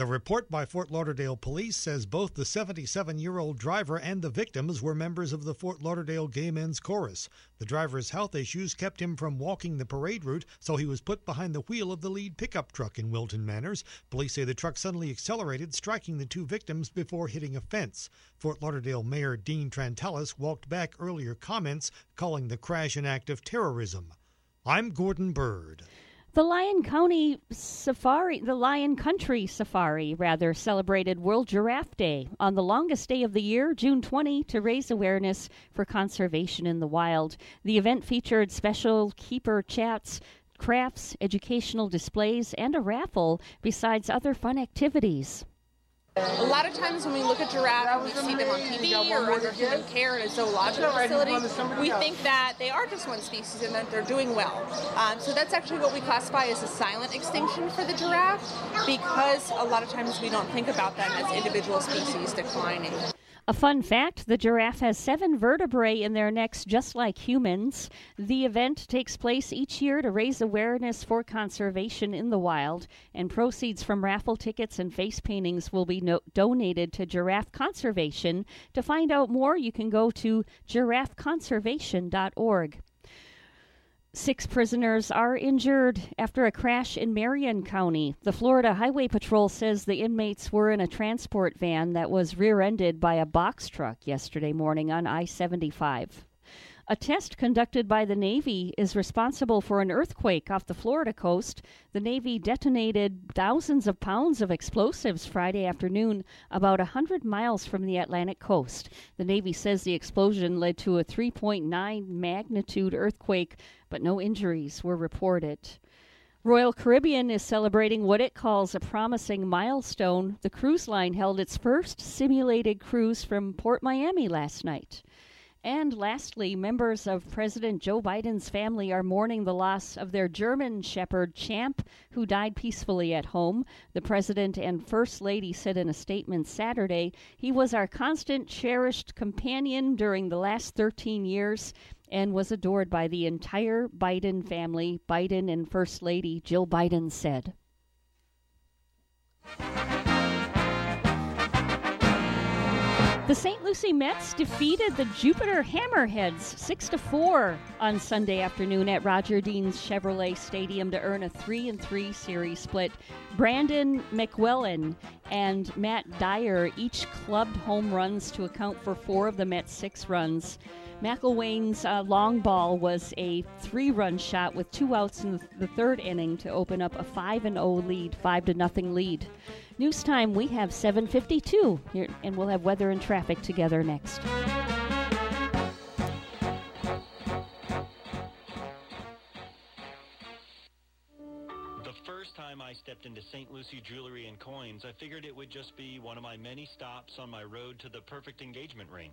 The report by Fort Lauderdale Police says both the 77 year old driver and the victims were members of the Fort Lauderdale Gay Men's Chorus. The driver's health issues kept him from walking the parade route, so he was put behind the wheel of the lead pickup truck in Wilton Manors. Police say the truck suddenly accelerated, striking the two victims before hitting a fence. Fort Lauderdale Mayor Dean Trantalis walked back earlier comments calling the crash an act of terrorism. I'm Gordon Bird. The Lion County Safari, the Lion Country Safari, rather, celebrated World Giraffe Day on the longest day of the year, June 20, to raise awareness for conservation in the wild. The event featured special keeper chats, crafts, educational displays, and a raffle, besides other fun activities. A lot of times when we look at giraffes, we see them on TV or under human care in a zoological facility. We think that they are just one species and that they're doing well. Um, so that's actually what we classify as a silent extinction for the giraffe because a lot of times we don't think about them as individual species declining. A fun fact the giraffe has seven vertebrae in their necks, just like humans. The event takes place each year to raise awareness for conservation in the wild, and proceeds from raffle tickets and face paintings will be no- donated to Giraffe Conservation. To find out more, you can go to giraffeconservation.org. Six prisoners are injured after a crash in Marion County. The Florida Highway Patrol says the inmates were in a transport van that was rear ended by a box truck yesterday morning on I 75. A test conducted by the Navy is responsible for an earthquake off the Florida coast. The Navy detonated thousands of pounds of explosives Friday afternoon about a 100 miles from the Atlantic coast. The Navy says the explosion led to a 3.9 magnitude earthquake, but no injuries were reported. Royal Caribbean is celebrating what it calls a promising milestone. The cruise line held its first simulated cruise from Port Miami last night. And lastly, members of President Joe Biden's family are mourning the loss of their German Shepherd Champ, who died peacefully at home. The President and First Lady said in a statement Saturday, He was our constant, cherished companion during the last 13 years and was adored by the entire Biden family, Biden and First Lady Jill Biden said. The St. Lucie Mets defeated the Jupiter Hammerheads 6 to 4 on Sunday afternoon at Roger Dean's Chevrolet Stadium to earn a 3 and 3 series split. Brandon McIlwain and Matt Dyer each clubbed home runs to account for 4 of the Mets' 6 runs. McIlwain's uh, long ball was a three-run shot with two outs in the third inning to open up a 5 and 0 lead, 5 to nothing lead. News time, we have 7:52 here, and we'll have weather and traffic together next. The first time I stepped into St. Lucie Jewelry and Coins, I figured it would just be one of my many stops on my road to the perfect engagement ring.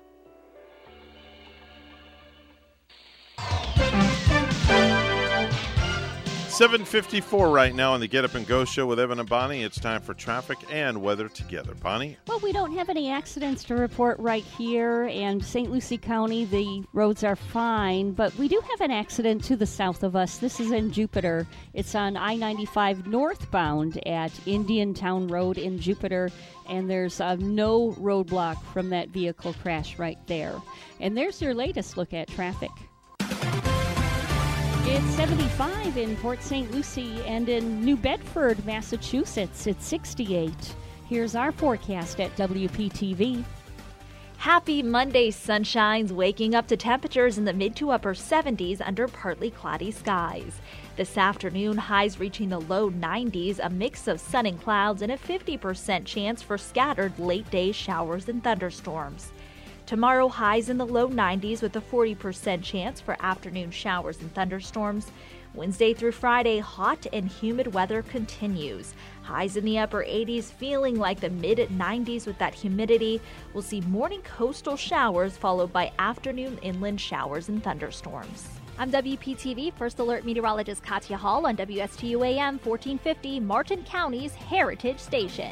754 right now on the Get Up and Go show with Evan and Bonnie. It's time for traffic and weather together. Bonnie? Well, we don't have any accidents to report right here, and St. Lucie County, the roads are fine, but we do have an accident to the south of us. This is in Jupiter. It's on I 95 northbound at Indian Town Road in Jupiter, and there's uh, no roadblock from that vehicle crash right there. And there's your latest look at traffic. It's 75 in Port St. Lucie and in New Bedford, Massachusetts. It's 68. Here's our forecast at WPTV. Happy Monday, sunshines, waking up to temperatures in the mid to upper 70s under partly cloudy skies. This afternoon, highs reaching the low 90s, a mix of sun and clouds, and a 50% chance for scattered late day showers and thunderstorms. Tomorrow, highs in the low 90s with a 40% chance for afternoon showers and thunderstorms. Wednesday through Friday, hot and humid weather continues. Highs in the upper 80s, feeling like the mid 90s with that humidity. We'll see morning coastal showers followed by afternoon inland showers and thunderstorms. I'm WPTV First Alert Meteorologist Katya Hall on WSTU AM 1450, Martin County's Heritage Station.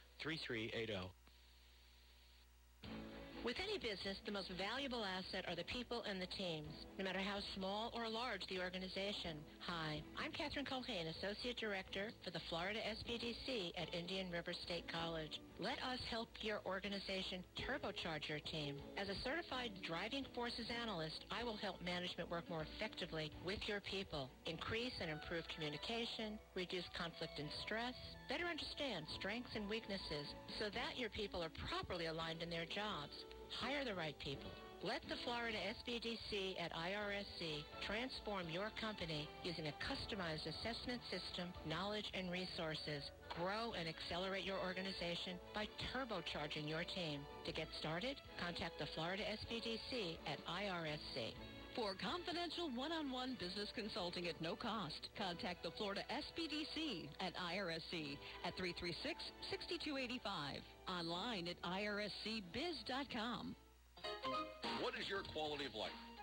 3380. With any business, the most valuable asset are the people and the teams, no matter how small or large the organization. Hi, I'm Catherine Colhane, Associate Director for the Florida SBDC at Indian River State College. Let us help your organization turbocharge your team. As a certified driving forces analyst, I will help management work more effectively with your people, increase and improve communication, reduce conflict and stress, better understand strengths and weaknesses so that your people are properly aligned in their jobs. Hire the right people. Let the Florida SBDC at IRSC transform your company using a customized assessment system, knowledge, and resources. Grow and accelerate your organization by turbocharging your team. To get started, contact the Florida SBDC at IRSC. For confidential one-on-one business consulting at no cost, contact the Florida SBDC at IRSC at 336-6285. Online at irscbiz.com. What is your quality of life?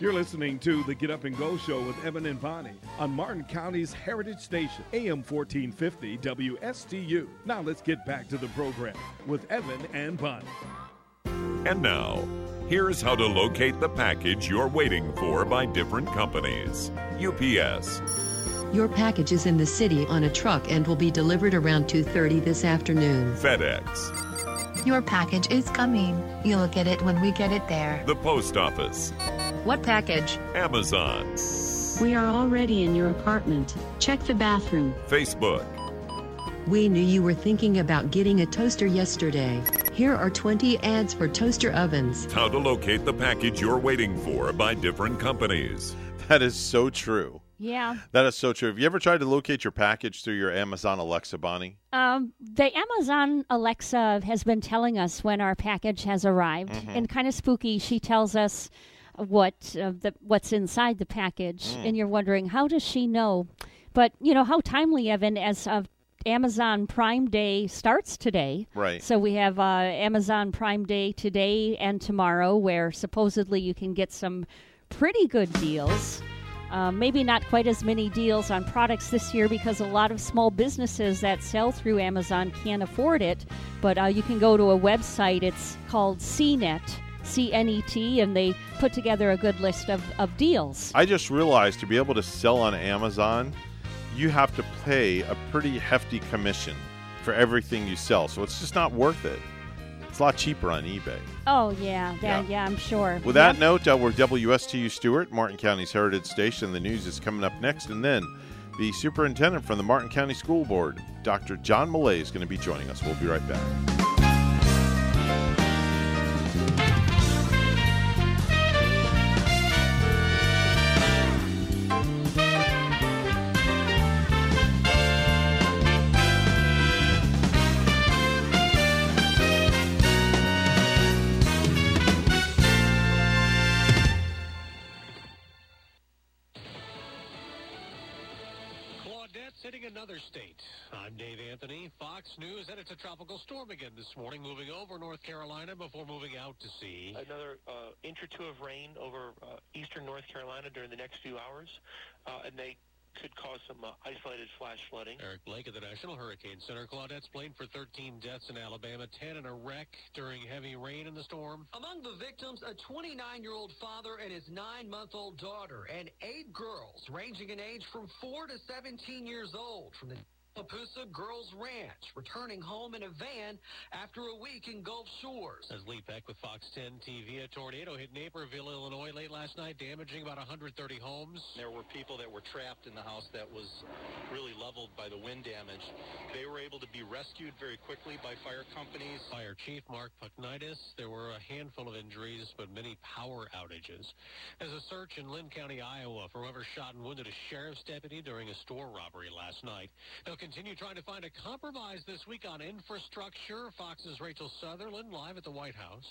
You're listening to the Get Up and Go Show with Evan and Bonnie on Martin County's Heritage Station, AM 1450 WSTU. Now let's get back to the program with Evan and Bonnie. And now, here's how to locate the package you're waiting for by different companies. UPS. Your package is in the city on a truck and will be delivered around 2:30 this afternoon. FedEx. Your package is coming. You'll get it when we get it there. The Post Office. What package? Amazon. We are already in your apartment. Check the bathroom. Facebook. We knew you were thinking about getting a toaster yesterday. Here are 20 ads for toaster ovens. How to locate the package you're waiting for by different companies. That is so true. Yeah. That is so true. Have you ever tried to locate your package through your Amazon Alexa, Bonnie? Um, the Amazon Alexa has been telling us when our package has arrived, Mhm. and kind of spooky. She tells us what uh, the what's inside the package, Mm. and you're wondering how does she know? But you know how timely, Evan, as of Amazon Prime Day starts today. Right. So we have uh, Amazon Prime Day today and tomorrow, where supposedly you can get some pretty good deals. Uh, maybe not quite as many deals on products this year because a lot of small businesses that sell through Amazon can't afford it. But uh, you can go to a website. It's called CNET, C N E T, and they put together a good list of, of deals. I just realized to be able to sell on Amazon, you have to pay a pretty hefty commission for everything you sell. So it's just not worth it. It's a lot cheaper on eBay. Oh, yeah. Yeah, Yeah. yeah, I'm sure. With that note, uh, we're WSTU Stuart, Martin County's Heritage Station. The news is coming up next, and then the superintendent from the Martin County School Board, Dr. John Millay, is going to be joining us. We'll be right back. Anthony, Fox News, and it's a tropical storm again this morning, moving over North Carolina before moving out to sea. Another uh, inch or two of rain over uh, eastern North Carolina during the next few hours, uh, and they could cause some uh, isolated flash flooding. Eric Blake at the National Hurricane Center. Claudette's blamed for 13 deaths in Alabama, 10 in a wreck during heavy rain in the storm. Among the victims, a 29-year-old father and his nine-month-old daughter, and eight girls ranging in age from 4 to 17 years old from the Papusa Girls Ranch, returning home in a van after a week in Gulf Shores. As Lee Peck with Fox 10 TV, a tornado hit Naperville, Illinois late last night, damaging about 130 homes. There were people that were trapped in the house that was really leveled by the wind damage. They were able to be rescued very quickly by fire companies. Fire Chief Mark Puknaitis. There were a handful of injuries, but many power outages. As a search in Linn County, Iowa, for whoever shot and wounded a sheriff's deputy during a store robbery last night. They'll continue trying to find a compromise this week on infrastructure. Fox's Rachel Sutherland live at the White House.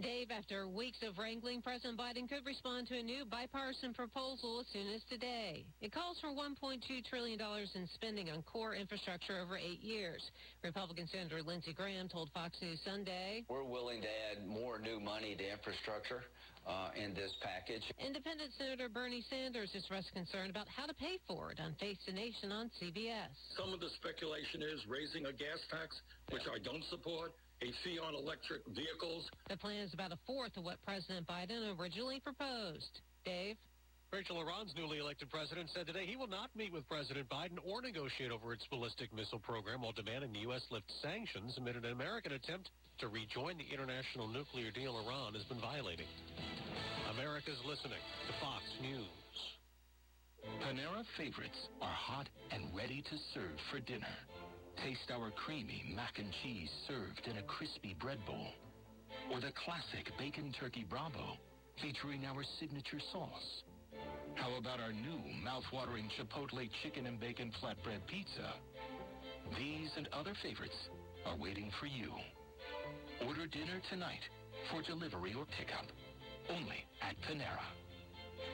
Dave, after weeks of wrangling, President Biden could respond to a new bipartisan proposal as soon as today. It calls for $1.2 trillion in spending on core infrastructure over eight years. Republican Senator Lindsey Graham told Fox News Sunday, We're willing to add more new money to infrastructure uh, in this package. Independent Senator Bernie Sanders expressed concern about how to pay for it on Face the Nation on CBS. Some of the speculation is raising a gas tax, which I don't support, a fee on electric vehicles. The plan is about a fourth of what President Biden originally proposed. Dave? Rachel, Iran's newly elected president said today he will not meet with President Biden or negotiate over its ballistic missile program while demanding the U.S. lift sanctions amid an American attempt to rejoin the international nuclear deal Iran has been violating. America's listening to Fox News. Panera favorites are hot and ready to serve for dinner. Taste our creamy mac and cheese served in a crispy bread bowl. Or the classic bacon turkey bravo featuring our signature sauce. How about our new mouth-watering Chipotle chicken and bacon flatbread pizza? These and other favorites are waiting for you. Order dinner tonight for delivery or pickup. Only at Panera.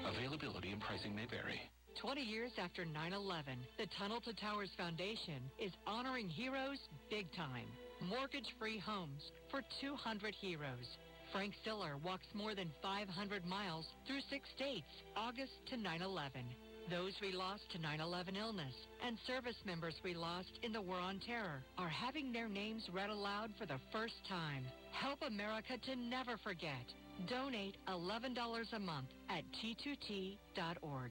Availability and pricing may vary. 20 years after 9-11, the Tunnel to Towers Foundation is honoring heroes big time. Mortgage-free homes for 200 heroes. Frank Siller walks more than 500 miles through six states, August to 9-11. Those we lost to 9-11 illness and service members we lost in the War on Terror are having their names read aloud for the first time. Help America to never forget. Donate $11 a month at t2t.org.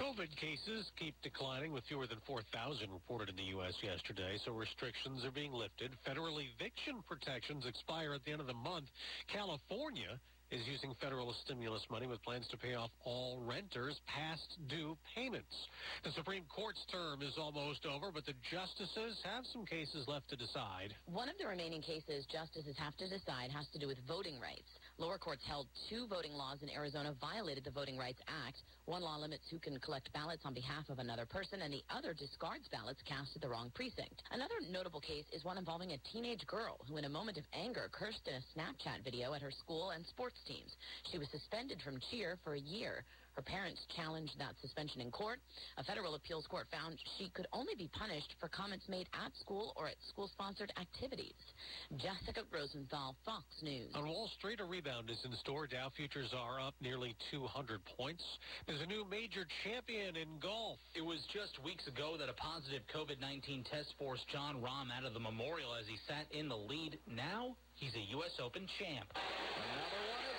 COVID cases keep declining with fewer than 4,000 reported in the U.S. yesterday, so restrictions are being lifted. Federal eviction protections expire at the end of the month. California is using federal stimulus money with plans to pay off all renters past due payments. The Supreme Court's term is almost over, but the justices have some cases left to decide. One of the remaining cases justices have to decide has to do with voting rights. Lower courts held two voting laws in Arizona violated the Voting Rights Act. One law limits who can collect ballots on behalf of another person, and the other discards ballots cast at the wrong precinct. Another notable case is one involving a teenage girl who, in a moment of anger, cursed in a Snapchat video at her school and sports teams. She was suspended from cheer for a year. Her parents challenged that suspension in court. A federal appeals court found she could only be punished for comments made at school or at school-sponsored activities. Jessica Rosenthal, Fox News. On Wall Street, a rebound is in store. Dow futures are up nearly 200 points. There's a new major champion in golf. It was just weeks ago that a positive COVID-19 test forced Jon Rahm out of the Memorial as he sat in the lead. Now, he's a U.S. Open champ. Audio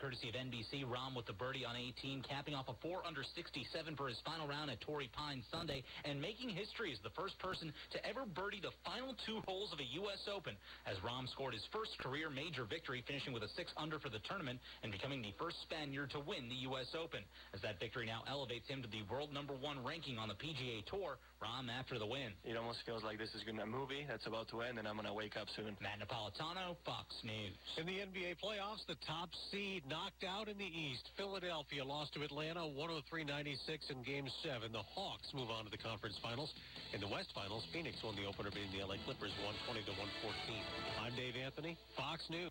courtesy of NBC. Rahm with the birdie on 18, capping off a 4 under 67 for his final round at Torrey Pines Sunday, and making history as the first person to ever birdie the final two holes of a U.S. Open, as Rahm scored his first career major victory, finishing with a 6 under for the tournament and becoming the first Spaniard to win the U.S. Open. As that victory now elevates him to the world number one ranking on the PGA Tour, Rahm after the win. It almost feels like this is going to be a movie that's about to end, and I'm going to wake up soon. Matt Napolitano, Fox News. In the NBA playoffs, the top seed knocked out in the East. Philadelphia lost to Atlanta 103-96 in Game 7. The Hawks move on to the conference finals. In the West Finals, Phoenix won the opener beating the LA Clippers 120 to 114. I'm Dave Anthony, Fox News.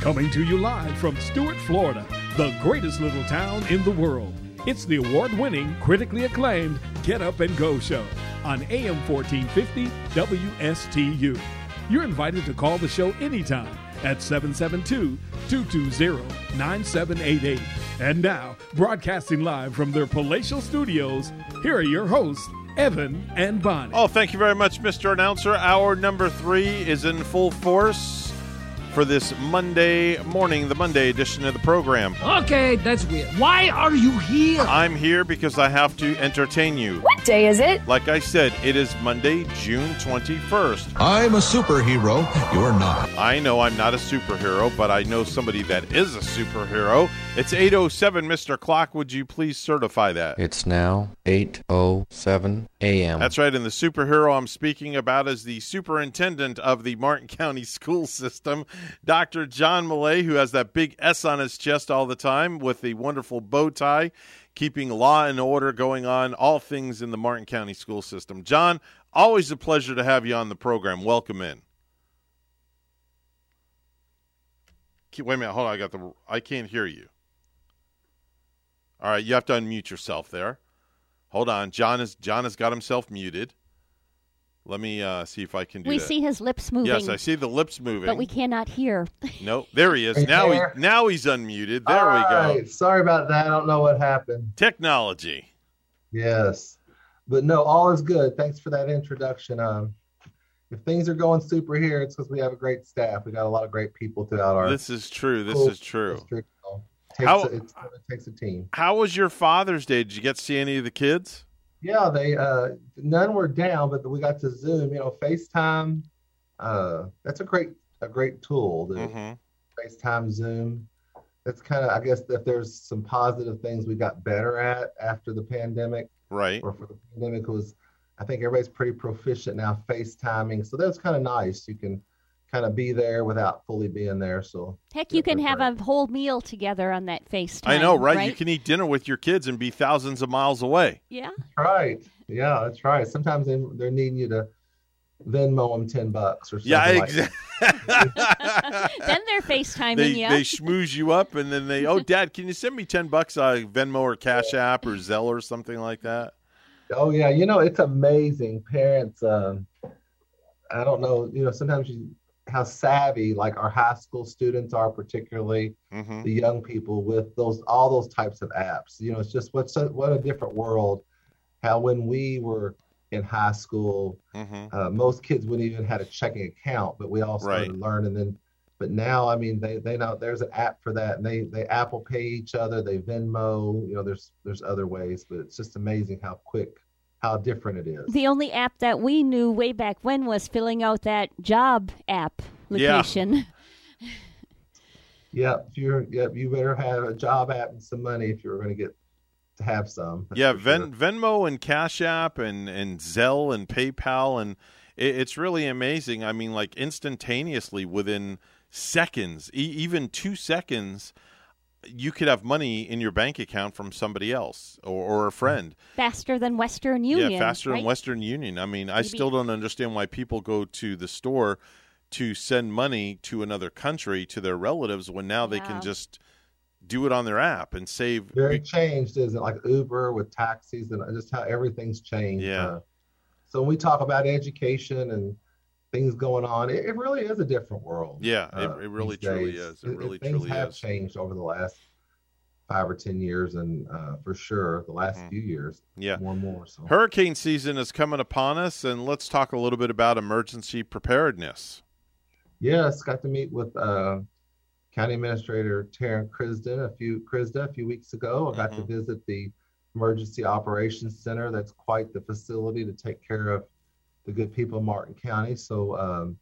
Coming to you live from Stuart, Florida, the greatest little town in the world. It's the award winning, critically acclaimed Get Up and Go show on AM 1450 WSTU. You're invited to call the show anytime at 772 220 9788. And now, broadcasting live from their palatial studios, here are your hosts, Evan and Bonnie. Oh, thank you very much, Mr. Announcer. Hour number three is in full force for this Monday morning, the Monday edition of the program. Okay, that's weird. Why are you here? I'm here because I have to entertain you. What day is it? Like I said, it is Monday, June 21st. I'm a superhero. You're not. I know I'm not a superhero, but I know somebody that is a superhero. It's 807, Mr. Clock. Would you please certify that? It's now 8:07 a.m. That's right, and the superhero I'm speaking about is the superintendent of the Martin County school system, Dr. John Millay, who has that big S on his chest all the time with the wonderful bow tie, keeping law and order going on, all things in the Martin County school system. John, always a pleasure to have you on the program. Welcome in. Wait a minute, hold on. I got the. I can't hear you. All right, you have to unmute yourself there. Hold on, John is John has got himself muted. Let me uh, see if I can do we that. see his lips moving. Yes, I see the lips moving. But we cannot hear. No, there he is. Right now there. he now he's unmuted. There we go. All right, Sorry about that. I don't know what happened. Technology. Yes. But no, all is good. Thanks for that introduction. Um, if things are going super here, it's because we have a great staff. We got a lot of great people throughout our. This is true. This is true. district. So Takes How- a, it's, it takes a team. How was your Father's Day? Did you get to see any of the kids? Yeah, they uh, none were down, but we got to Zoom. You know, FaceTime. Uh, that's a great a great tool. The Mm-hmm. FaceTime, Zoom. That's kind of I guess if there's some positive things we got better at after the pandemic. Right. Or for the pandemic was, I think everybody's pretty proficient now FaceTiming. So that's kind of nice. You can kind of be there without fully being there. So Heck, you can have a whole meal together on that FaceTime. I know, right? You can eat dinner with your kids and be thousands of miles away. Yeah. Right. Yeah, that's right. Sometimes they, they're needing you to Venmo them 10 bucks or something. Yeah, like exactly. then they're FaceTiming They you. they schmooze you up, and then they, oh, Dad, can you send me ten bucks on Venmo or Cash App or Zelle or something like that? Oh yeah, you know it's amazing. Parents, um, I don't know, you know, sometimes you how savvy like our high school students are, particularly Mm-hmm. the young people with those all those types of apps. You know, it's just what's a, what a different world. How when we were in high school, Mm-hmm. uh, most kids wouldn't even had a checking account, but we all started Right. learning. Then, but now, I mean, they they know there's an app for that, and they they Apple Pay each other, they Venmo. You know, there's there's other ways, but it's just amazing how quick, how different it is. The only app that we knew way back when was filling out that job app location. Yeah. location. Yep, you're yep, you better have a job app and some money if you're going to get to have some. yeah, Ven- sure. Venmo and Cash App and and Zelle and PayPal and it, it's really amazing. I mean, like instantaneously within seconds, e- even two seconds, you could have money in your bank account from somebody else or, or a friend. Faster than Western Union. Yeah, faster right? than Western Union. I mean, I still don't understand why people go to the store to send money to another country to their relatives when now yeah. they can just do it on their app and save. Very changed, isn't it? Like Uber with taxis and just how everything's changed. Yeah. Uh, so when we talk about education and things going on, it, it really is a different world. Yeah, uh, it, it, really truly days. is. It, really things truly have is. changed over the last five or ten years, and uh, for sure the last mm-hmm. few years. Yeah, more and more. So. Hurricane season is coming upon us, and let's talk a little bit about emergency preparedness. Yes, got to meet with uh, County Administrator Taryn Kryzda a few Kryzda a few weeks ago. I got mm-hmm. to visit the Emergency Operations Center. That's quite the facility to take care of the good people of Martin County. So um,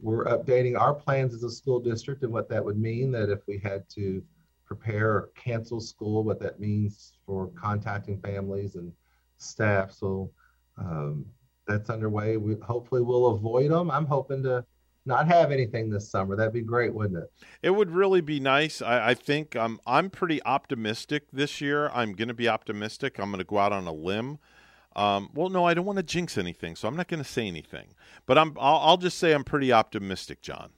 we're updating our plans as a school district and what that would mean. That if we had to prepare or cancel school, what that means for contacting families and staff. So um, that's underway. We hopefully we'll avoid them. I'm hoping to not have anything this summer. That'd be great, wouldn't it? It would really be nice. I, I think I'm I'm pretty optimistic this year. I'm going to be optimistic. I'm going to go out on a limb. Um, well, no, I don't want to jinx anything, so I'm not going to say anything. But I'm I'll, I'll, just say I'm pretty optimistic, John.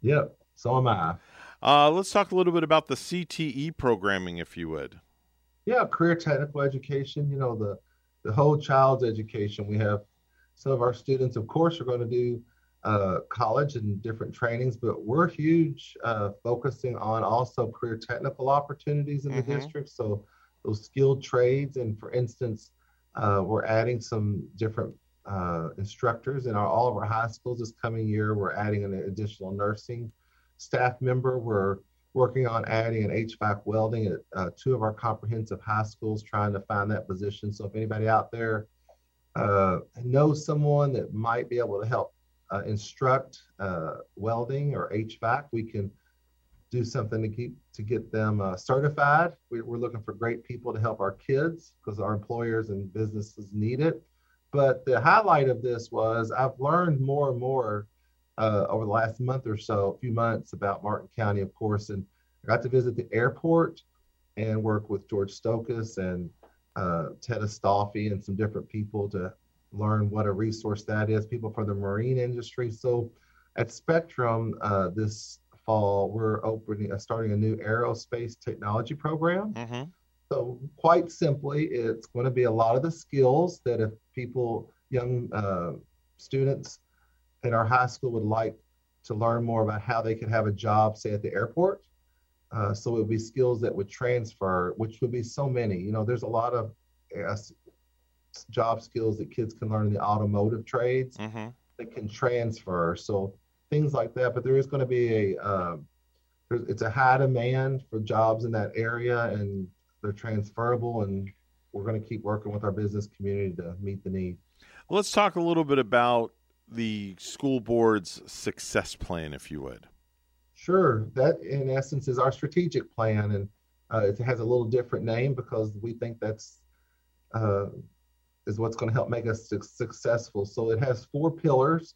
Yep, so am I. Uh, let's talk a little bit about the CTE programming, if you would. Yeah, career technical education. You know the the whole child's education. We have some of our students, of course, are going to do uh, college and different trainings, but we're huge uh, focusing on also career technical opportunities in mm-hmm. the district. So those skilled trades, and for instance, uh, we're adding some different uh, instructors in our, all of our high schools this coming year. We're adding an additional nursing staff member. We're working on adding an HVAC welding at uh, two of our comprehensive high schools, trying to find that position. So if anybody out there uh, knows someone that might be able to help uh, instruct uh, welding or HVAC, we can do something to keep to get them uh, certified. We, are looking for great people to help our kids because our employers and businesses need it. But the highlight of this was I've learned more and more uh, over the last month or so, a few months about Martin County, of course, and I got to visit the airport and work with George Stokus and uh, Ted Astolfi and some different people to learn what a resource that is, people from the marine industry. So at Spectrum uh, this fall, we're opening, uh, starting a new aerospace technology program. Mm-hmm. So quite simply, it's going to be a lot of the skills that if people, young uh, students in our high school would like to learn more about how they could have a job, say at the airport. Uh, so it would be skills that would transfer, which would be so many. You know, there's a lot of uh, job skills that kids can learn in the automotive trades mm-hmm. that can transfer. So things like that. But there is going to be a um, it's a high demand for jobs in that area, and they're transferable. And we're going to keep working with our business community to meet the need. Let's talk a little bit about the school board's success plan, if you would. Sure. That, in essence, is our strategic plan, and uh, it has a little different name because we think that's uh, is what's going to help make us su- successful. So it has four pillars.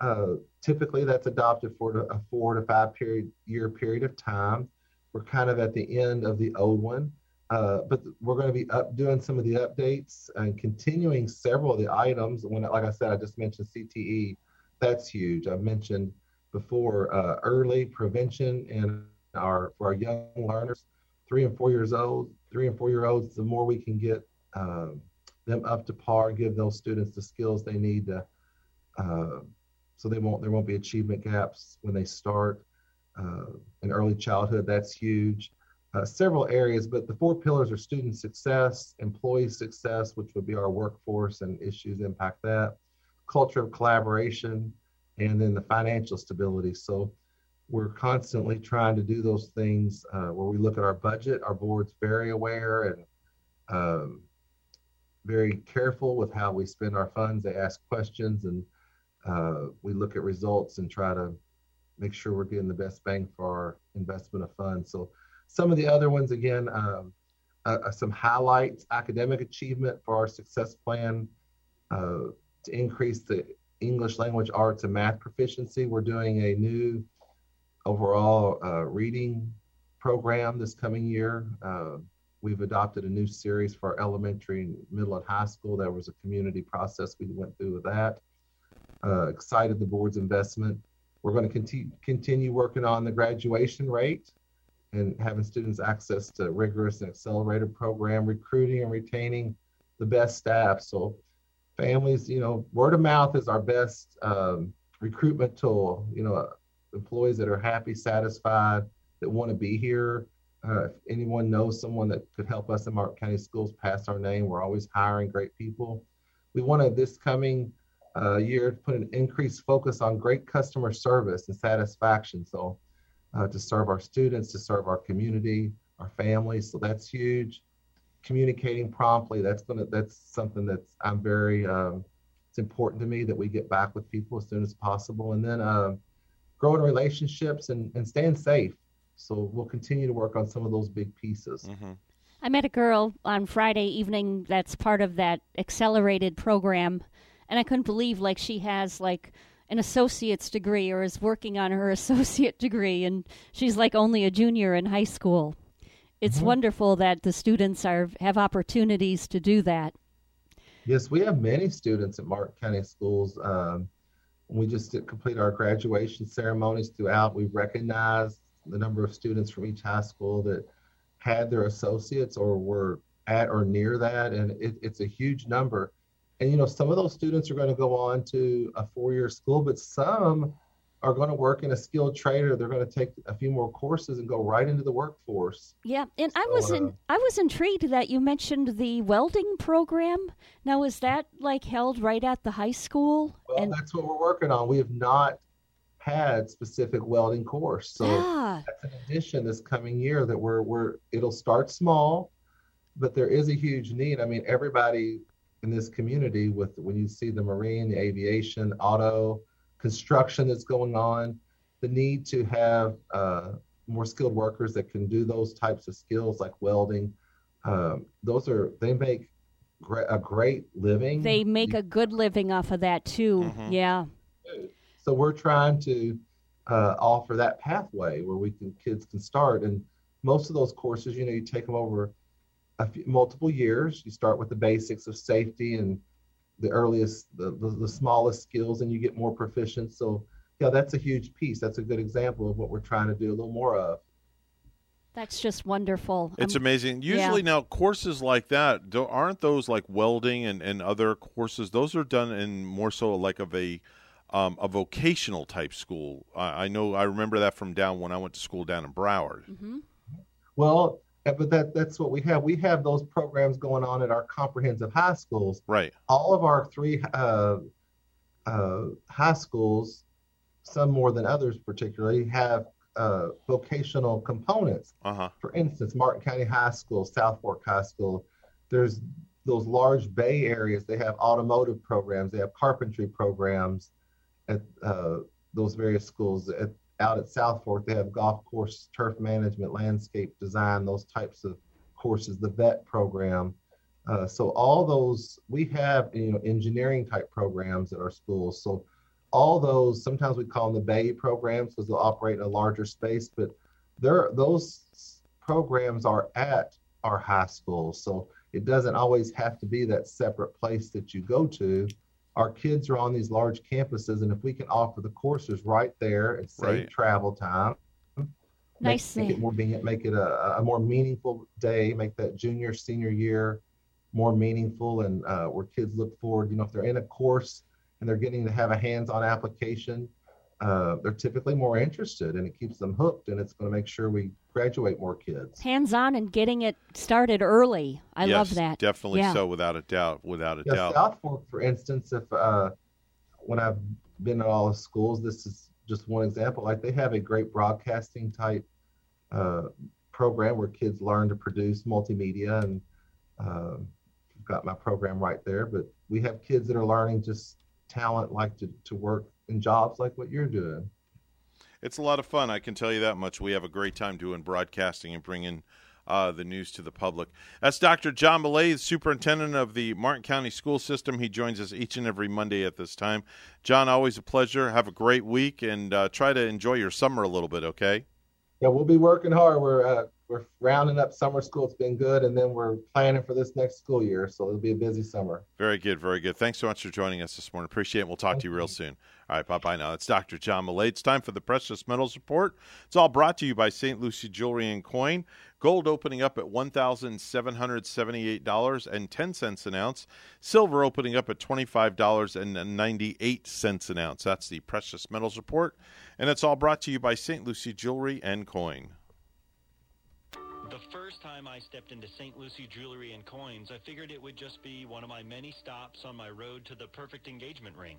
Uh, typically, that's adopted for a four to five period year period of time. We're kind of at the end of the old one, uh, but we're going to be up doing some of the updates and continuing several of the items. When, like I said, I just mentioned CTE. That's huge. I've mentioned before uh, early prevention and our for our young learners, three and four years old, three and four year olds. The more we can get um, them up to par, give those students the skills they need to, uh, so they won't there won't be achievement gaps when they start uh, in early childhood. That's huge. Uh, several areas, but the four pillars are student success, employee success, which would be our workforce and issues impact that, culture of collaboration, and then the financial stability. So we're constantly trying to do those things uh, where we look at our budget. Our board's very aware and um, very careful with how we spend our funds. They ask questions and uh, we look at results and try to make sure we're getting the best bang for our investment of funds. So some of the other ones, again, um, uh, uh, some highlights, academic achievement for our success plan uh, to increase the English language arts and math proficiency. We're doing a new overall uh, reading program this coming year. Uh, we've adopted a new series for elementary, middle, and high school. There was a community process we went through with that. Uh, excited the board's investment. We're going to continue continue working on the graduation rate and having students access to rigorous and accelerated program, recruiting and retaining the best staff. So families, you know, word of mouth is our best um, recruitment tool. You know, employees that are happy, satisfied, that want to be here. Uh, if anyone knows someone that could help us in Martin County Schools, pass our name. We're always hiring great people. We want to this coming uh, year to put an increased focus on great customer service and satisfaction. So uh, to serve our students, to serve our community, our families. So that's huge. Communicating promptly. That's gonna. That's something that's I'm very. Um, it's important to me that we get back with people as soon as possible, and then uh, growing relationships and, and staying safe. So we'll continue to work on some of those big pieces. Mm-hmm. I met a girl on Friday evening that's part of that accelerated program, and I couldn't believe like she has like an associate's degree or is working on her associate degree, and she's like only a junior in high school. It's Mhm. wonderful that the students are have opportunities to do that. Yes, we have many students at Martin County Schools. Um, we just did complete our graduation ceremonies throughout. We recognize the number of students from each high school that had their associates or were at or near that, and it, it's a huge number. And you know, some of those students are going to go on to a four-year school, but some are going to work in a skilled trade or they're going to take a few more courses and go right into the workforce. Yeah, and I was So, in, uh, I was intrigued that you mentioned the welding program. Now, is that like held right at the high school? Well, that's what we're working on. We have not had specific welding course, so Ah. that's an addition this coming year that we're we're it'll start small, but there is a huge need. I mean, everybody in this community with when you see the marine, the aviation, auto, construction that's going on, the need to have uh, more skilled workers that can do those types of skills like welding. Um, those are they make gra- a great living. They make a good living off of that too. Mm-hmm. Yeah. So we're trying to uh, offer that pathway where we can kids can start. And most of those courses, you know, you take them over a few, multiple years. You start with the basics of safety and the earliest, the, the, the smallest skills, and you get more proficient. So yeah, that's a huge piece. That's a good example of what we're trying to do a little more of. That's just wonderful. It's I'm- amazing. yeah. Usually now courses like that do, aren't those like welding and, and other courses. Those are done in more so like of a um, a vocational type school. I, I know I remember that from down when I went to school down in Broward. Mm-hmm. Well, but that that's what we have. We have those programs going on at our comprehensive high schools. Right. All of our three uh, uh, high schools, some more than others particularly, have uh, vocational components. Uh huh. For instance, Martin County High School, South Fork High School, there's those large bay areas. They have automotive programs. They have carpentry programs at uh, those various schools. At, out at South Fork, they have golf course, turf management, landscape design, those types of courses. The vet program. Uh, so all those we have, you know, engineering type programs at our schools. So all those sometimes we call them the bay programs because they'll operate in a larger space, but there those programs are at our high schools. So it doesn't always have to be that separate place that you go to. Our kids are on these large campuses, and if we can offer the courses right there and save Right. travel time, Nice make, make it more convenient, make it a, a more meaningful day, make that junior senior year more meaningful, and uh, where kids look forward. You know, if they're in a course and they're getting to have a hands-on application, uh, they're typically more interested, and it keeps them hooked, and it's going to make sure we graduate more kids. Hands on and getting it started early. I yes, love that. Definitely yeah. so, without a doubt. Without a Yeah, doubt. South Fork, for instance, if uh, when I've been at all the schools, this is just one example. Like they have a great broadcasting type uh, program where kids learn to produce multimedia, and uh, I've got my program right there. But we have kids that are learning just talent, like to to work in jobs like what you're doing. It's a lot of fun. I can tell you that much. We have a great time doing broadcasting and bringing uh, the news to the public. That's Dr. John Millay, superintendent of the Martin County School System. He joins us each and every Monday at this time. John, always a pleasure. Have a great week and uh, try to enjoy your summer a little bit, okay? Yeah, we'll be working hard. We're uh, we're rounding up summer school. It's been good, and then we're planning for this next school year. So it'll be a busy summer. Very good, very good. Thanks so much for joining us this morning. Appreciate it. We'll talk Thank to you real you. soon. All right, bye bye now. It's Dr. John Millay. It's time for the Precious Metals Report. It's all brought to you by St. Lucie Jewelry and Coin. Gold opening up at $1,778.10 an ounce. Silver opening up at $25.98 an ounce. That's the Precious Metals Report. And it's all brought to you by St. Lucie Jewelry and Coin. The first time I stepped into St. Lucie Jewelry and Coins, I figured it would just be one of my many stops on my road to the perfect engagement ring.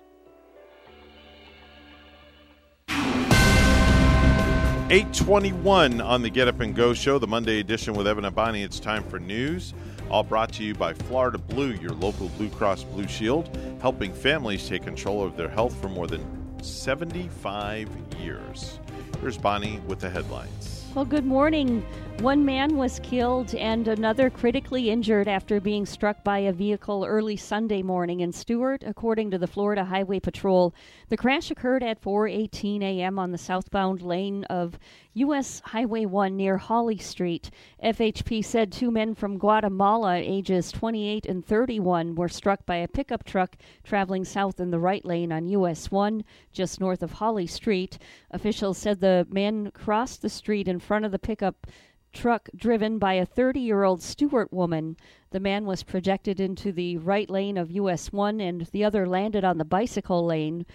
821 on the Get Up and Go show, the Monday edition with Evan and Bonnie. It's time for news. All brought to you by Florida Blue, your local Blue Cross Blue Shield, helping families take control of their health for more than 75 years. Here's Bonnie with the headlines. Well, good morning. One man was killed and another critically injured after being struck by a vehicle early Sunday morning in Stuart, according to the Florida Highway Patrol. The crash occurred at 4:18 a.m. on the southbound lane of U.S. Highway 1 near Holly Street. FHP said two men from Guatemala, ages 28 and 31, were struck by a pickup truck traveling south in the right lane on US 1, just north of Holly Street. Officials said the men crossed the street in front of the pickup truck driven by a 30 year old Stuart woman. The man was projected into the right lane of US 1 and the other landed on the bicycle lane.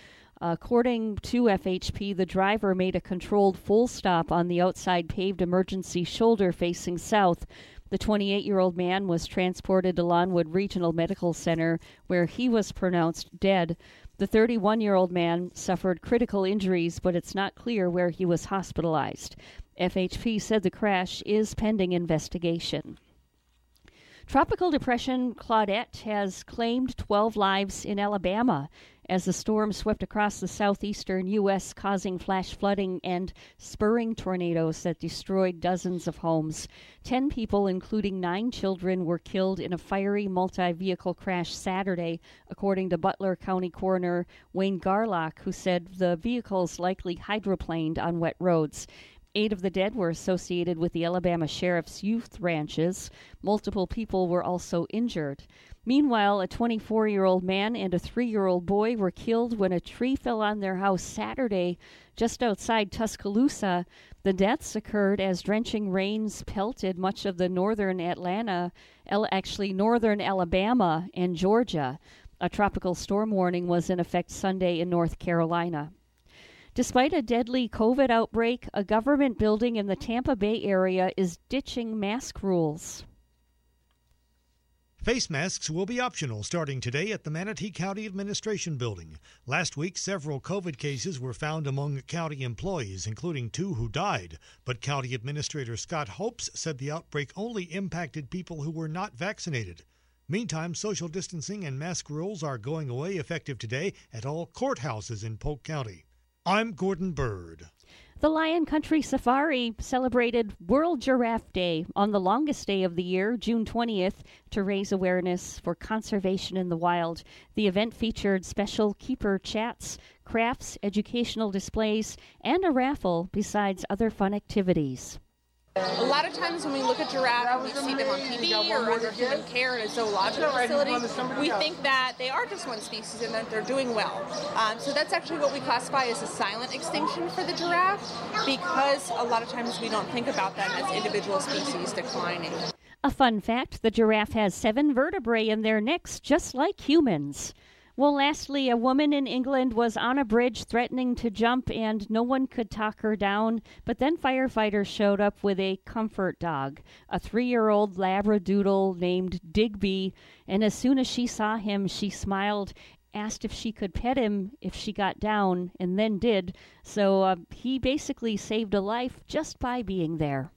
According to FHP, the driver made a controlled full stop on the outside paved emergency shoulder facing south. The 28 year old man was transported to Lawnwood Regional Medical Center, where he was pronounced dead. The 31 year old man suffered critical injuries, but it's not clear where he was hospitalized. FHP said the crash is pending investigation. Tropical Depression Claudette has claimed 12 lives in Alabama as the storm swept across the southeastern U.S., causing flash flooding and spurring tornadoes that destroyed dozens of homes. Ten people, including nine children, were killed in a fiery multi vehicle crash Saturday, according to Butler County Coroner Wayne Garlock, who said the vehicles likely hydroplaned on wet roads. Eight of the dead were associated with the Alabama Sheriff's youth ranches. Multiple people were also injured. Meanwhile, a 24 year old man and a three year old boy were killed when a tree fell on their house Saturday just outside Tuscaloosa. The deaths occurred as drenching rains pelted much of the northern Atlanta, actually, northern Alabama and Georgia. A tropical storm warning was in effect Sunday in North Carolina. Despite a deadly COVID outbreak, a government building in the Tampa Bay area is ditching mask rules. Face masks will be optional starting today at the Manatee County Administration Building. Last week, several COVID cases were found among county employees, including two who died. But County Administrator Scott Hopes said the outbreak only impacted people who were not vaccinated. Meantime, social distancing and mask rules are going away effective today at all courthouses in Polk County. I'm Gordon Bird. The Lion Country Safari celebrated World Giraffe Day on the longest day of the year, June 20th, to raise awareness for conservation in the wild. The event featured special keeper chats, crafts, educational displays, and a raffle, besides other fun activities. A lot of times when we look at giraffe, we see them on TV or under human care in a zoological facility. We think that they are just one species and that they're doing well. Um, so that's actually what we classify as a silent extinction for the giraffe because a lot of times we don't think about them as individual species declining. A fun fact the giraffe has seven vertebrae in their necks, just like humans. Well, lastly, a woman in England was on a bridge threatening to jump, and no one could talk her down. But then firefighters showed up with a comfort dog, a three year old Labradoodle named Digby. And as soon as she saw him, she smiled, asked if she could pet him if she got down, and then did. So uh, he basically saved a life just by being there.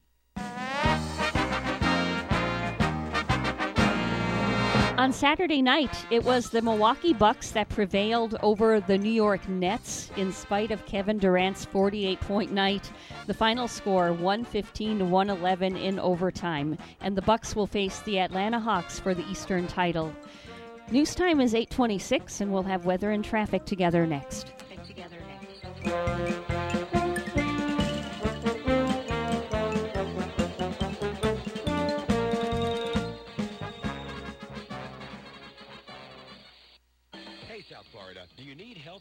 On Saturday night, it was the Milwaukee Bucks that prevailed over the New York Nets in spite of Kevin Durant's 48 point night. The final score 115 to 111 in overtime, and the Bucks will face the Atlanta Hawks for the Eastern title. News time is 8:26 and we'll have weather and traffic together next. Together next.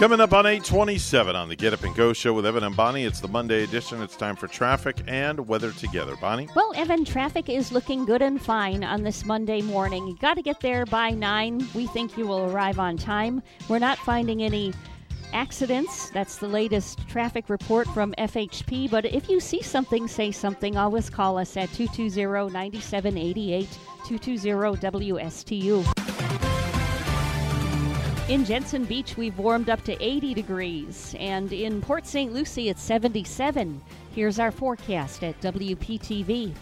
Coming up on 827 on the Get Up and Go show with Evan and Bonnie. It's the Monday edition. It's time for traffic and weather together. Bonnie? Well, Evan, traffic is looking good and fine on this Monday morning. You got to get there by 9. We think you will arrive on time. We're not finding any accidents. That's the latest traffic report from FHP. But if you see something, say something. Always call us at 220 9788 220 WSTU. In Jensen Beach, we've warmed up to 80 degrees, and in Port St. Lucie, it's 77. Here's our forecast at WPTV.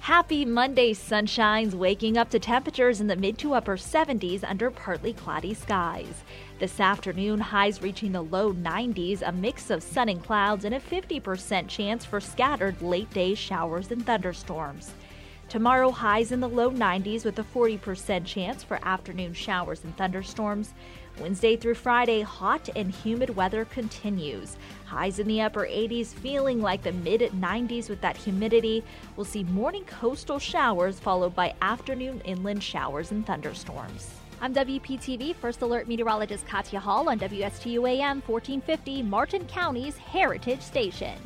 Happy Monday, sunshines, waking up to temperatures in the mid to upper 70s under partly cloudy skies. This afternoon, highs reaching the low 90s, a mix of sun and clouds, and a 50% chance for scattered late day showers and thunderstorms. Tomorrow, highs in the low 90s with a 40% chance for afternoon showers and thunderstorms. Wednesday through Friday, hot and humid weather continues. Highs in the upper 80s, feeling like the mid 90s with that humidity. We'll see morning coastal showers followed by afternoon inland showers and thunderstorms. I'm WPTV First Alert Meteorologist Katya Hall on WSTU AM 1450, Martin County's Heritage Station.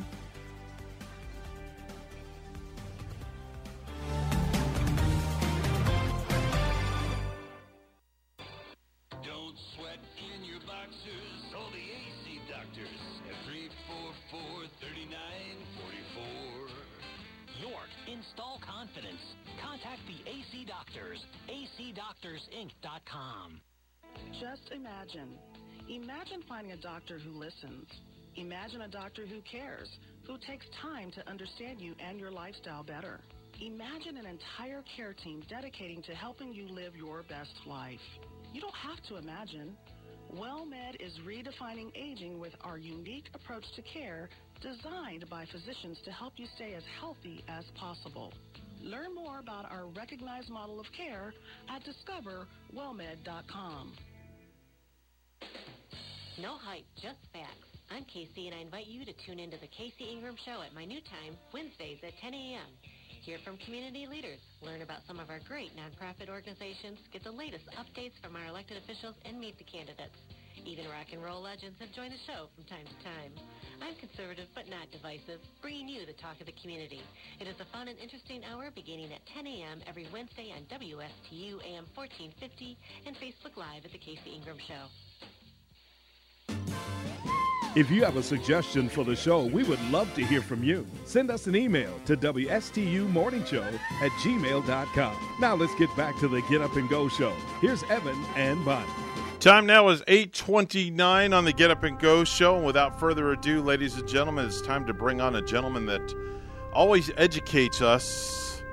Doctors. acdoctorsinc.com. Just imagine. Imagine finding a doctor who listens. Imagine a doctor who cares, who takes time to understand you and your lifestyle better. Imagine an entire care team dedicating to helping you live your best life. You don't have to imagine. WellMed is redefining aging with our unique approach to care designed by physicians to help you stay as healthy as possible. Learn more about our recognized model of care at discoverwellmed.com. No hype, just facts. I'm Casey, and I invite you to tune into the Casey Ingram Show at my new time, Wednesdays at 10 a.m. Hear from community leaders, learn about some of our great nonprofit organizations, get the latest updates from our elected officials, and meet the candidates. Even rock and roll legends have joined the show from time to time. I'm conservative but not divisive, bringing you the talk of the community. It is a fun and interesting hour beginning at 10 a.m. every Wednesday on WSTU AM 1450 and Facebook Live at The Casey Ingram Show. If you have a suggestion for the show, we would love to hear from you. Send us an email to WSTUmorningshow at gmail.com. Now let's get back to the Get Up and Go show. Here's Evan and Bonnie. Time now is 8:29 on the Get Up and Go show, and without further ado, ladies and gentlemen, it's time to bring on a gentleman that always educates us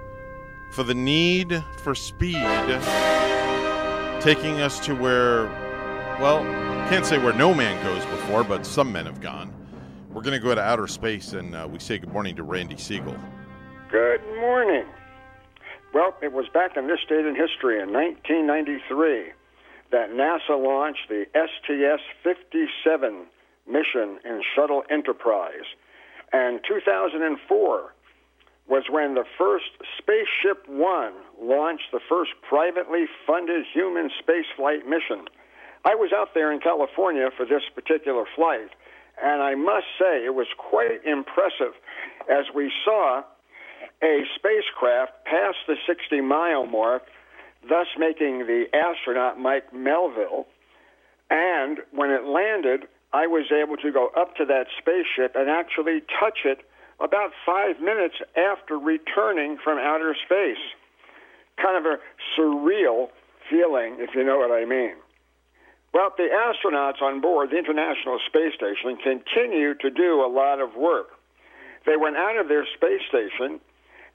for the need for speed, taking us to where, well, can't say where no man goes before, but some men have gone. We're going to go to outer space, and uh, we say good morning to Randy Segal. Good morning. Well, it was back in this date in history in 1993 that NASA launched the STS 57 mission in Shuttle Enterprise. And 2004 was when the first Spaceship One launched the first privately funded human spaceflight mission. I was out there in California for this particular flight, and I must say it was quite impressive as we saw a spacecraft pass the 60 mile mark thus making the astronaut Mike Melvill. And when it landed, I was able to go up to that spaceship and actually touch it about five minutes after returning from outer space. Kind of a surreal feeling, if you know what I mean. Well, the astronauts on board the International Space Station continue to do a lot of work. They went out of their space station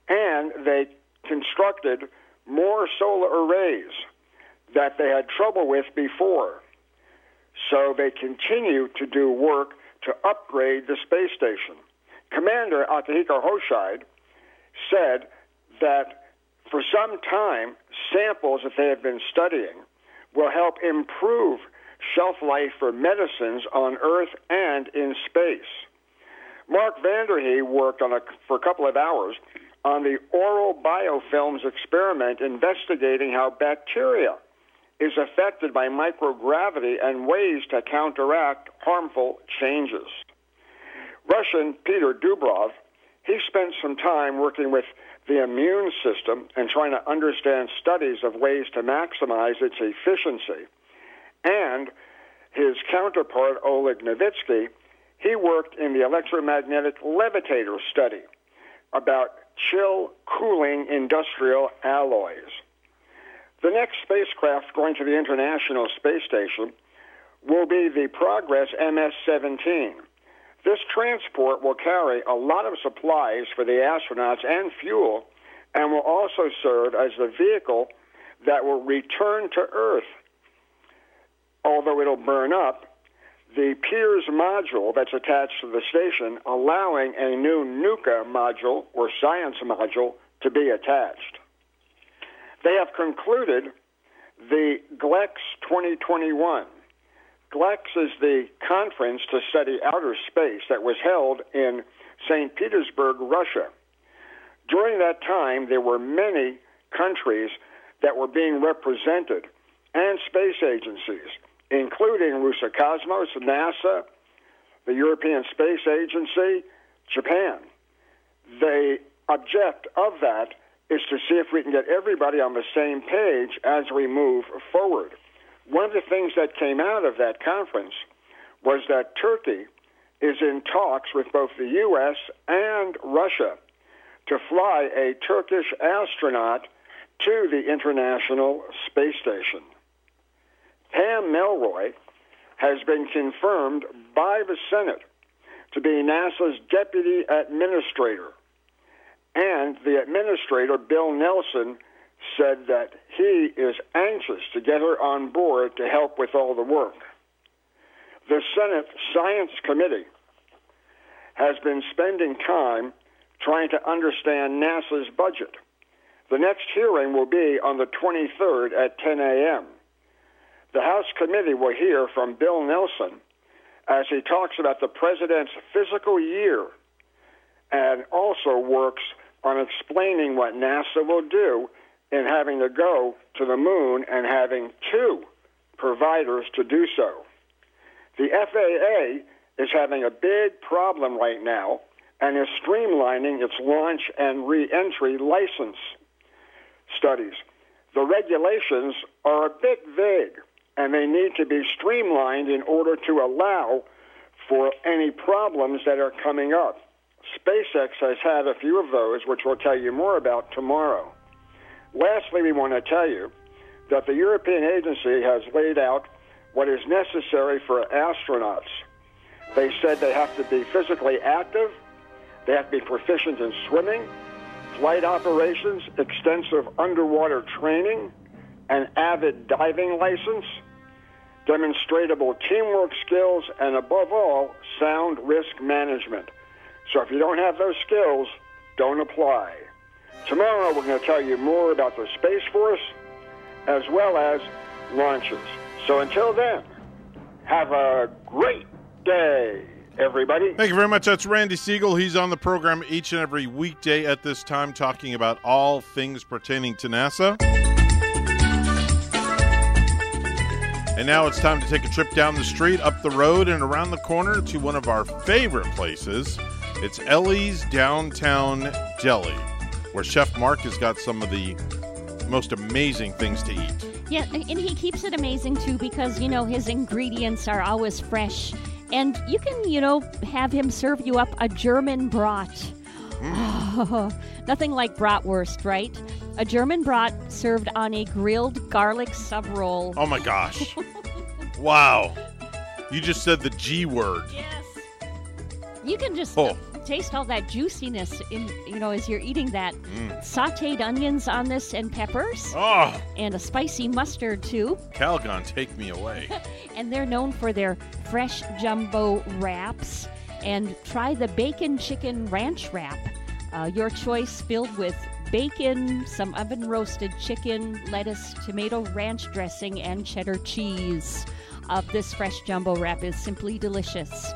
and they constructed more solar arrays that they had trouble with before. So they continue to do work to upgrade the space station. Commander Akihiko Hoshide said that for some time, samples that they have been studying will help improve shelf life for medicines on Earth and in space. Mark Vande Hei worked on a, for a couple of hours on the oral biofilms experiment investigating how bacteria is affected by microgravity and ways to counteract harmful changes. Russian Peter Dubrov, he spent some time working with the immune system and trying to understand studies of ways to maximize its efficiency. And his counterpart, Oleg Novitsky, he worked in the electromagnetic levitator study about chill cooling industrial alloys. The next spacecraft going to the International Space Station will be the Progress MS 17. This transport will carry a lot of supplies for the astronauts and fuel, and will also serve as the vehicle that will return to Earth. Although it'll burn up, the Pirs module that's attached to the station, allowing a new Nauka module or science module to be attached. They have concluded the GLEX 2021. GLEX is the conference to study outer space that was held in St. Petersburg, Russia. During that time, there were many countries that were being represented and space agencies including Roscosmos, NASA, the European Space Agency, Japan. The object of that is to see if we can get everybody on the same page as we move forward. One of the things that came out of that conference was that Turkey is in talks with both the U.S. and Russia to fly a Turkish astronaut to the International Space Station. Pam Melroy has been confirmed by the Senate to be NASA's deputy administrator. And the administrator, Bill Nelson, said that he is anxious to get her on board to help with all the work. The Senate Science Committee has been spending time trying to understand NASA's budget. The next hearing will be on the 23rd at 10 a.m. The House committee will hear from Bill Nelson as he talks about the president's physical year and also works on explaining what NASA will do in having to go to the moon and having two providers to do so. The FAA is having a big problem right now and is streamlining its launch and reentry license studies. The regulations are a bit vague and they need to be streamlined in order to allow for any problems that are coming up. SpaceX has had a few of those, which we'll tell you more about tomorrow. Lastly, we want to tell you that the European agency has laid out what is necessary for astronauts. They said they have to be physically active, they have to be proficient in swimming, flight operations, extensive underwater training, an avid diving license, demonstrable teamwork skills, and above all, sound risk management. So if you don't have those skills, don't apply. Tomorrow we're going to tell you more about the Space Force as well as launches. So until then, have a great day, everybody. Thank you very much. That's Randy Segal. He's on the program each and every weekday at this time, talking about all things pertaining to NASA. And now it's time to take a trip down the street, up the road, and around the corner to one of our favorite places. It's Ellie's Downtown Deli, where Chef Mark has got some of the most amazing things to eat. Yeah, and he keeps it amazing too because, you know, his ingredients are always fresh. And you can, you know, have him serve you up a German brat. Oh, nothing like bratwurst, right? A German brat served on a grilled garlic sub roll. Oh my gosh. wow. You just said the G word. Yes. You can just Oh. taste all that juiciness in, you know, as you're eating that. Mm. Sauteed onions on this and peppers. Oh, And a spicy mustard too. Calgon, take me away. and they're known for their fresh jumbo wraps. And try the bacon chicken ranch wrap. Uh, your choice filled with bacon, some oven roasted chicken, lettuce, tomato ranch dressing, and cheddar cheese. Uh, this fresh jumbo wrap is simply delicious.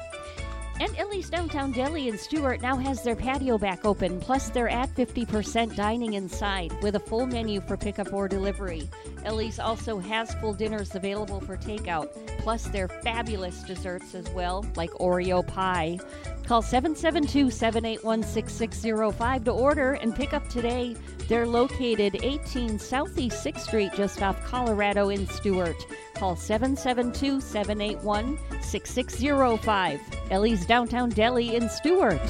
And Ellie's Downtown Deli in Stuart now has their patio back open, plus they're at 50% dining inside with a full menu for pickup or delivery. Ellie's also has full dinners available for takeout, plus their fabulous desserts as well, like Oreo pie. Call 772 781 6605 to order and pick up today. They're located 18 Southeast 6th Street, just off Colorado in Stuart. Call 772 781 6605. Ellie's Downtown Deli in Stuart.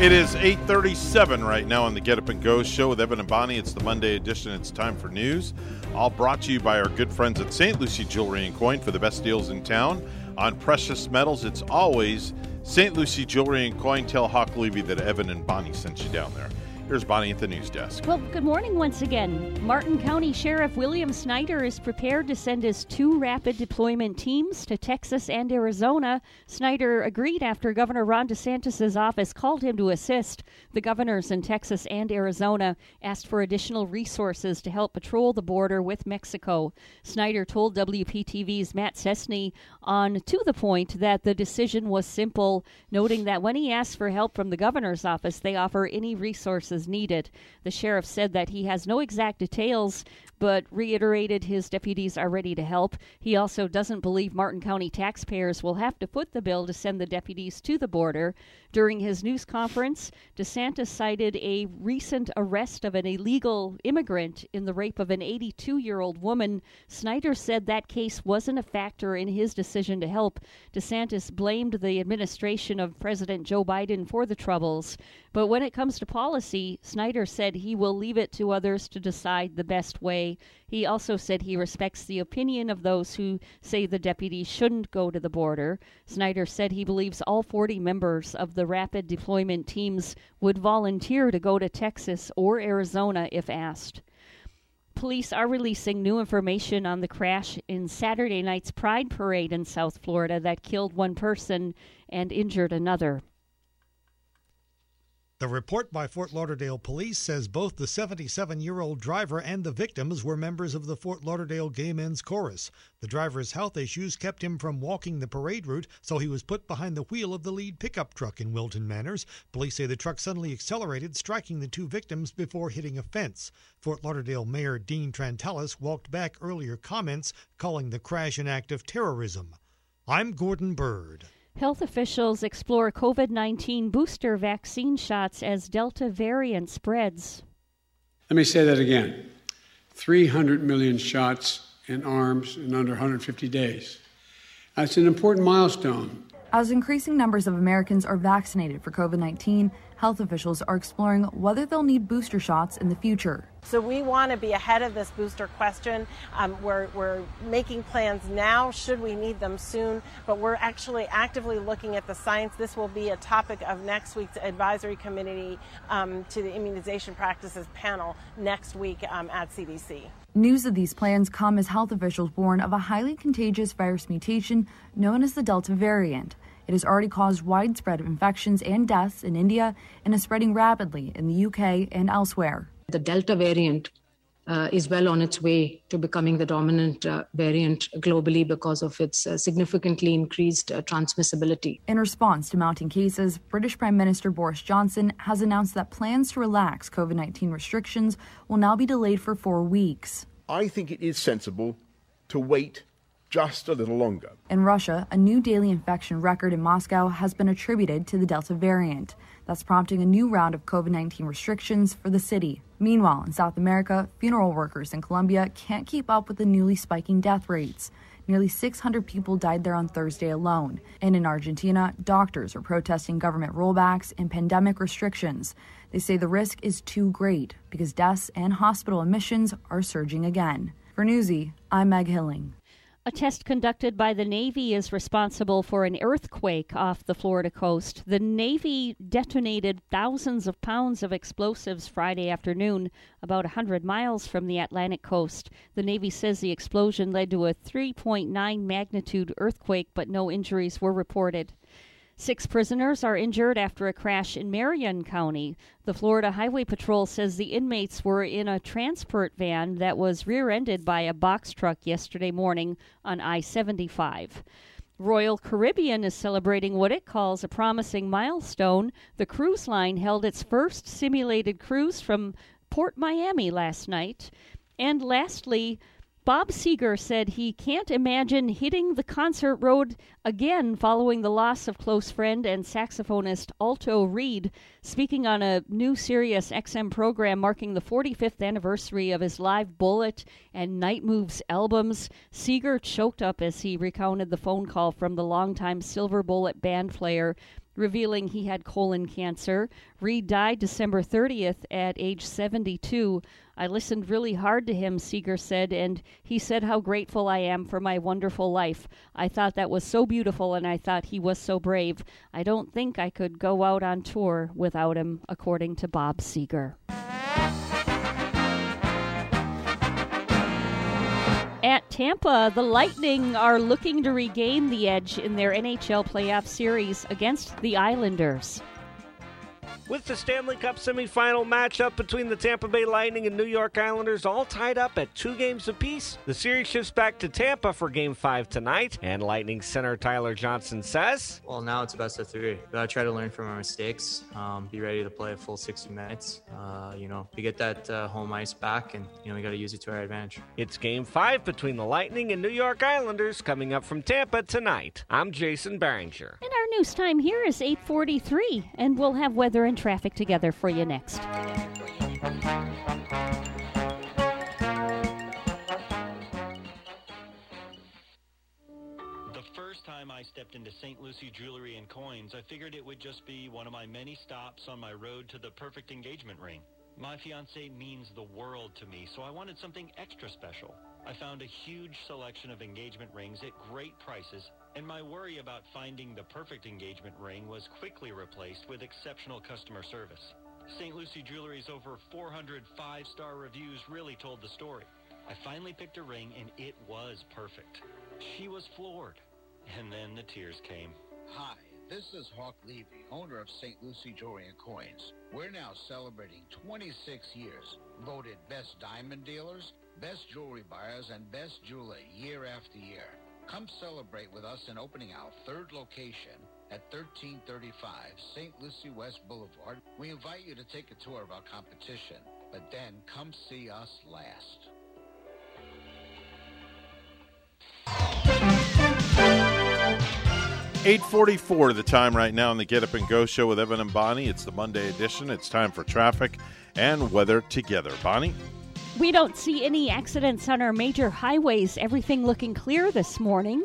It is 8:37 right now on the Get Up and Go show with Evan and Bonnie. It's the Monday edition. It's time for news. All brought to you by our good friends at St. Lucie Jewelry and Coin for the best deals in town on precious metals. It's always St. Lucie Jewelry and Coin. Tell Hawk Levy that Evan and Bonnie sent you down there. Here's Bonnie at the news desk. Well, good morning once again. Martin County Sheriff William Snyder is prepared to send his two rapid deployment teams to Texas and Arizona. Snyder agreed after Governor Ron DeSantis' office called him to assist. The governors in Texas and Arizona asked for additional resources to help patrol the border with Mexico. Snyder told WPTV's Matt Sczesny on To the Point that the decision was simple, noting that when he asked for help from the governor's office, they offer any resources needed. The sheriff said that he has no exact details, but reiterated his deputies are ready to help. He also doesn't believe Martin County taxpayers will have to foot the bill to send the deputies to the border. During his news conference, DeSantis cited a recent arrest of an illegal immigrant in the rape of an 82 year old woman. Snyder said that case wasn't a factor in his decision to help. DeSantis blamed the administration of President Joe Biden for the troubles. But when it comes to policy, Snyder said he will leave it to others to decide the best way. He also said he respects the opinion of those who say the deputies shouldn't go to the border. Snyder said he believes all 40 members of the rapid deployment teams would volunteer to go to Texas or Arizona if asked. Police are releasing new information on the crash in Saturday night's Pride Parade in South Florida that killed one person and injured another. The report by Fort Lauderdale police says both the 77 year old driver and the victims were members of the Fort Lauderdale Gay Men's Chorus. The driver's health issues kept him from walking the parade route, so he was put behind the wheel of the lead pickup truck in Wilton Manors. Police say the truck suddenly accelerated, striking the two victims before hitting a fence. Fort Lauderdale Mayor Dean Trantalis walked back earlier comments calling the crash an act of terrorism. I'm Gordon Bird. Health officials explore COVID 19 booster vaccine shots as Delta variant spreads. Let me say that again 300 million shots in arms in under 150 days. That's an important milestone. As increasing numbers of Americans are vaccinated for COVID 19, health officials are exploring whether they'll need booster shots in the future. So we want to be ahead of this booster question. Um, we're, we're making plans now should we need them soon, but we're actually actively looking at the science. This will be a topic of next week's advisory committee um, to the immunization practices panel next week um, at CDC. News of these plans come as health officials warn of a highly contagious virus mutation known as the Delta variant. It has already caused widespread infections and deaths in India and is spreading rapidly in the UK and elsewhere. The Delta variant uh, is well on its way to becoming the dominant uh, variant globally because of its uh, significantly increased uh, transmissibility. In response to mounting cases, British Prime Minister Boris Johnson has announced that plans to relax COVID 19 restrictions will now be delayed for four weeks. I think it is sensible to wait just a little longer. In Russia, a new daily infection record in Moscow has been attributed to the Delta variant. That's prompting a new round of COVID 19 restrictions for the city. Meanwhile, in South America, funeral workers in Colombia can't keep up with the newly spiking death rates. Nearly 600 people died there on Thursday alone. And in Argentina, doctors are protesting government rollbacks and pandemic restrictions. They say the risk is too great because deaths and hospital admissions are surging again. For Newsy, I'm Meg Hilling. A test conducted by the Navy is responsible for an earthquake off the Florida coast. The Navy detonated thousands of pounds of explosives Friday afternoon, about 100 miles from the Atlantic coast. The Navy says the explosion led to a 3.9 magnitude earthquake, but no injuries were reported. Six prisoners are injured after a crash in Marion County. The Florida Highway Patrol says the inmates were in a transport van that was rear ended by a box truck yesterday morning on I 75. Royal Caribbean is celebrating what it calls a promising milestone. The cruise line held its first simulated cruise from Port Miami last night. And lastly, Bob Seger said he can't imagine hitting the concert road again following the loss of close friend and saxophonist Alto Reed. Speaking on a new Sirius XM program marking the 45th anniversary of his live Bullet and Night Moves albums, Seger choked up as he recounted the phone call from the longtime Silver Bullet band player revealing he had colon cancer. Reed died December 30th at age 72. I listened really hard to him, Seger said, and he said how grateful I am for my wonderful life. I thought that was so beautiful, and I thought he was so brave. I don't think I could go out on tour without him, according to Bob Seger. At Tampa, the Lightning are looking to regain the edge in their NHL playoff series against the Islanders. With the Stanley Cup semifinal matchup between the Tampa Bay Lightning and New York Islanders all tied up at two games apiece, the series shifts back to Tampa for Game 5 tonight, and Lightning center Tyler Johnson says, Well, now it's best of three. We gotta try to learn from our mistakes, um, be ready to play a full 60 minutes. Uh, you know, we get that uh, home ice back, and, you know, we gotta use it to our advantage. It's Game 5 between the Lightning and New York Islanders coming up from Tampa tonight. I'm Jason Barringer. And our news time here is 843, and we'll have weather and traffic together for you next. The first time I stepped into St. Lucie Jewelry and Coins, I figured it would just be one of my many stops on my road to the perfect engagement ring. My fiance means the world to me, so I wanted something extra special. I found a huge selection of engagement rings at great prices, and my worry about finding the perfect engagement ring was quickly replaced with exceptional customer service. St. Lucie Jewelry's over 400 five-star reviews really told the story. I finally picked a ring, and it was perfect. She was floored. And then the tears came. Hi, this is Hawk Levy, owner of St. Lucie Jewelry and Coins. We're now celebrating 26 years, voted best diamond dealers, best jewelry buyers, and best jeweler year after year. Come celebrate with us in opening our third location at 1335 St. Lucie West Boulevard. We invite you to take a tour of our competition, but then come see us last. 844 the time right now on the Get Up and Go show with Evan and Bonnie. It's the Monday edition. It's time for traffic and weather together. Bonnie? We don't see any accidents on our major highways. Everything looking clear this morning.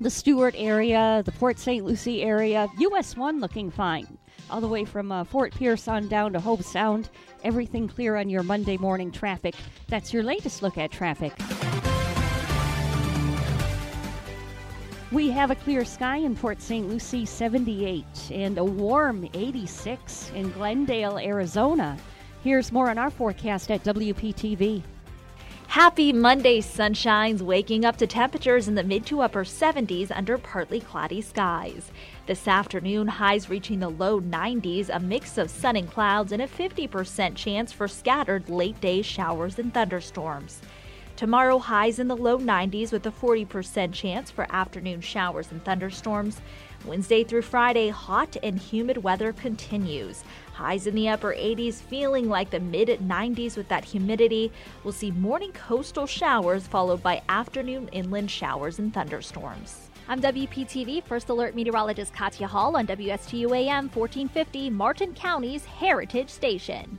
The Stuart area, the Port St. Lucie area, US 1 looking fine. All the way from uh, Fort Pierce on down to Hobe Sound, everything clear on your Monday morning traffic. That's your latest look at traffic. We have a clear sky in Port St. Lucie, 78, and a warm 86 in Glendale, Arizona. Here's more on our forecast at WPTV. Happy Monday sunshines, waking up to temperatures in the mid to upper 70s under partly cloudy skies. This afternoon, highs reaching the low 90s, a mix of sun and clouds, and a 50% chance for scattered late day showers and thunderstorms. Tomorrow, highs in the low 90s with a 40% chance for afternoon showers and thunderstorms. Wednesday through Friday, hot and humid weather continues. Highs in the upper 80s, feeling like the mid 90s with that humidity. We'll see morning coastal showers followed by afternoon inland showers and thunderstorms. I'm WPTV First Alert Meteorologist Katya Hall on WSTU AM 1450, Martin County's Heritage Station.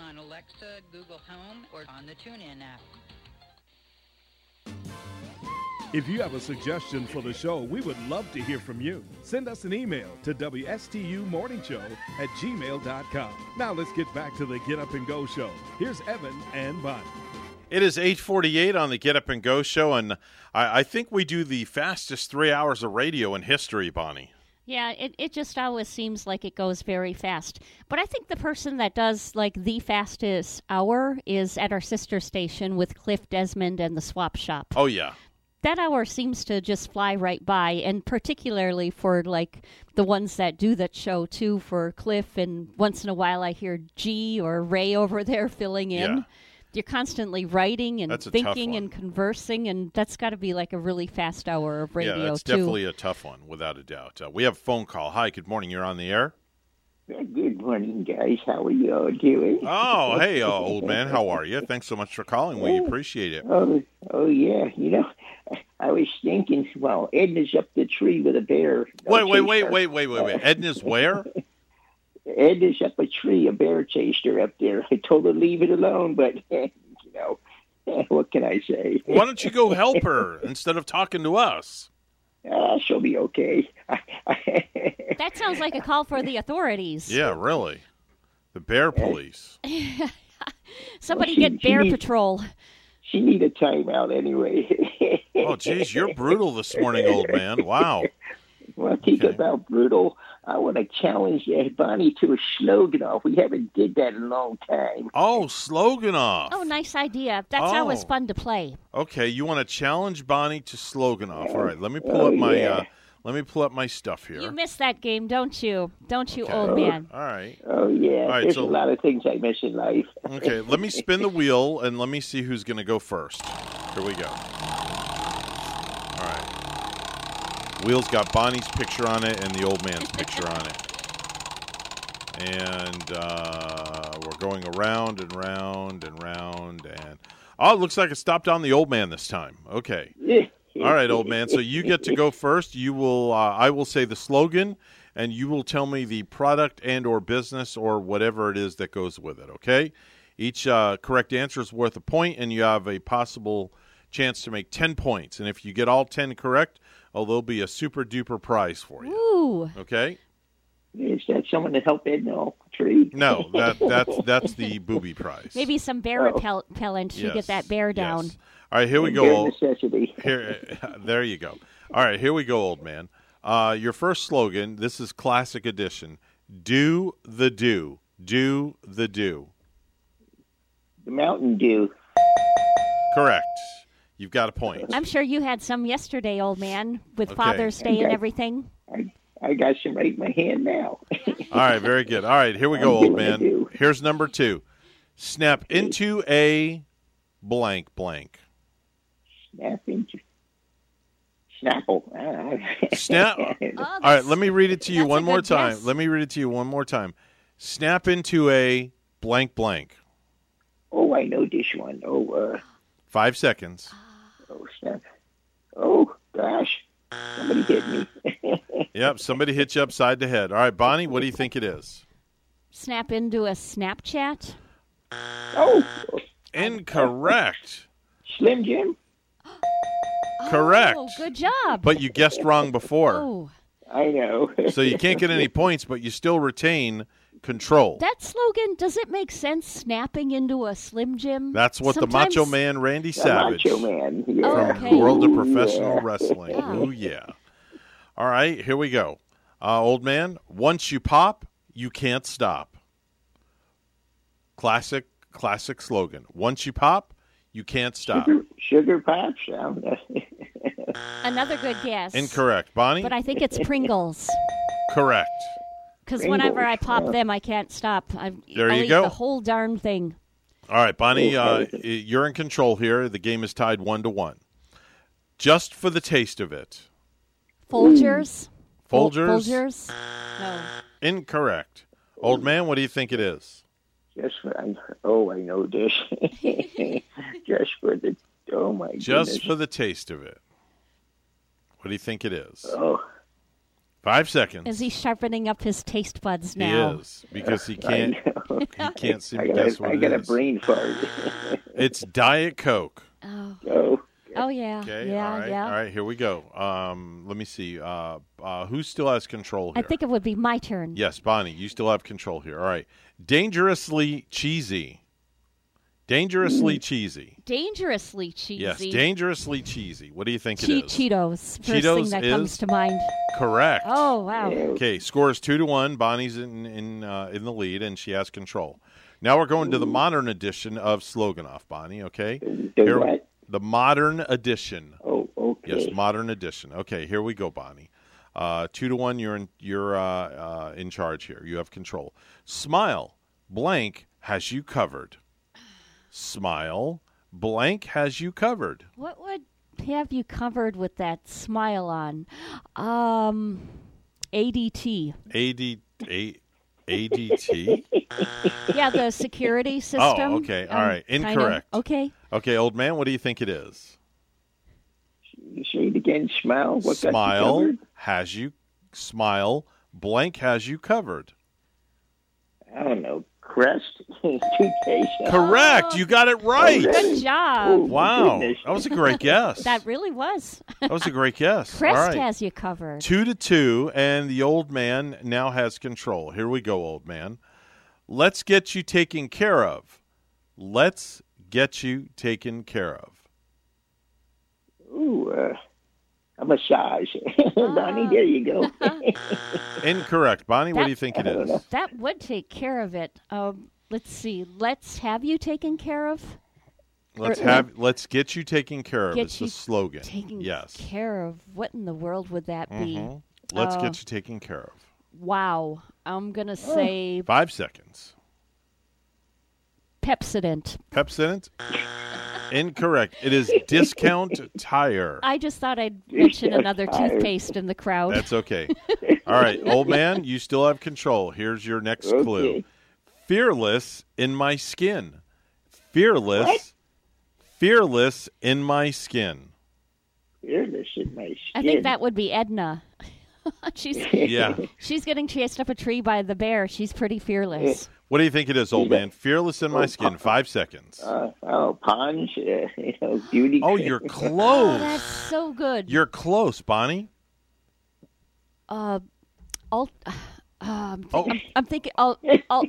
on Alexa, Google Home, or on the TuneIn app. If you have a suggestion for the show, we would love to hear from you. Send us an email to WSTUmorningshow at gmail.com. Now let's get back to the Get Up and Go show. Here's Evan and Bonnie. It is 848 on the Get Up and Go show, and I, I think we do the fastest three hours of radio in history, Bonnie. Yeah, it, it just always seems like it goes very fast. But I think the person that does like the fastest hour is at our sister station with Cliff Desmond and the Swap Shop. Oh, yeah. That hour seems to just fly right by, and particularly for like the ones that do that show too, for Cliff, and once in a while I hear G or Ray over there filling in. Yeah. You're constantly writing and That's thinking and conversing, and that's got to be like a really fast hour of radio yeah, that's too. definitely a tough one, without a doubt. Uh, we have a phone call. Hi, good morning. You're on the air. Good morning, guys. How are you all doing? Oh, hey, uh, old man. How are you? Thanks so much for calling. We appreciate it. Oh, oh yeah. You know, I was thinking, well, Edna's up the tree with a bear. No Wait, wait, wait, wait, wait, wait, wait. Edna's where? Edna's up a tree. A bear chased her up there. I told her leave it alone, but you know, what can I say? Why don't you go help her instead of talking to us? Uh, she'll be okay. That sounds like a call for the authorities. Yeah, really. The bear police. Somebody Well, she- get she Bear needs- Patrol. She need a timeout anyway. Oh, geez, you're brutal this morning, old man. Wow. Well, think about brutal. I want to challenge Bonnie to a slogan off. We haven't did that in a long time. Oh, slogan off. Oh, nice idea. That's always Oh. fun to play. Okay, you want to challenge Bonnie to slogan off. All right, let me pull Oh, up my yeah. uh, let me pull up my stuff here. You miss that game, don't you? Don't you, Okay. old man? All right. Oh yeah, All right, there's so- a lot of things I miss in life. Okay, let me spin the wheel and let me see who's going to go first. Here we go. All right. Wheel's got Bonnie's picture on it and the old man's picture on it. And uh, we're going around and round and round and oh, it looks like it stopped on the old man this time. Okay. All right, old man. So you get to go first. You will. Uh, I will say the slogan, and you will tell me the product and or business or whatever it is that goes with it. Okay. Each uh, correct answer is worth a point, and you have a possible chance to make ten points. And if you get all ten correct, oh, there'll be a super duper prize for you. Ooh. Okay. Is that someone to help Ed no tree? No, that that's that's the booby prize. Maybe some bear Oh. repel- repellent to Yes, get that bear down. yes. All right, here we go. Old- necessity. Here, there you go. All right, here we go, old man. Uh, your first slogan. This is classic edition. Do the do. Do the do. The Mountain Dew. Correct. You've got a point. I'm sure you had some yesterday, old man, with Okay. Father's Day and everything. I, I got some right in my hand now. All right, very good. All right, here we go, old man. Here's number two. Snap into a blank blank. Snap into Snapple. Ah. Snap. All right, let me read it to you one more good time. guess. Let me read it to you one more time. Snap into a blank blank. Oh, I know this one. Oh, uh, Five seconds. Oh, snap. Oh, gosh. Somebody hit me. Yep, somebody hit you upside the head. All right, Bonnie, what do you think it is? Snap into a Snapchat. oh, Incorrect. Slim Jim. Correct. Oh, good job. But you guessed wrong before. Oh, I know. So you can't get any points, but you still retain control. that slogan does it make sense? Snapping into a Slim Jim. That's what Sometimes- the Macho Man Randy The Savage Macho Man. Yeah. From okay. the world of professional Yeah. wrestling. Yeah. Ooh, yeah. All right, here we go. Uh, old man, once you pop, you can't stop. Classic, classic slogan. Once you pop, you can't stop. Sugar, sugar pops. Um, Another good guess. Incorrect. Bonnie? But I think it's Pringles. Correct. Because whenever I pop yeah. them, I can't stop. I, There I'll you eat go. The whole darn thing. All right, Bonnie, uh, you're in control here. The game is tied one to one. Just for the taste of it. Folgers. Folgers? Folgers. No. Incorrect. Old man, what do you think it is? just for, I, oh, I know this. just for the. Oh my Just goodness. for the taste of it. What do you think it is? Oh, Five seconds. Is he sharpening up his taste buds now? He is because he can't. know. He can't seem I to got, guess a, what I it got a is. brain fart. It's Diet Coke. Oh. oh, Oh yeah. Okay. Yeah. all right. yeah. All right. Here we go. Um, let me see. Uh, uh, who still has control here? I think it would be my turn. Yes, Bonnie, you still have control here. All right. Dangerously cheesy. Dangerously cheesy. Dangerously cheesy. Yes, dangerously cheesy. What do you think Che- it is? Cheetos. First Cheetos thing that comes is- to mind. Correct. Oh wow. Okay, scores two to one. Bonnie's in in uh, in the lead, and she has control. Now we're going to the modern edition of Sloganoff, Bonnie. Okay, The Here- what? the modern edition. Oh, okay. Yes, modern edition. Okay, here we go, Bonnie. Uh, two to one. You're in. You're uh, uh, in charge here. You have control. Smile. Blank has you covered. Smile. Blank has you covered. What would have you covered with that smile on? Um, ADT. AD, A, ADT. Yeah, the security system. Oh, okay. All Um, right. kinda- Incorrect. Okay. Okay, old man. What do you think it is? Say it again. Smile. What got you covered? has you. Smile. Blank has you covered. I don't know. Crest. Toothpaste. Correct. You got it right. Good job. Oh, Wow, goodness. that was a great guess. That really was. That was a great guess. Crest All right. has you covered. Two to two, and the old man now has control. Here we go, old man. Let's get you taken care of. Let's get you taken care of. Ooh, uh, a massage. Bonnie, there you go. Incorrect. Bonnie, what do you think it is? That would take care of it. Um, let's see. Let's have you taken care of. Let's Or- have let's get you taken care of. Get It's the you slogan. Taken yes. care of. What in the world would that be? Mhm. Let's Uh, get you taken care of. Wow. I'm gonna say Five seconds. Pepsodent. Pepsodent? Incorrect. It is discount tire. I just thought I'd mention another tired. toothpaste in the crowd. That's okay. All right, old man, you still have control. Here's your next clue. Fearless in my skin. Fearless. What? Fearless in my skin. Fearless in my skin. I think that would be Edna. she's Yeah. She's getting chased up a tree by the bear. She's pretty fearless. Eh, What do you think it is, old man? Fearless in my skin. Five seconds. Uh, oh, Ponds, uh, you know, beauty. Oh, you're Oh, close. that's so good. You're close, Bonnie. uh, all, uh, I'm, Oh. I'm, I'm thinking all, all,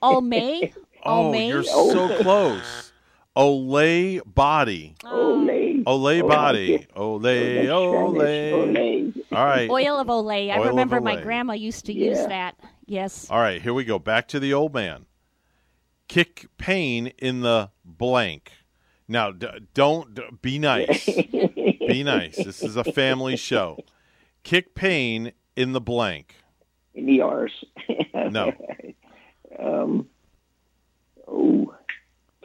all May. All Oh, May. you're so close. Olay body. Olay. Olay body. Olay, Olay. Olay. All right. Oil of Olay. I Oil of remember my grandma used to use that. Yes. All right, here we go. Back to the old man. Kick pain in the blank. Now, d- don't d- be nice. be nice. This is a family show. Kick pain in the blank. In the arse. No. um, oh,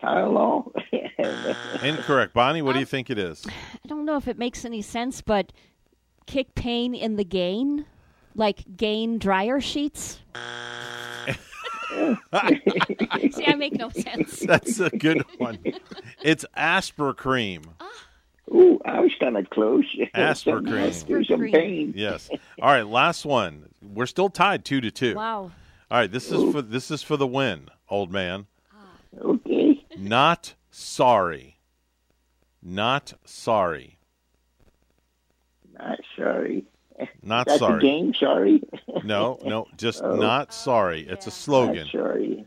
Tylenol. Incorrect. Bonnie, what do you think it is? I don't know if it makes any sense, but kick pain in the gain, like gain dryer sheets. See, I make no sense. That's a good one. It's Aspercreme. Ooh, I was kind of close. Asper Some- cream. There's some pain. Yes. All right, last one. We're still tied two to two. Wow. All right, this is for this is for the win, old man. Okay. Not sorry. Not sorry. Not sorry. Not That's sorry. a game. Sorry. No, no, just Oh. not sorry. It's a slogan. Not sorry.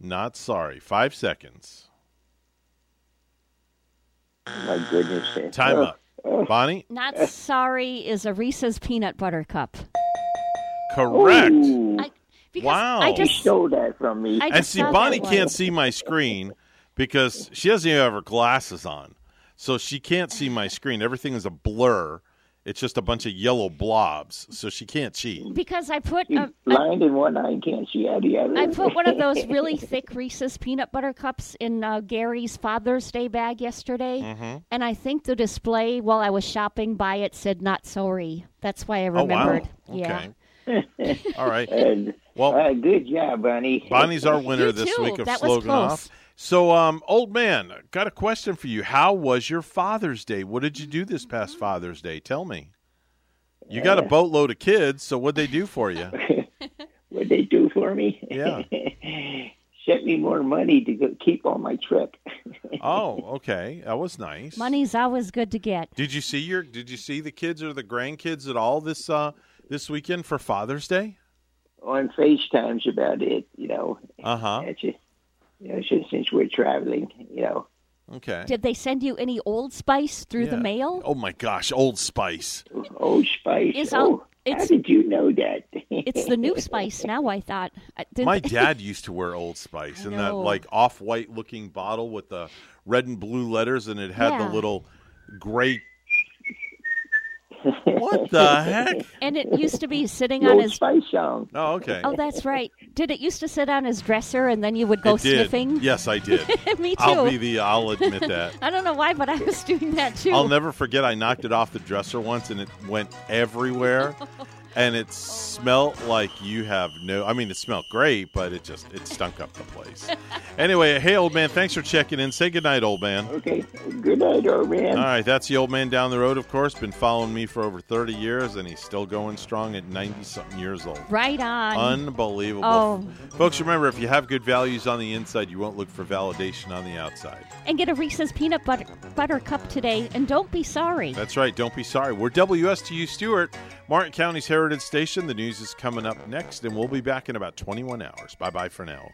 Not sorry. Five seconds. Oh, my goodness. Time Oh, up. Bonnie? Not sorry is a Reese's peanut butter cup. Correct. I, Wow. I just stole that from me. I And see, Bonnie can't see my screen because she doesn't even have her glasses on. So she can't see my screen. Everything is a blur. It's just a bunch of yellow blobs. So she can't cheat. because I put She's a, blind in one eye can't see out the other. I put one of those really thick Reese's peanut butter cups in uh, Gary's Father's Day bag yesterday, Mm-hmm. and I think the display while I was shopping by it said "not sorry." That's why I remembered. Oh, wow. remembered. Yeah. Okay. All right. Well, uh, good job, Bonnie. Bonnie's our winner You this too. week of That was Slogan close. Off. So, um, old man, got a question for you. How was your Father's Day? What did you do this past Father's Day? Tell me. You got a Uh, boatload of kids, so what'd they do for you? What they do for me? Yeah. Sent me more money to go keep on my trip. Oh, okay. That was nice. Money's always good to get. Did you see your did you see the kids or the grandkids at all this uh this weekend for Father's Day? on FaceTime's about it, you know. Uh-huh. That's it. You know, since, since we're traveling, you know. Okay. Did they send you any Old Spice through the Yeah. mail? Oh my gosh, Old Spice. Old Spice. It's oh, all- how it's- did you know that? It's the new Spice now. I thought. I- did- My dad used to wear Old Spice I in that know. like off-white looking bottle with the red and blue letters, and it had Yeah. the little gray. What the heck? and it used to be sitting The on his. Spice song. Oh, okay. Oh, that's right. Did it used to sit on his dresser and then you would go it did. sniffing? Yes, I did. Me too. I'll be the. I'll admit that. I don't know why, but I was doing that too. I'll never forget. I knocked it off the dresser once, and it went everywhere, and it smelled like you have no. I mean, it smelled great, but it just it stunk up the place. anyway, hey, old man, thanks for checking in. Say goodnight, old man. Okay. Good night, old man. All right, that's the old man down the road. Of course, been following me for over thirty years, and he's still going strong at ninety something years old. Right on. Unbelievable. Oh. Folks, remember, if you have good values on the inside, you won't look for validation on the outside. and get a Reese's peanut butter, butter cup today, and don't be sorry. That's right. Don't be sorry. We're WSTU Stuart, Martin County's Heritage Station. The news is coming up next, and we'll be back in about 21 hours. Bye bye for now.